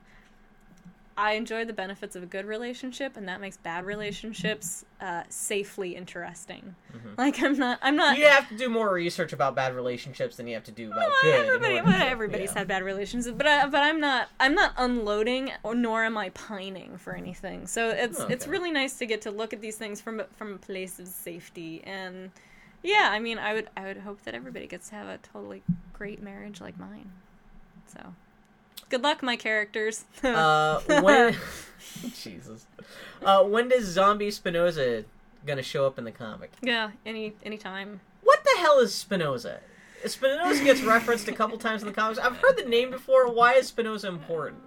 i enjoy the benefits of a good relationship and that makes bad relationships uh, safely interesting like i'm not i'm not You have to do more research about bad relationships than you have to do about well, good. everybody, well, everybody's yeah. had bad relationships, but I, but I'm not I'm not unloading, or nor am I pining for anything. So it's it's really nice to get to look at these things from from a place of safety, and yeah, I mean, I would I would hope that everybody gets to have a totally great marriage like mine. So, good luck, my characters. Uh, when Jesus, uh, when does Zombie Spinoza gonna show up in the comic? yeah, any any time. What the hell is Spinoza? Spinoza gets referenced a couple times in the comics. I've heard the name before. Why is Spinoza important?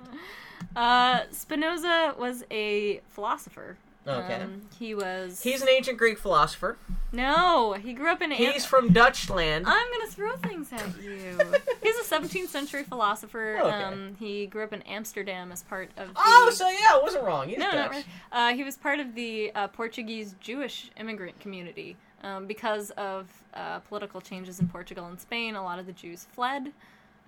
Uh, Spinoza was a philosopher. Okay. Um, he was. He's an ancient Greek philosopher. no. He grew up in. He's from Dutchland. I'm gonna throw things at you. He's a 17th century philosopher. Okay. Um, he grew up in Amsterdam as part of. The, Oh, so yeah, I wasn't wrong. He's no, Dutch. not really. Uh, he was part of the uh, Portuguese Jewish immigrant community. Um, because of uh, political changes in Portugal and Spain, a lot of the Jews fled,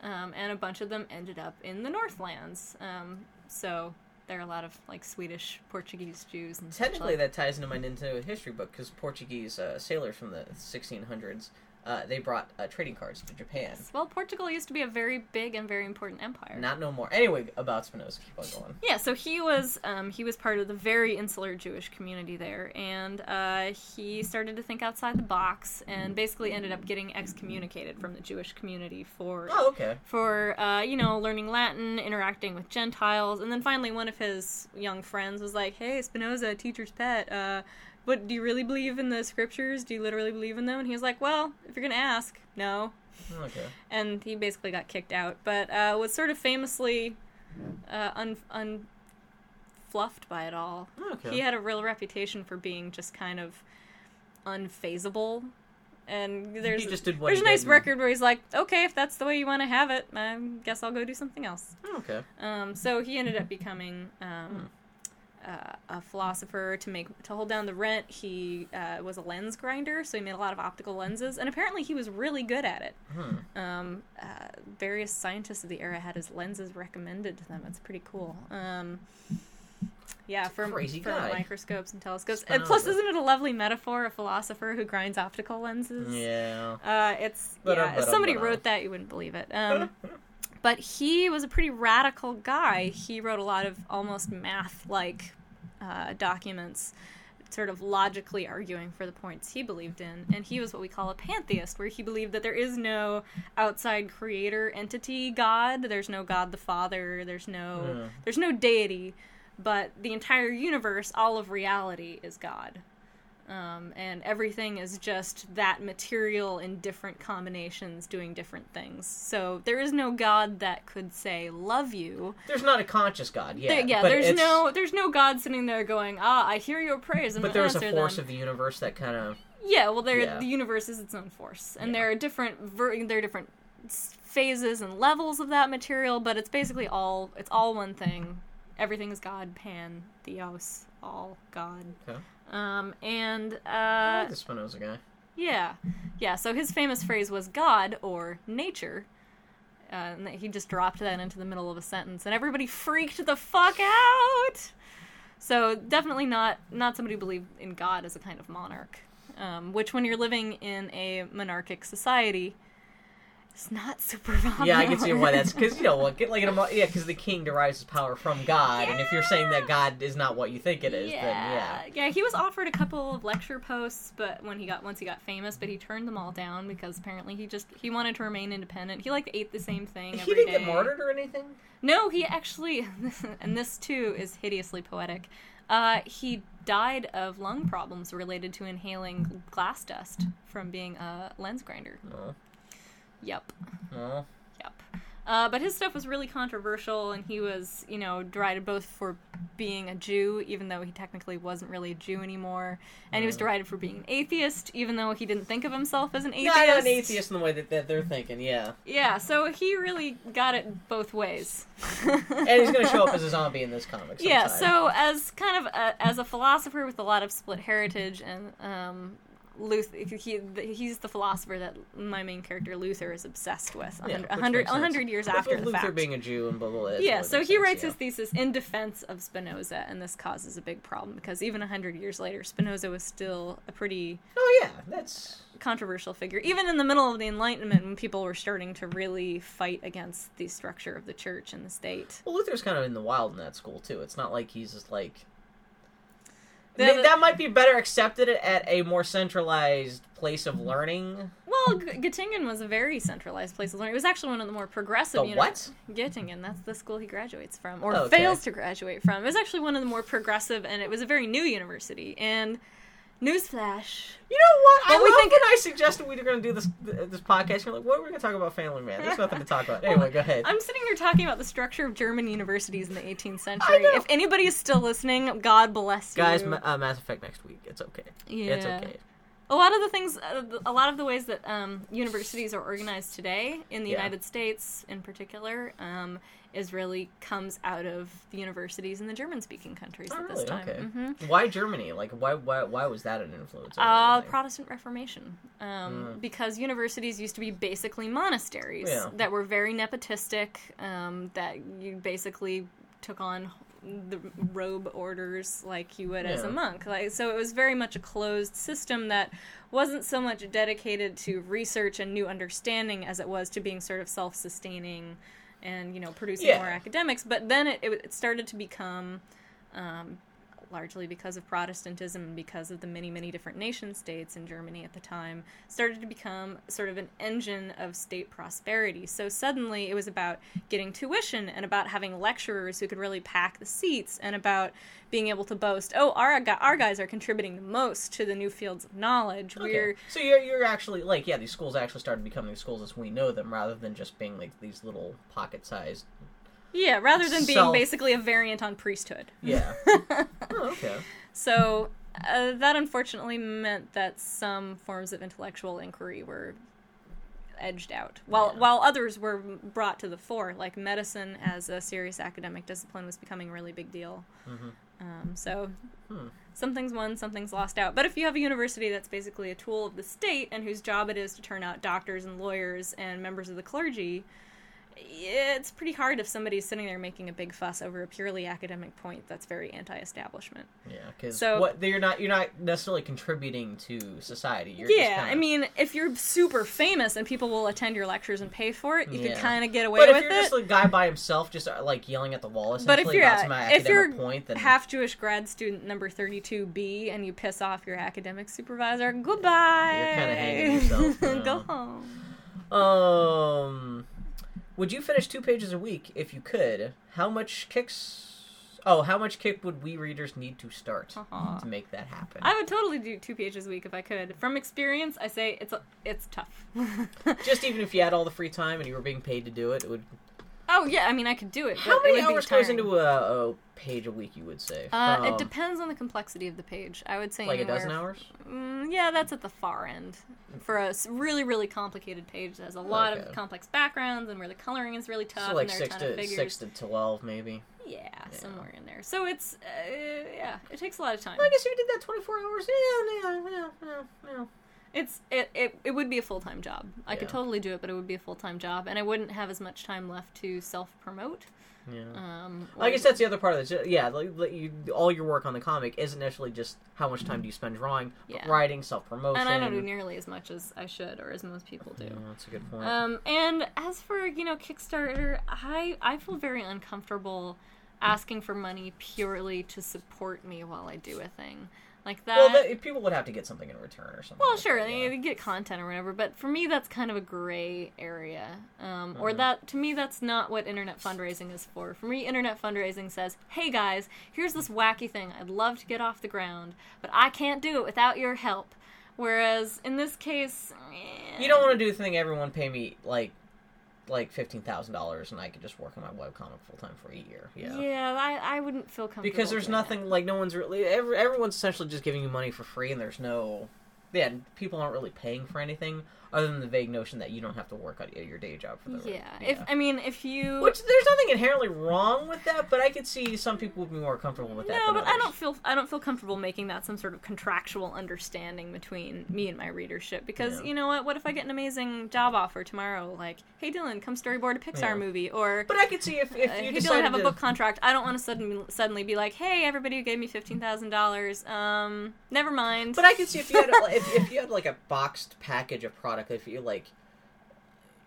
um, and a bunch of them ended up in the Northlands. Um, so there are a lot of like Swedish Portuguese Jews and Technically, like. that ties into my Nintendo history book because Portuguese uh, sailors from the 1600s uh, they brought uh, trading cards to Japan. Well, Portugal used to be a very big and very important empire. Not no more. Anyway, about Spinoza. Keep on going. Yeah, so he was um, he was part of the very insular Jewish community there, and uh, he started to think outside the box, and basically ended up getting excommunicated from the Jewish community for Oh, okay. for uh, you know learning Latin, interacting with Gentiles, and then finally one of his young friends was like, "Hey, Spinoza, teacher's pet, what do you really believe in the scriptures? Do you literally believe in them?" And he was like, "Well, if you're gonna ask, no." Okay. And he basically got kicked out, but uh, was sort of famously uh, un unfluffed by it all. Okay. He had a real reputation for being just kind of unfazable. And there's just did there's a nice did record where he's like, okay, if that's the way you want to have it, I guess I'll go do something else. Okay. Um, so he ended up becoming um, Hmm. Uh, a philosopher to make to hold down the rent. He uh, was a lens grinder, so he made a lot of optical lenses, and apparently he was really good at it. Hmm. Um, uh, various scientists of the era had his lenses recommended to them. It's pretty cool. Um, yeah, for, crazy for guy. microscopes and telescopes. And plus, isn't it a lovely metaphor? A philosopher who grinds optical lenses. Yeah. Uh, it's But, yeah. uh, but, if uh, somebody but, wrote that, you wouldn't believe it. Um, but he was a pretty radical guy. He wrote a lot of almost math-like uh, documents, sort of logically arguing for the points he believed in. And he was what we call a pantheist, where he believed that there is no outside creator entity God. There's no God the Father. There's no Hmm. there's no deity, but the entire universe, all of reality, is God um, and everything is just that material in different combinations doing different things. So there is no God that could say "love you." There's not a conscious God. Yeah. There- yeah, but there's it's- no there's no God sitting there going, "Ah, I hear your praise." And But there's a force them. of the universe that kind of. yeah. Well, there Yeah. the universe is its own force, and Yeah. there are different ver- there are different phases and levels of that material, but it's basically all it's all one thing. Everything is God, Pan, Theos, all God. Okay. Um, and uh, the Spinoza guy. Yeah, yeah. So his famous phrase was "God" or "nature," uh, and he just dropped that into the middle of a sentence, and everybody freaked the fuck out. So definitely not not somebody who believed in God as a kind of monarch, um, which when you're living in a monarchic society, is not super popular. Yeah, I can see why that's because you know what, get like an emo- yeah, because the king derives his power from God, and if you're saying that God is not what you think it is, yeah. then yeah. yeah, He was offered a couple of lecture posts, but when he got once he got famous, but he turned them all down because apparently he just he wanted to remain independent. He like ate the same thing. He didn't get day. martyred or anything. No, he actually, and this too is hideously poetic. Uh, he died of lung problems related to inhaling glass dust from being a lens grinder. No, Yep. Yep. Uh, but his stuff was really controversial, and he was, you know, derided both for being a Jew, even though he technically wasn't really a Jew anymore, and he was derided for being an atheist, even though he didn't think of himself as an atheist. Not an atheist in the way that, that they're thinking. Yeah, Yeah, so he really got it both ways. and he's gonna show up as a zombie in this comic. yeah so as kind of a, as a philosopher with a lot of split heritage and um Luther, he, he's the philosopher that my main character Luther is obsessed with. A Yeah, hundred- a hundred, makes a sense. hundred years With after the Luther fact. being a Jew and blah blah. blah yeah, so he sense, writes yeah. his thesis in defense of Spinoza, and this causes a big problem because even a hundred years later, Spinoza was still a pretty Oh yeah, that's controversial figure. Even in the middle of the Enlightenment, when people were starting to really fight against the structure of the church and the state. well. Luther's kind of in the wild in that school too. It's not like he's just like. That might be better accepted at a more centralized place of mm-hmm. learning. Well, G- Göttingen was a very centralized place of learning. It was actually one of the more progressive. The uni- what? Göttingen. That's the school he graduates from, or Oh, okay. fails to graduate from. It was actually one of the more progressive, and it was a very new university. And newsflash, You know what? I Well, we love think- when I suggested we were going to do this this podcast. You're like, what? Are We're going to talk about Family Man. There's nothing to talk about. Anyway, go ahead. I'm sitting here talking about the structure of German universities in the 18th century. know. If anybody is still listening, God bless you, Guys, Ma- uh, Mass Effect next week. It's okay. Yeah. It's okay. a lot of the things, uh, a lot of the ways that um, universities are organized today in the Yeah. United States, in particular, um, is really comes out of the universities in the German-speaking countries Oh, at really? this time. Okay. hmm Why Germany? Like, why, why, why was that an influence? Uh? Protestant Reformation, um, Mm. because universities used to be basically monasteries Yeah. that were very nepotistic, um, that you basically took on the robe orders like you would as a monk. Like so, it was very much a closed system that wasn't so much dedicated to research and new understanding as it was to being sort of self-sustaining and you know producing Yeah. more academics. But then it, it, it started to become. Um, largely because of Protestantism and because of the many, many different nation states in Germany at the time, started to become sort of an engine of state prosperity. So suddenly it was about getting tuition and about having lecturers who could really pack the seats and about being able to boast, oh, our, our guys are contributing the most to the new fields of knowledge. Okay. We're So you're you're actually like yeah, these schools actually started becoming schools as we know them, rather than just being like these little pocket-sized. Yeah, rather than being basically a variant on priesthood. Yeah. oh, okay. So uh, that unfortunately meant that some forms of intellectual inquiry were edged out, while Yeah. while others were brought to the fore. Like medicine as a serious academic discipline was becoming a really big deal. Um, so Hmm. some things won, something's lost out. But if you have a university that's basically a tool of the state and whose job it is to turn out doctors and lawyers and members of the clergy, it's pretty hard if somebody's sitting there making a big fuss over a purely academic point that's very anti-establishment. Yeah, because So- what you're not you're not necessarily contributing to society. You're just Yeah, kinda- I mean, if you're super famous and people will attend your lectures and pay for it, you Yeah. could kind of get away But with it. But if you're just a guy by himself, just uh, like yelling at the wall, but if you're about some if academic you're point, then half Jewish grad student number 32B and you piss off your academic supervisor, goodbye. You're kinda hanging yourself, Go home. Um, would you finish two pages a week if you could? How much kicks? Oh, how much kick would we readers need to start Uh-huh. to make that happen? I would totally do two pages a week if I could. From experience, I say it's a, it's tough. Just even if you had all the free time and you were being paid to do it, it would. Oh yeah, I mean I could do it. How it many be hours goes into a, a page a week? You would say. Uh, From, it depends on the complexity of the page. I would say Like a anywhere dozen hours. Mm, yeah, that's at the far end. For a really, really complicated page that has a lot Okay. of complex backgrounds and where the coloring is really tough So like and there are a six ton of to six to twelve, maybe. Yeah, somewhere in there. So it's uh, yeah, it takes a lot of time. Well, I guess if you did that twenty four hours, yeah, yeah, yeah, yeah, yeah. It's it, it it would be a full time job. I could totally do it, but it would be a full time job, and I wouldn't have as much time left to self promote. yeah. Um, I guess that's the other part of this. Yeah, like, like you, all your work on the comic isn't necessarily just how much time do you spend drawing, but Yeah. writing, self promotion. and I don't do nearly as much as I should or as most people do. Yeah, that's a good point. Um, and as for you know Kickstarter, I I feel very uncomfortable asking for money purely to support me while I do a thing like that. well, the, people would have to get something in return or something. well, like sure, that, they, yeah. they get content or whatever, but for me, that's kind of a gray area. Um, Or Mhm. that, to me, that's not what internet fundraising is for. For me, internet fundraising says, hey guys, here's this wacky thing I'd love to get off the ground, but I can't do it without your help. Whereas in this case, eh, You don't want to do the thing. Everyone pay me like like fifteen thousand dollars, and I could just work on my webcomic full time for a year. Yeah. Yeah, I, I wouldn't feel comfortable. Because there's nothing that. like no one's really every, everyone's essentially just giving you money for free, and there's no yeah people aren't really paying for anything other than the vague notion that you don't have to work at your day job for the Yeah. If I mean, if you Which there's nothing inherently wrong with that, but I could see some people would be more comfortable with that. no, but I don't feel I don't feel comfortable making that some sort of contractual understanding between me and my readership because Yeah. you know what? What if I get an amazing job offer tomorrow? Like, hey Dylan, come storyboard a Pixar Yeah. movie, or But I could see if if uh, you hey Dylan, have a book contract. I don't want to suddenly suddenly be like, hey, everybody who gave me fifteen thousand dollars, um, never mind. But I could see if you had a, if, if you had like a boxed package of product, if you like,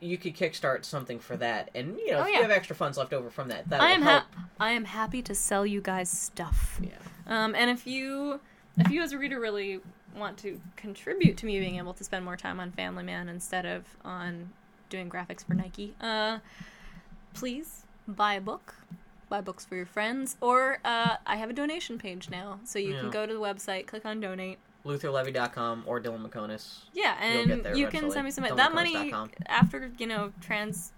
you could kickstart something for that, and you know Oh, if yeah. you have extra funds left over from that, that I am help. ha- I am happy to sell you guys stuff. yeah. Um, and if you, if you as a reader really want to contribute to me being able to spend more time on Family Man instead of on doing graphics for Nike, uh, please buy a book, buy books for your friends, or uh, I have a donation page now, so you Yeah. can go to the website, click on donate. LutherLevy.com or Dylan Meconis. Yeah, and you can send me some. Don't That money after you know trans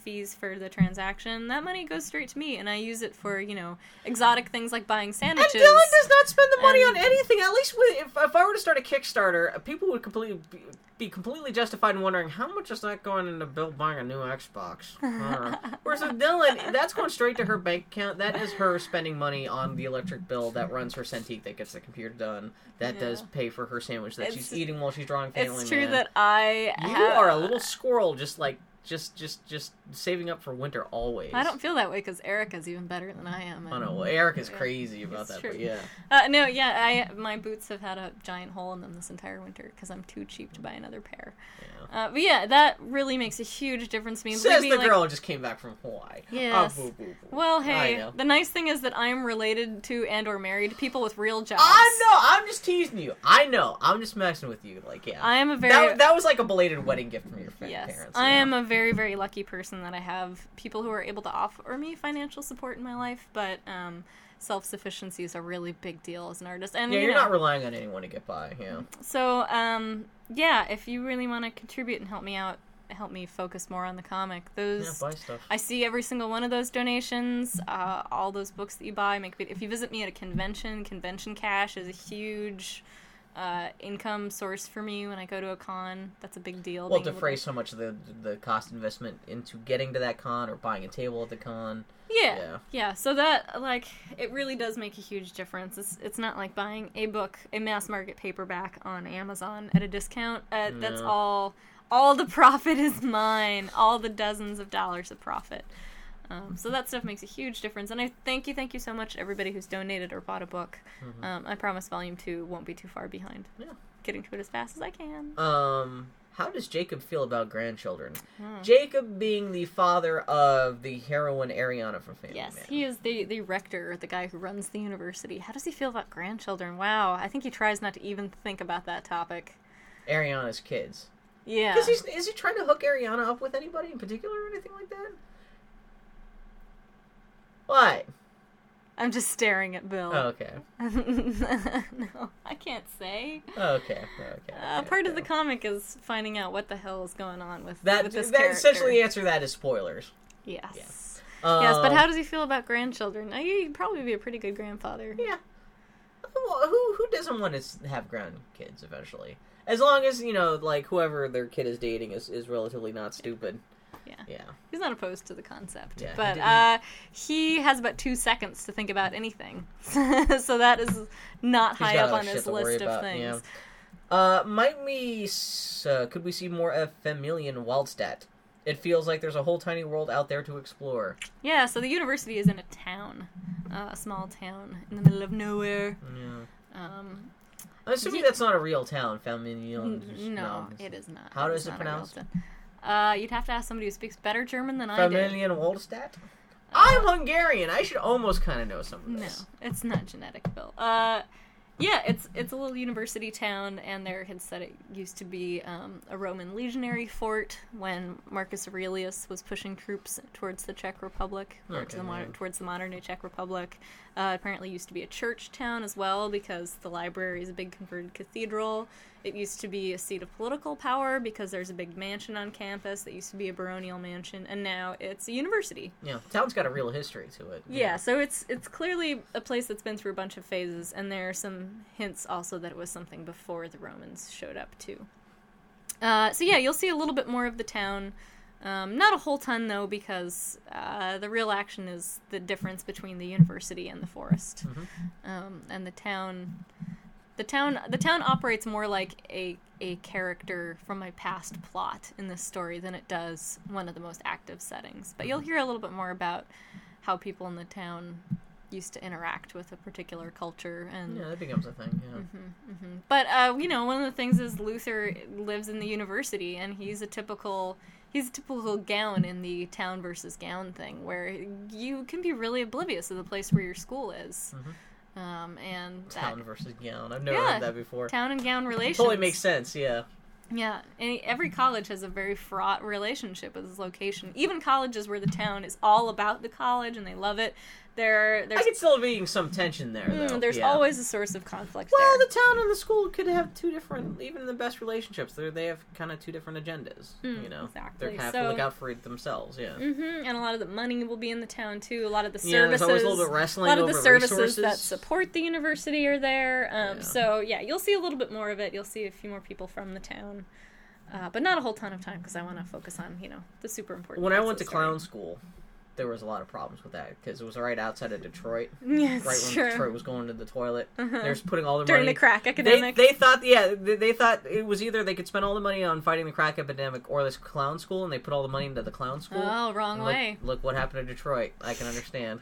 fees for the transaction, that money goes straight to me, and I use it for you know exotic things like buying sandwiches. And. Dylan does not spend the money And- on anything. At least with, if, if I were to start a Kickstarter, people would completely be, be completely justified in wondering how much is that going into Bill buying a new Xbox. Whereas with Dylan, that's going straight to her bank account. That is her spending money on the electric bill that runs her Cintiq that gets the computer done. That does pay for her sandwich that It's- she's eating while she's drawing Family it's true Man. that I you have, are a little squirrel, just like just just just saving up for winter always. I don't feel that way because Erica's even better than I am. I know. Well, Eric is Yeah, crazy about that, true. but yeah. Uh, no, yeah, I my boots have had a giant hole in them this entire winter because I'm too cheap to buy another pair. yeah. Uh, but yeah, that really makes a huge difference to me. Says the like- girl just came back from Hawaii. Yes. Oh, boo, boo, boo. Well, hey, the nice thing is that I'm related to and or married to people with real jobs. I know. I'm just teasing you. I know. I'm just messing with you. Like, yeah. I am a very that, that was like a belated wedding gift from your fa- yes, parents. I yeah. am a very very lucky person that I have people who are able to offer me financial support in my life, but um, self sufficiency is a really big deal as an artist. And Yeah, you you're know, not relying on anyone to get by. Yeah. So, um, yeah, if you really want to contribute and help me out, help me focus more on the comic, Yeah, those buy stuff. I see every single one of those donations. Uh, all those books that you buy make. If you visit me at a convention, convention cash is a huge uh, income source for me when I go to a con. That's a big deal. Well, defray so much of the the cost investment into getting to that con or buying a table at the con. Yeah, Yeah. yeah. So that like it really does make a huge difference. It's it's not like buying a book, a mass market paperback on Amazon at a discount. Uh, That's all. All the profit is mine. All the dozens of dollars of profit. Um, so that stuff makes a huge difference. And I thank you, thank you so much, everybody who's donated or bought a book. Um, I promise Volume Two won't be too far behind. Mm-hmm. Yeah. Getting to it as fast as I can. Um, how does Jacob feel about grandchildren? Hmm. Jacob being the father of the heroine Ariana from Family Yes, Man. he is the, the rector, the guy who runs the university. How does he feel about grandchildren? Wow, I think he tries not to even think about that topic. Ariana's kids. Yeah. Because is he trying to hook Ariana up with anybody in particular or anything like that? What? I'm just staring at Bill. Oh, okay. no, I can't say. Okay. Okay. Uh, okay, part of the comic is finding out what the hell is going on with, that with this that character. essentially the answer to that is spoilers. Yes. Um, Yes, but how does he feel about grandchildren? Uh, He'd probably be a pretty good grandfather. Yeah. Well, who who doesn't want to have grandkids eventually? As long as you know, like whoever their kid is dating is, is relatively not stupid. Yeah. Yeah. He's not opposed to the concept. Yeah, but didn't- uh, he has about two seconds to think about anything. so that is not He's high up on his list of about, things. yeah. Uh, might we? Uh, could we see more of Familienwaldstadt? It feels like there's a whole tiny world out there to explore. Yeah, so the university is in a town, uh, a small town in the middle of nowhere. Yeah. Um, I'm assuming Ye- that's not a real town. Familien. n- no, it is not. How It is is it pronounced? Uh, you'd have to ask somebody who speaks better German than I do. Waldstadt. I'm Hungarian. I should almost kind of know some of this. No, it's not genetic, Bill. Uh, yeah, it's it's a little university town, and there had said it used to be um, a Roman legionary fort when Marcus Aurelius was pushing troops towards the Czech Republic, or to the modern, towards the modern day Czech Republic. Uh, apparently, used to be a church town as well because the library is a big converted cathedral. It used to be a seat of political power because there's a big mansion on campus that used to be a baronial mansion, and now it's a university. Yeah, town's got a real history to it. Yeah, so it's it's clearly a place that's been through a bunch of phases, and there are some hints also that it was something before the Romans showed up too. Uh, so yeah, you'll see a little bit more of the town. Um, not a whole ton though, because uh, the real action is the difference between the university and the forest, um, and the town. The town the town operates more like a a character from my past plot in this story than it does one of the most active settings. But you'll hear a little bit more about how people in the town used to interact with a particular culture and Yeah, that becomes a thing. Yeah. Mm-hmm. but uh, you know one of the things is Luther lives in the university and he's a typical he's a typical gown in the town versus gown thing where you can be really oblivious of the place where your school is um, and that Town versus gown. I've never Yeah. heard that before. town and gown relations Totally makes sense. Yeah. yeah, and every college has a very fraught relationship with its location. Even colleges where the town is all about the college and they love it, there I there's could still be some tension there. mm, though. there's Yeah. always a source of conflict Well, there. the town and the school could have two different, even the best relationships. They they have kind of two different agendas. Mm, you know, exactly. They have So- to look out for it themselves. Yeah. hmm and a lot of the money will be in the town too. A lot of the Yeah, there's services, always a little bit wrestling a lot of the services that support the university are there. Um, Yeah. So yeah, you'll see a little bit more of it. You'll see a few more people from the town, uh, but not a whole ton of time because I want to focus on you know the super important. When I went to clown school, there was a lot of problems with that because it was right outside of Detroit, Yeah, right when true. Detroit was going to the toilet. Uh-huh. They were putting all the During money the crack they, epidemic. they thought yeah they, they thought it was either they could spend all the money on fighting the crack epidemic or this clown school and they put all the money into the clown school oh, wrong look, way. look what happened to detroit i can understand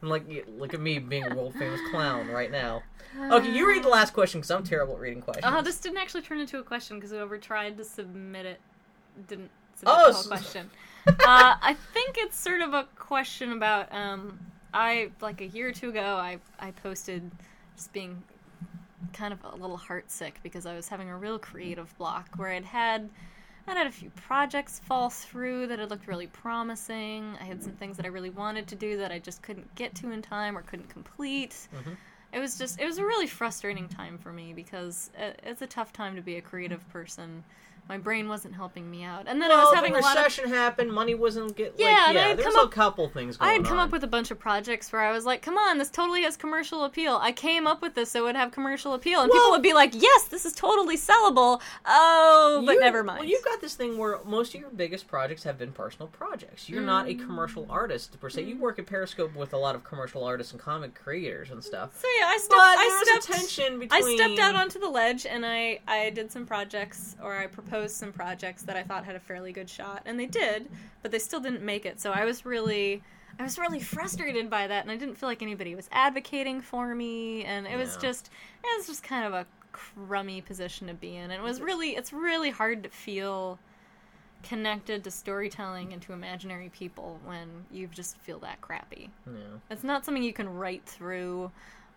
and like look at me being a world famous clown right now okay you read the last question because i'm terrible at reading questions Oh, this didn't actually turn into a question because whoever tried to submit it didn't submit Oh, the whole s- question. Uh, I think it's sort of a question about um, I like a year or two ago I I posted just being kind of a little heartsick because I was having a real creative block where I'd had I'd had a few projects fall through that had looked really promising. I had some things that I really wanted to do that I just couldn't get to in time or couldn't complete. Mhm. It was just it was a really frustrating time for me because it, it's a tough time to be a creative person. My brain wasn't helping me out, and then I was having the a lot of recession happened money wasn't get Yeah, like, yeah come a couple things going I had come on. up with a bunch of projects where I was like, "Come on, this totally has commercial appeal." I came up with this so it would have commercial appeal, and people would be like, "Yes, this is totally sellable." Oh, but You- never mind. Well, you've got this thing where most of your biggest projects have been personal projects. You're not a commercial Mm. artist per se. You work at Periscope with a lot of commercial artists and comic creators and stuff. so yeah, I stepped. I stepped. a tension I stepped out onto the ledge and I, I did some projects, or I proposed some projects that I thought had a fairly good shot, and they did, but they still didn't make it. So I was really, I was really frustrated by that, and I didn't feel like anybody was advocating for me, and it was Yeah. just, it was just kind of a crummy position to be in. And it was really, it's really hard to feel connected to storytelling and to imaginary people when you just feel that crappy. Yeah. It's not something you can write through,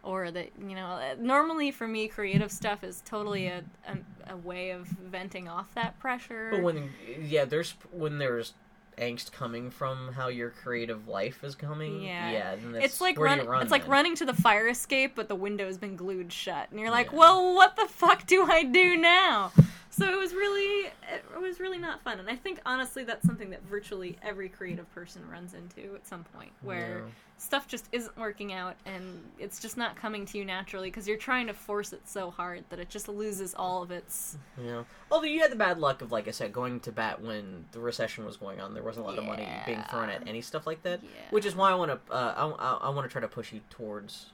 or that you know. uh, Normally, for me, creative stuff is totally a a, a way of venting off that pressure. But when yeah, there's when there's angst coming from how your creative life is coming. Yeah. Yeah. Then it's like run, run it's like running to the fire escape, but the window's been glued shut, and you're like, Yeah. "Well, what the fuck do I do now?" So it was really, it was really not fun, and I think honestly that's something that virtually every creative person runs into at some point, where Yeah. stuff just isn't working out, and it's just not coming to you naturally because you're trying to force it so hard that it just loses all of its. Yeah. Although you had the bad luck of, like I said, going to bat when the recession was going on. There wasn't a lot of money being thrown at any stuff like that. Yeah. Which is why I want to. Uh, I, I, I want to try to push you towards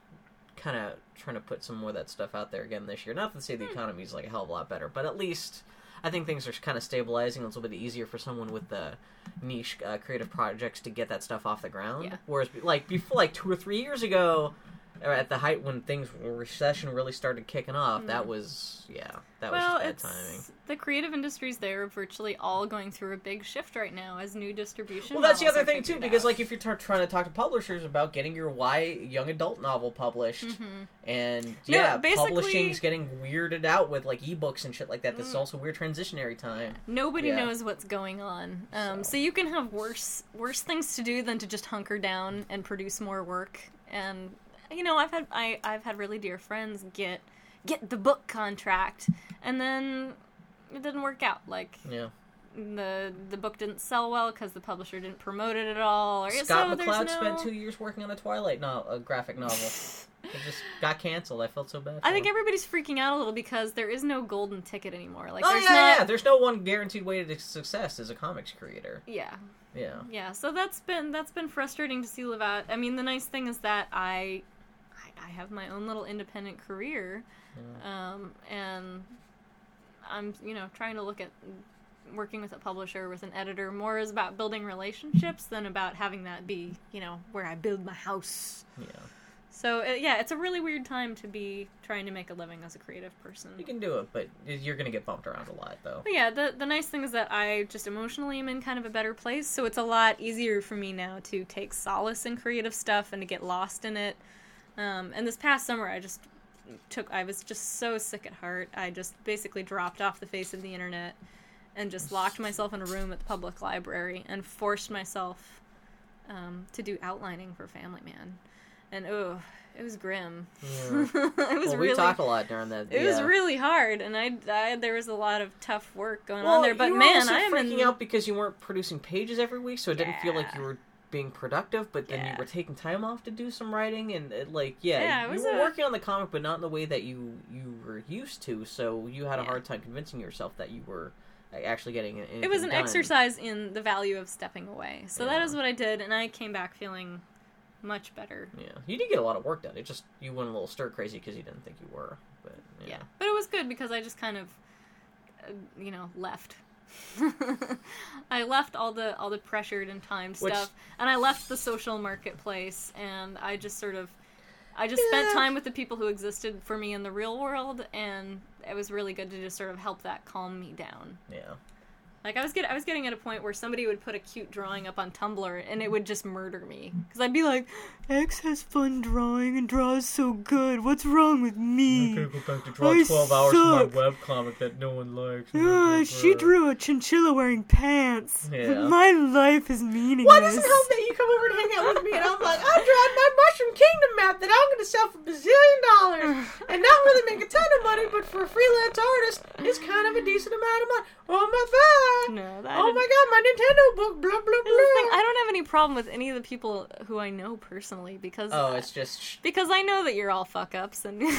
kind of trying to put some more of that stuff out there again this year. Not to say the economy is like a hell of a lot better, but at least I think things are kind of stabilizing. It's a little bit easier for someone with the niche uh, creative projects to get that stuff off the ground. Yeah. Whereas, like before, like two or three years ago, at the height when things recession really started kicking off, that was yeah, that was Mm. well, just bad it's timing. the creative industries. there are virtually all going through a big shift right now as new distribution. Well, that's the other thing too, because out. like if you're t- trying to talk to publishers about getting your Y young adult novel published, and Mm-hmm. No, yeah, basically- publishing's getting weirded out with like ebooks and shit like that. This Mm. is also weird transitionary time. Nobody Yeah. knows what's going on. Um, So. so. you can have worse worse things to do than to just hunker down and produce more work. And you know, I've had I, I've had really dear friends get get the book contract, and then it didn't work out. Like Yeah, the the book didn't sell well because the publisher didn't promote it at all. Or, Scott so McCloud no... spent two years working on a Twilight no- a graphic novel. it just got canceled. I felt so bad. For I think him. everybody's freaking out a little because there is no golden ticket anymore. Like Oh there's yeah, not. yeah. There's no one guaranteed way to success as a comics creator. yeah. Yeah. Yeah, so that's been that's been frustrating to see live out. I mean, the nice thing is that I I, have my own little independent career, um, and I'm you know trying to look at working with a publisher with an editor more is about building relationships than about having that be you know where I build my house. Yeah. So uh, yeah, it's a really weird time to be trying to make a living as a creative person. You can do it, but you're gonna get bumped around a lot though. But yeah, the the nice thing is that I just emotionally am in kind of a better place, so it's a lot easier for me now to take solace in creative stuff and to get lost in it. Um, and this past summer, I just took. I was just so sick at heart. I just basically dropped off the face of the internet and just locked myself in a room at the public library and forced myself um, to do outlining for Family Man. And oh, it was grim. Yeah. it was well, we really. talked a lot during that. It was really hard, and I, I there was a lot of tough work going Well, on there. But man, I am freaking in. out because you weren't producing pages every week, so it didn't feel like you were being productive. But then Yeah. you were taking time off to do some writing, and it, like, yeah, Yeah, you were a- working on the comic, but not in the way that you you were used to. So you had a Yeah. hard time convincing yourself that you were actually getting it. it was an exercise in the value of stepping away. So that is what I did, and I came back feeling much better. Yeah, you did get a lot of work done. It just you went a little stir crazy because you didn't think you were. But yeah, Yeah, but it was good because I just kind of, uh, you know, left. I left all the all the pressured and timed Which- stuff, and I left the social marketplace, and I just sort of, I just spent time with the people who existed for me in the real world, and it was really good to just sort of help that calm me down. yeah. Like I was get I was getting at a point where somebody would put a cute drawing up on Tumblr and it would just murder me because I'd be like, X has fun drawing and draws so good. What's wrong with me? go back to draw I 12 hours for my suck. webcomic that no one likes. Ah, she drew a chinchilla wearing pants. Yeah. My life is meaningless. Why doesn't help that you come over and hang out with me and I'm like, I'm drawing my Mushroom Kingdom map that I'm going to sell for a bazillion dollars and not really make a ton of money, but for a freelance artist, it's kind of a decent amount of money. Oh my god! No, that Oh my god, my Nintendo book, blah blah Here's thing, blah. I don't have any problem with any of the people who I know personally because Oh, it's just. because I know that you're all fuck ups and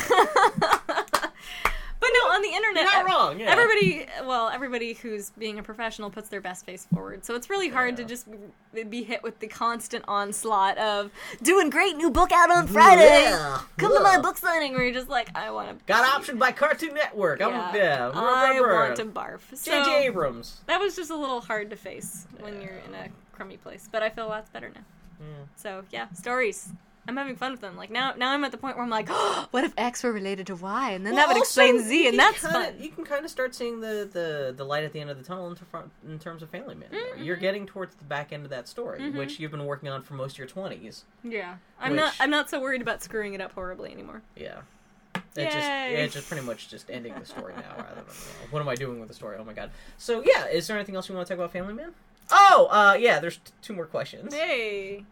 But no, on the internet You're not wrong, yeah. Everybody well, everybody who's being a professional puts their best face forward. So it's really hard to just be hit with the constant onslaught of doing great new book out on Friday. Yeah. Come to my book signing where you're just like, I want to Got optioned by Cartoon Network. I'm, Yeah, yeah. I want to barf. So J.J. Abrams. that was just a little hard to face when you're in a crummy place, but I feel lots better now. Yeah. So yeah, stories. I'm having fun with them. Like now, now I'm at the point where I'm like, oh, what if X were related to Y, and then that would explain Z, and that's kinda, fun. You can kind of start seeing the, the, the light at the end of the tunnel in, ter- in terms of Family Man. Mm-hmm. You're getting towards the back end of that story, which you've been working on for most of your 20s. Yeah, I'm Which- not. I'm not so worried about screwing it up horribly anymore. Yeah. It just it's just pretty much just ending the story now rather than uh, what am I doing with the story? Oh my god. So yeah, is there anything else you want to talk about Family Man? Oh, uh yeah, there's t- two more questions. Hey,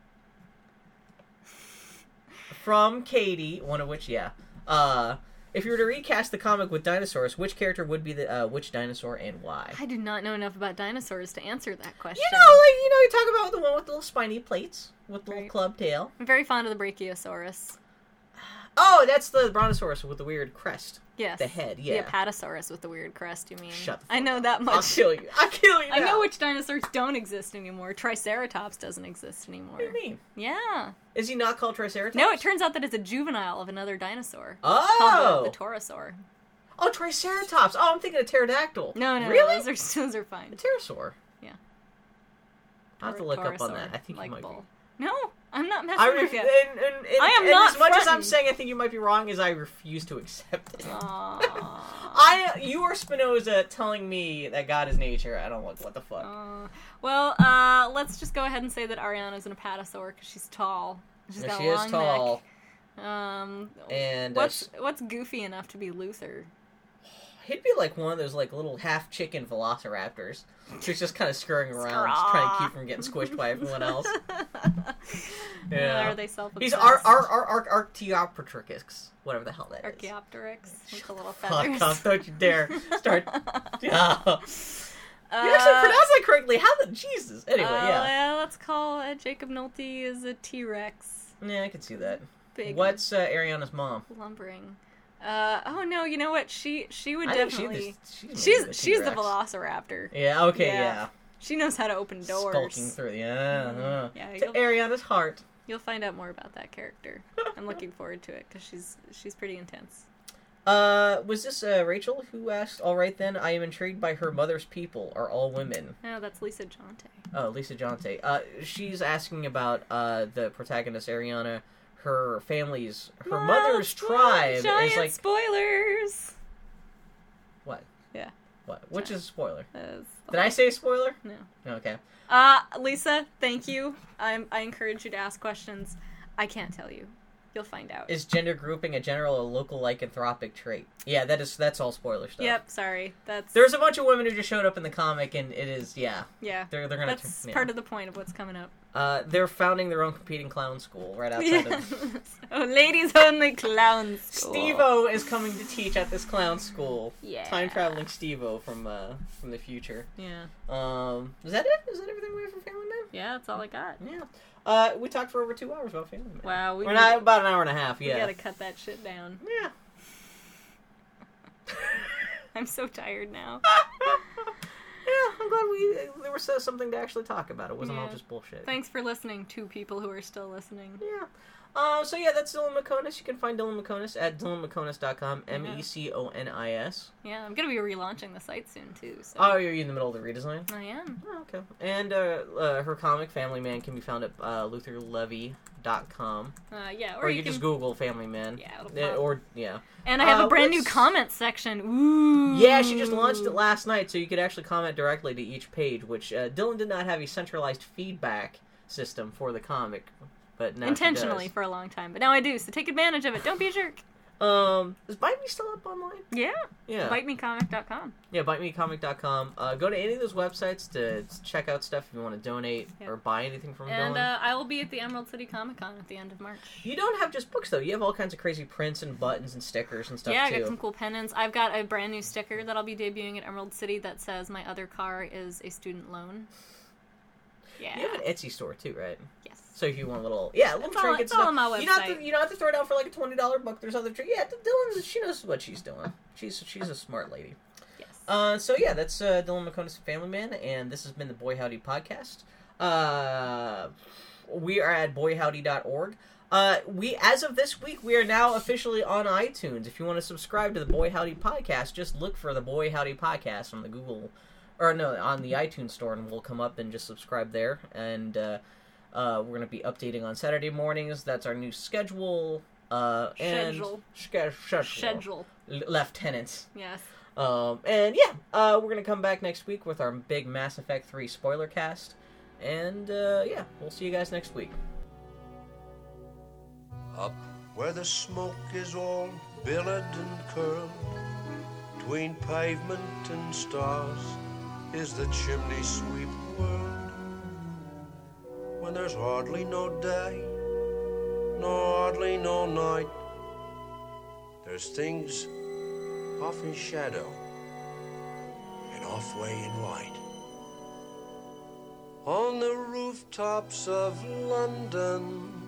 From Katie, one of which yeah. Uh if you were to recast the comic with dinosaurs, which character would be the uh, which dinosaur and why? I do not know enough about dinosaurs to answer that question. You know, like you know, you talk about the one with the little spiny plates with the little club tail. I'm very fond of the Brachiosaurus. Oh, that's the brontosaurus with the weird crest. Yes, The head, yeah. The Apatosaurus with the weird crest. You mean? Shut I know that I'll much. kill you. I'll kill you. I know which dinosaurs don't exist anymore. Triceratops doesn't exist anymore. What do you mean? Yeah. Is he not called Triceratops? No, it turns out that it's a juvenile of another dinosaur. Oh, the, the oh, Triceratops. Oh, I'm thinking of pterodactyl. No, no, really? no, those are those are fine. A pterosaur. Yeah. I'll have to look up on that. I think like you might bull. No, I'm not messing I with you. and, and, and, I am and not as much as I'm saying I think you might be wrong, is I refuse to accept it. I, you are Spinoza telling me that God is nature. I don't like what the fuck. Uh, well, uh, let's just go ahead and say that Ariana's an apatosaur because she's tall. She's got she a is long tall, neck. Um, and uh, what's what's goofy enough to be Luther? He'd be like one of those like little half chicken velociraptors who's just kind of scurrying around, just trying to keep from getting squished by everyone else. Yeah. Are they self He's our our our, our Archaeopteryx, whatever the hell that is. Archaeopteryx with the little Fuck feathers. off! Don't you dare start. Yeah. Uh, You actually pronounced that correctly. How the Jesus? Anyway, uh, yeah, well, let's call uh, Jacob Nolte is a T Rex. yeah, I can see that. Big What's uh, Ariana's mom? lumbering? Uh, oh no, you know what? She she would I definitely. She, she's she's the Velociraptor. Yeah. Okay. Yeah. Yeah. She knows how to open doors. Skulking through. Yeah. uh. Yeah, to Ariana's heart. You'll find out more about that character. I'm looking forward to it because she's she's pretty intense. Uh, was this uh, Rachel who asked? All right then, I am intrigued by her mother's people. Are all women? No, that's Lisa Jonte. Oh, Lisa Jonte. Uh, she's asking about uh the protagonist Ariana. Her family's, her Wow, mother's tribe giant is like spoilers. what? Yeah. What? Which is a spoiler? That's- Did I say spoiler? No. Okay. Uh, Lisa, thank you. I'm, I encourage you to ask questions. I can't tell you. You'll find out. Is gender grouping a general or local lycanthropic trait? Yeah, that is. That's all spoiler stuff. Yep, sorry. That's There's a bunch of women who just showed up in the comic, and it is yeah. yeah. They're they're gonna. That's yeah. part of the point of what's coming up. Uh, they're founding their own competing clown school right outside Yeah. of. oh, ladies only clown school. Steve-O is coming to teach at this clown school. Yeah. Time traveling Steve-O from uh from the future. Yeah. Um, is that it? Is that everything we have for Family Man? Yeah, that's all I got. Yeah. Uh, we talked for over two hours about Family Man. Wow, we, We're not about an hour and a half. Yeah, we gotta cut that shit down. Yeah. I'm so tired now. Yeah, I'm glad we there was something to actually talk about. It wasn't all just bullshit. Thanks for listening to people who are still listening. Yeah. Uh, so yeah, that's Dylan Meconis. You can find Dylan Meconis at dylanmeconis.com. M e c o n i s. Yeah, I'm gonna be relaunching the site soon too. So Oh, you're in the middle of the redesign. I am. Oh, okay. And uh, uh, her comic Family Man can be found at uh, lutherlevy.com. Uh, yeah, or, Or, you, you, can. just Google Family Man. Yeah, it'll or yeah. and I have uh, a brand new what's- comment section. Ooh. Yeah, she just launched it last night, so you could actually comment directly to each page. Which uh, Dylan did not have a centralized feedback system for the comic, but now Intentionally for a long time, but now I do. So take advantage of it. Don't be a jerk. Um, is Bite Me still up online? Yeah. Yeah, BiteMeComic.com. yeah, BiteMeComic.com. Uh, go to any of those websites to check out stuff if you want to donate Yeah. or buy anything from And Dylan. uh, I will be at the Emerald City Comic Con at the end of March. you don't have just books though. You have all kinds of crazy prints and buttons and stickers and stuff yeah, I too. got some cool pennants. I've got a brand new sticker that I'll be debuting at Emerald City that says my other car is a student loan. Yeah. You have an Etsy store too, right? So if you want a little, yeah, little It's it's all stuff. on my You don't have to, you don't have to throw it out for like a twenty dollar book. There's other trinkets. Yeah, Dylan, she knows what she's doing. She's she's a smart lady. Yes. Uh, so yeah, that's uh, Dylan Meconis, Family Man, and this has been the Boy Howdy podcast. Uh, we are at boyhowdy.org. Uh, we as of this week, we are now officially on iTunes. If you want to subscribe to the Boy Howdy podcast, just look for the Boy Howdy podcast on the Google, or no, on the iTunes store, and we'll come up and just subscribe there. And uh, uh, we're gonna be updating on Saturday mornings. That's our new schedule. Uh, and Schedule. Sch- schedule. Schedule. L- Lieutenant. Yes. Um, and yeah, uh, we're gonna come back next week with our big Mass Effect 3 spoiler cast. And uh, yeah, we'll see you guys next week. Up where the smoke is all billowed and curled, between pavement and stars is the chimney sweep world. When there's hardly no day, nor hardly no night, there's things off in shadow and off way in light. On the rooftops of London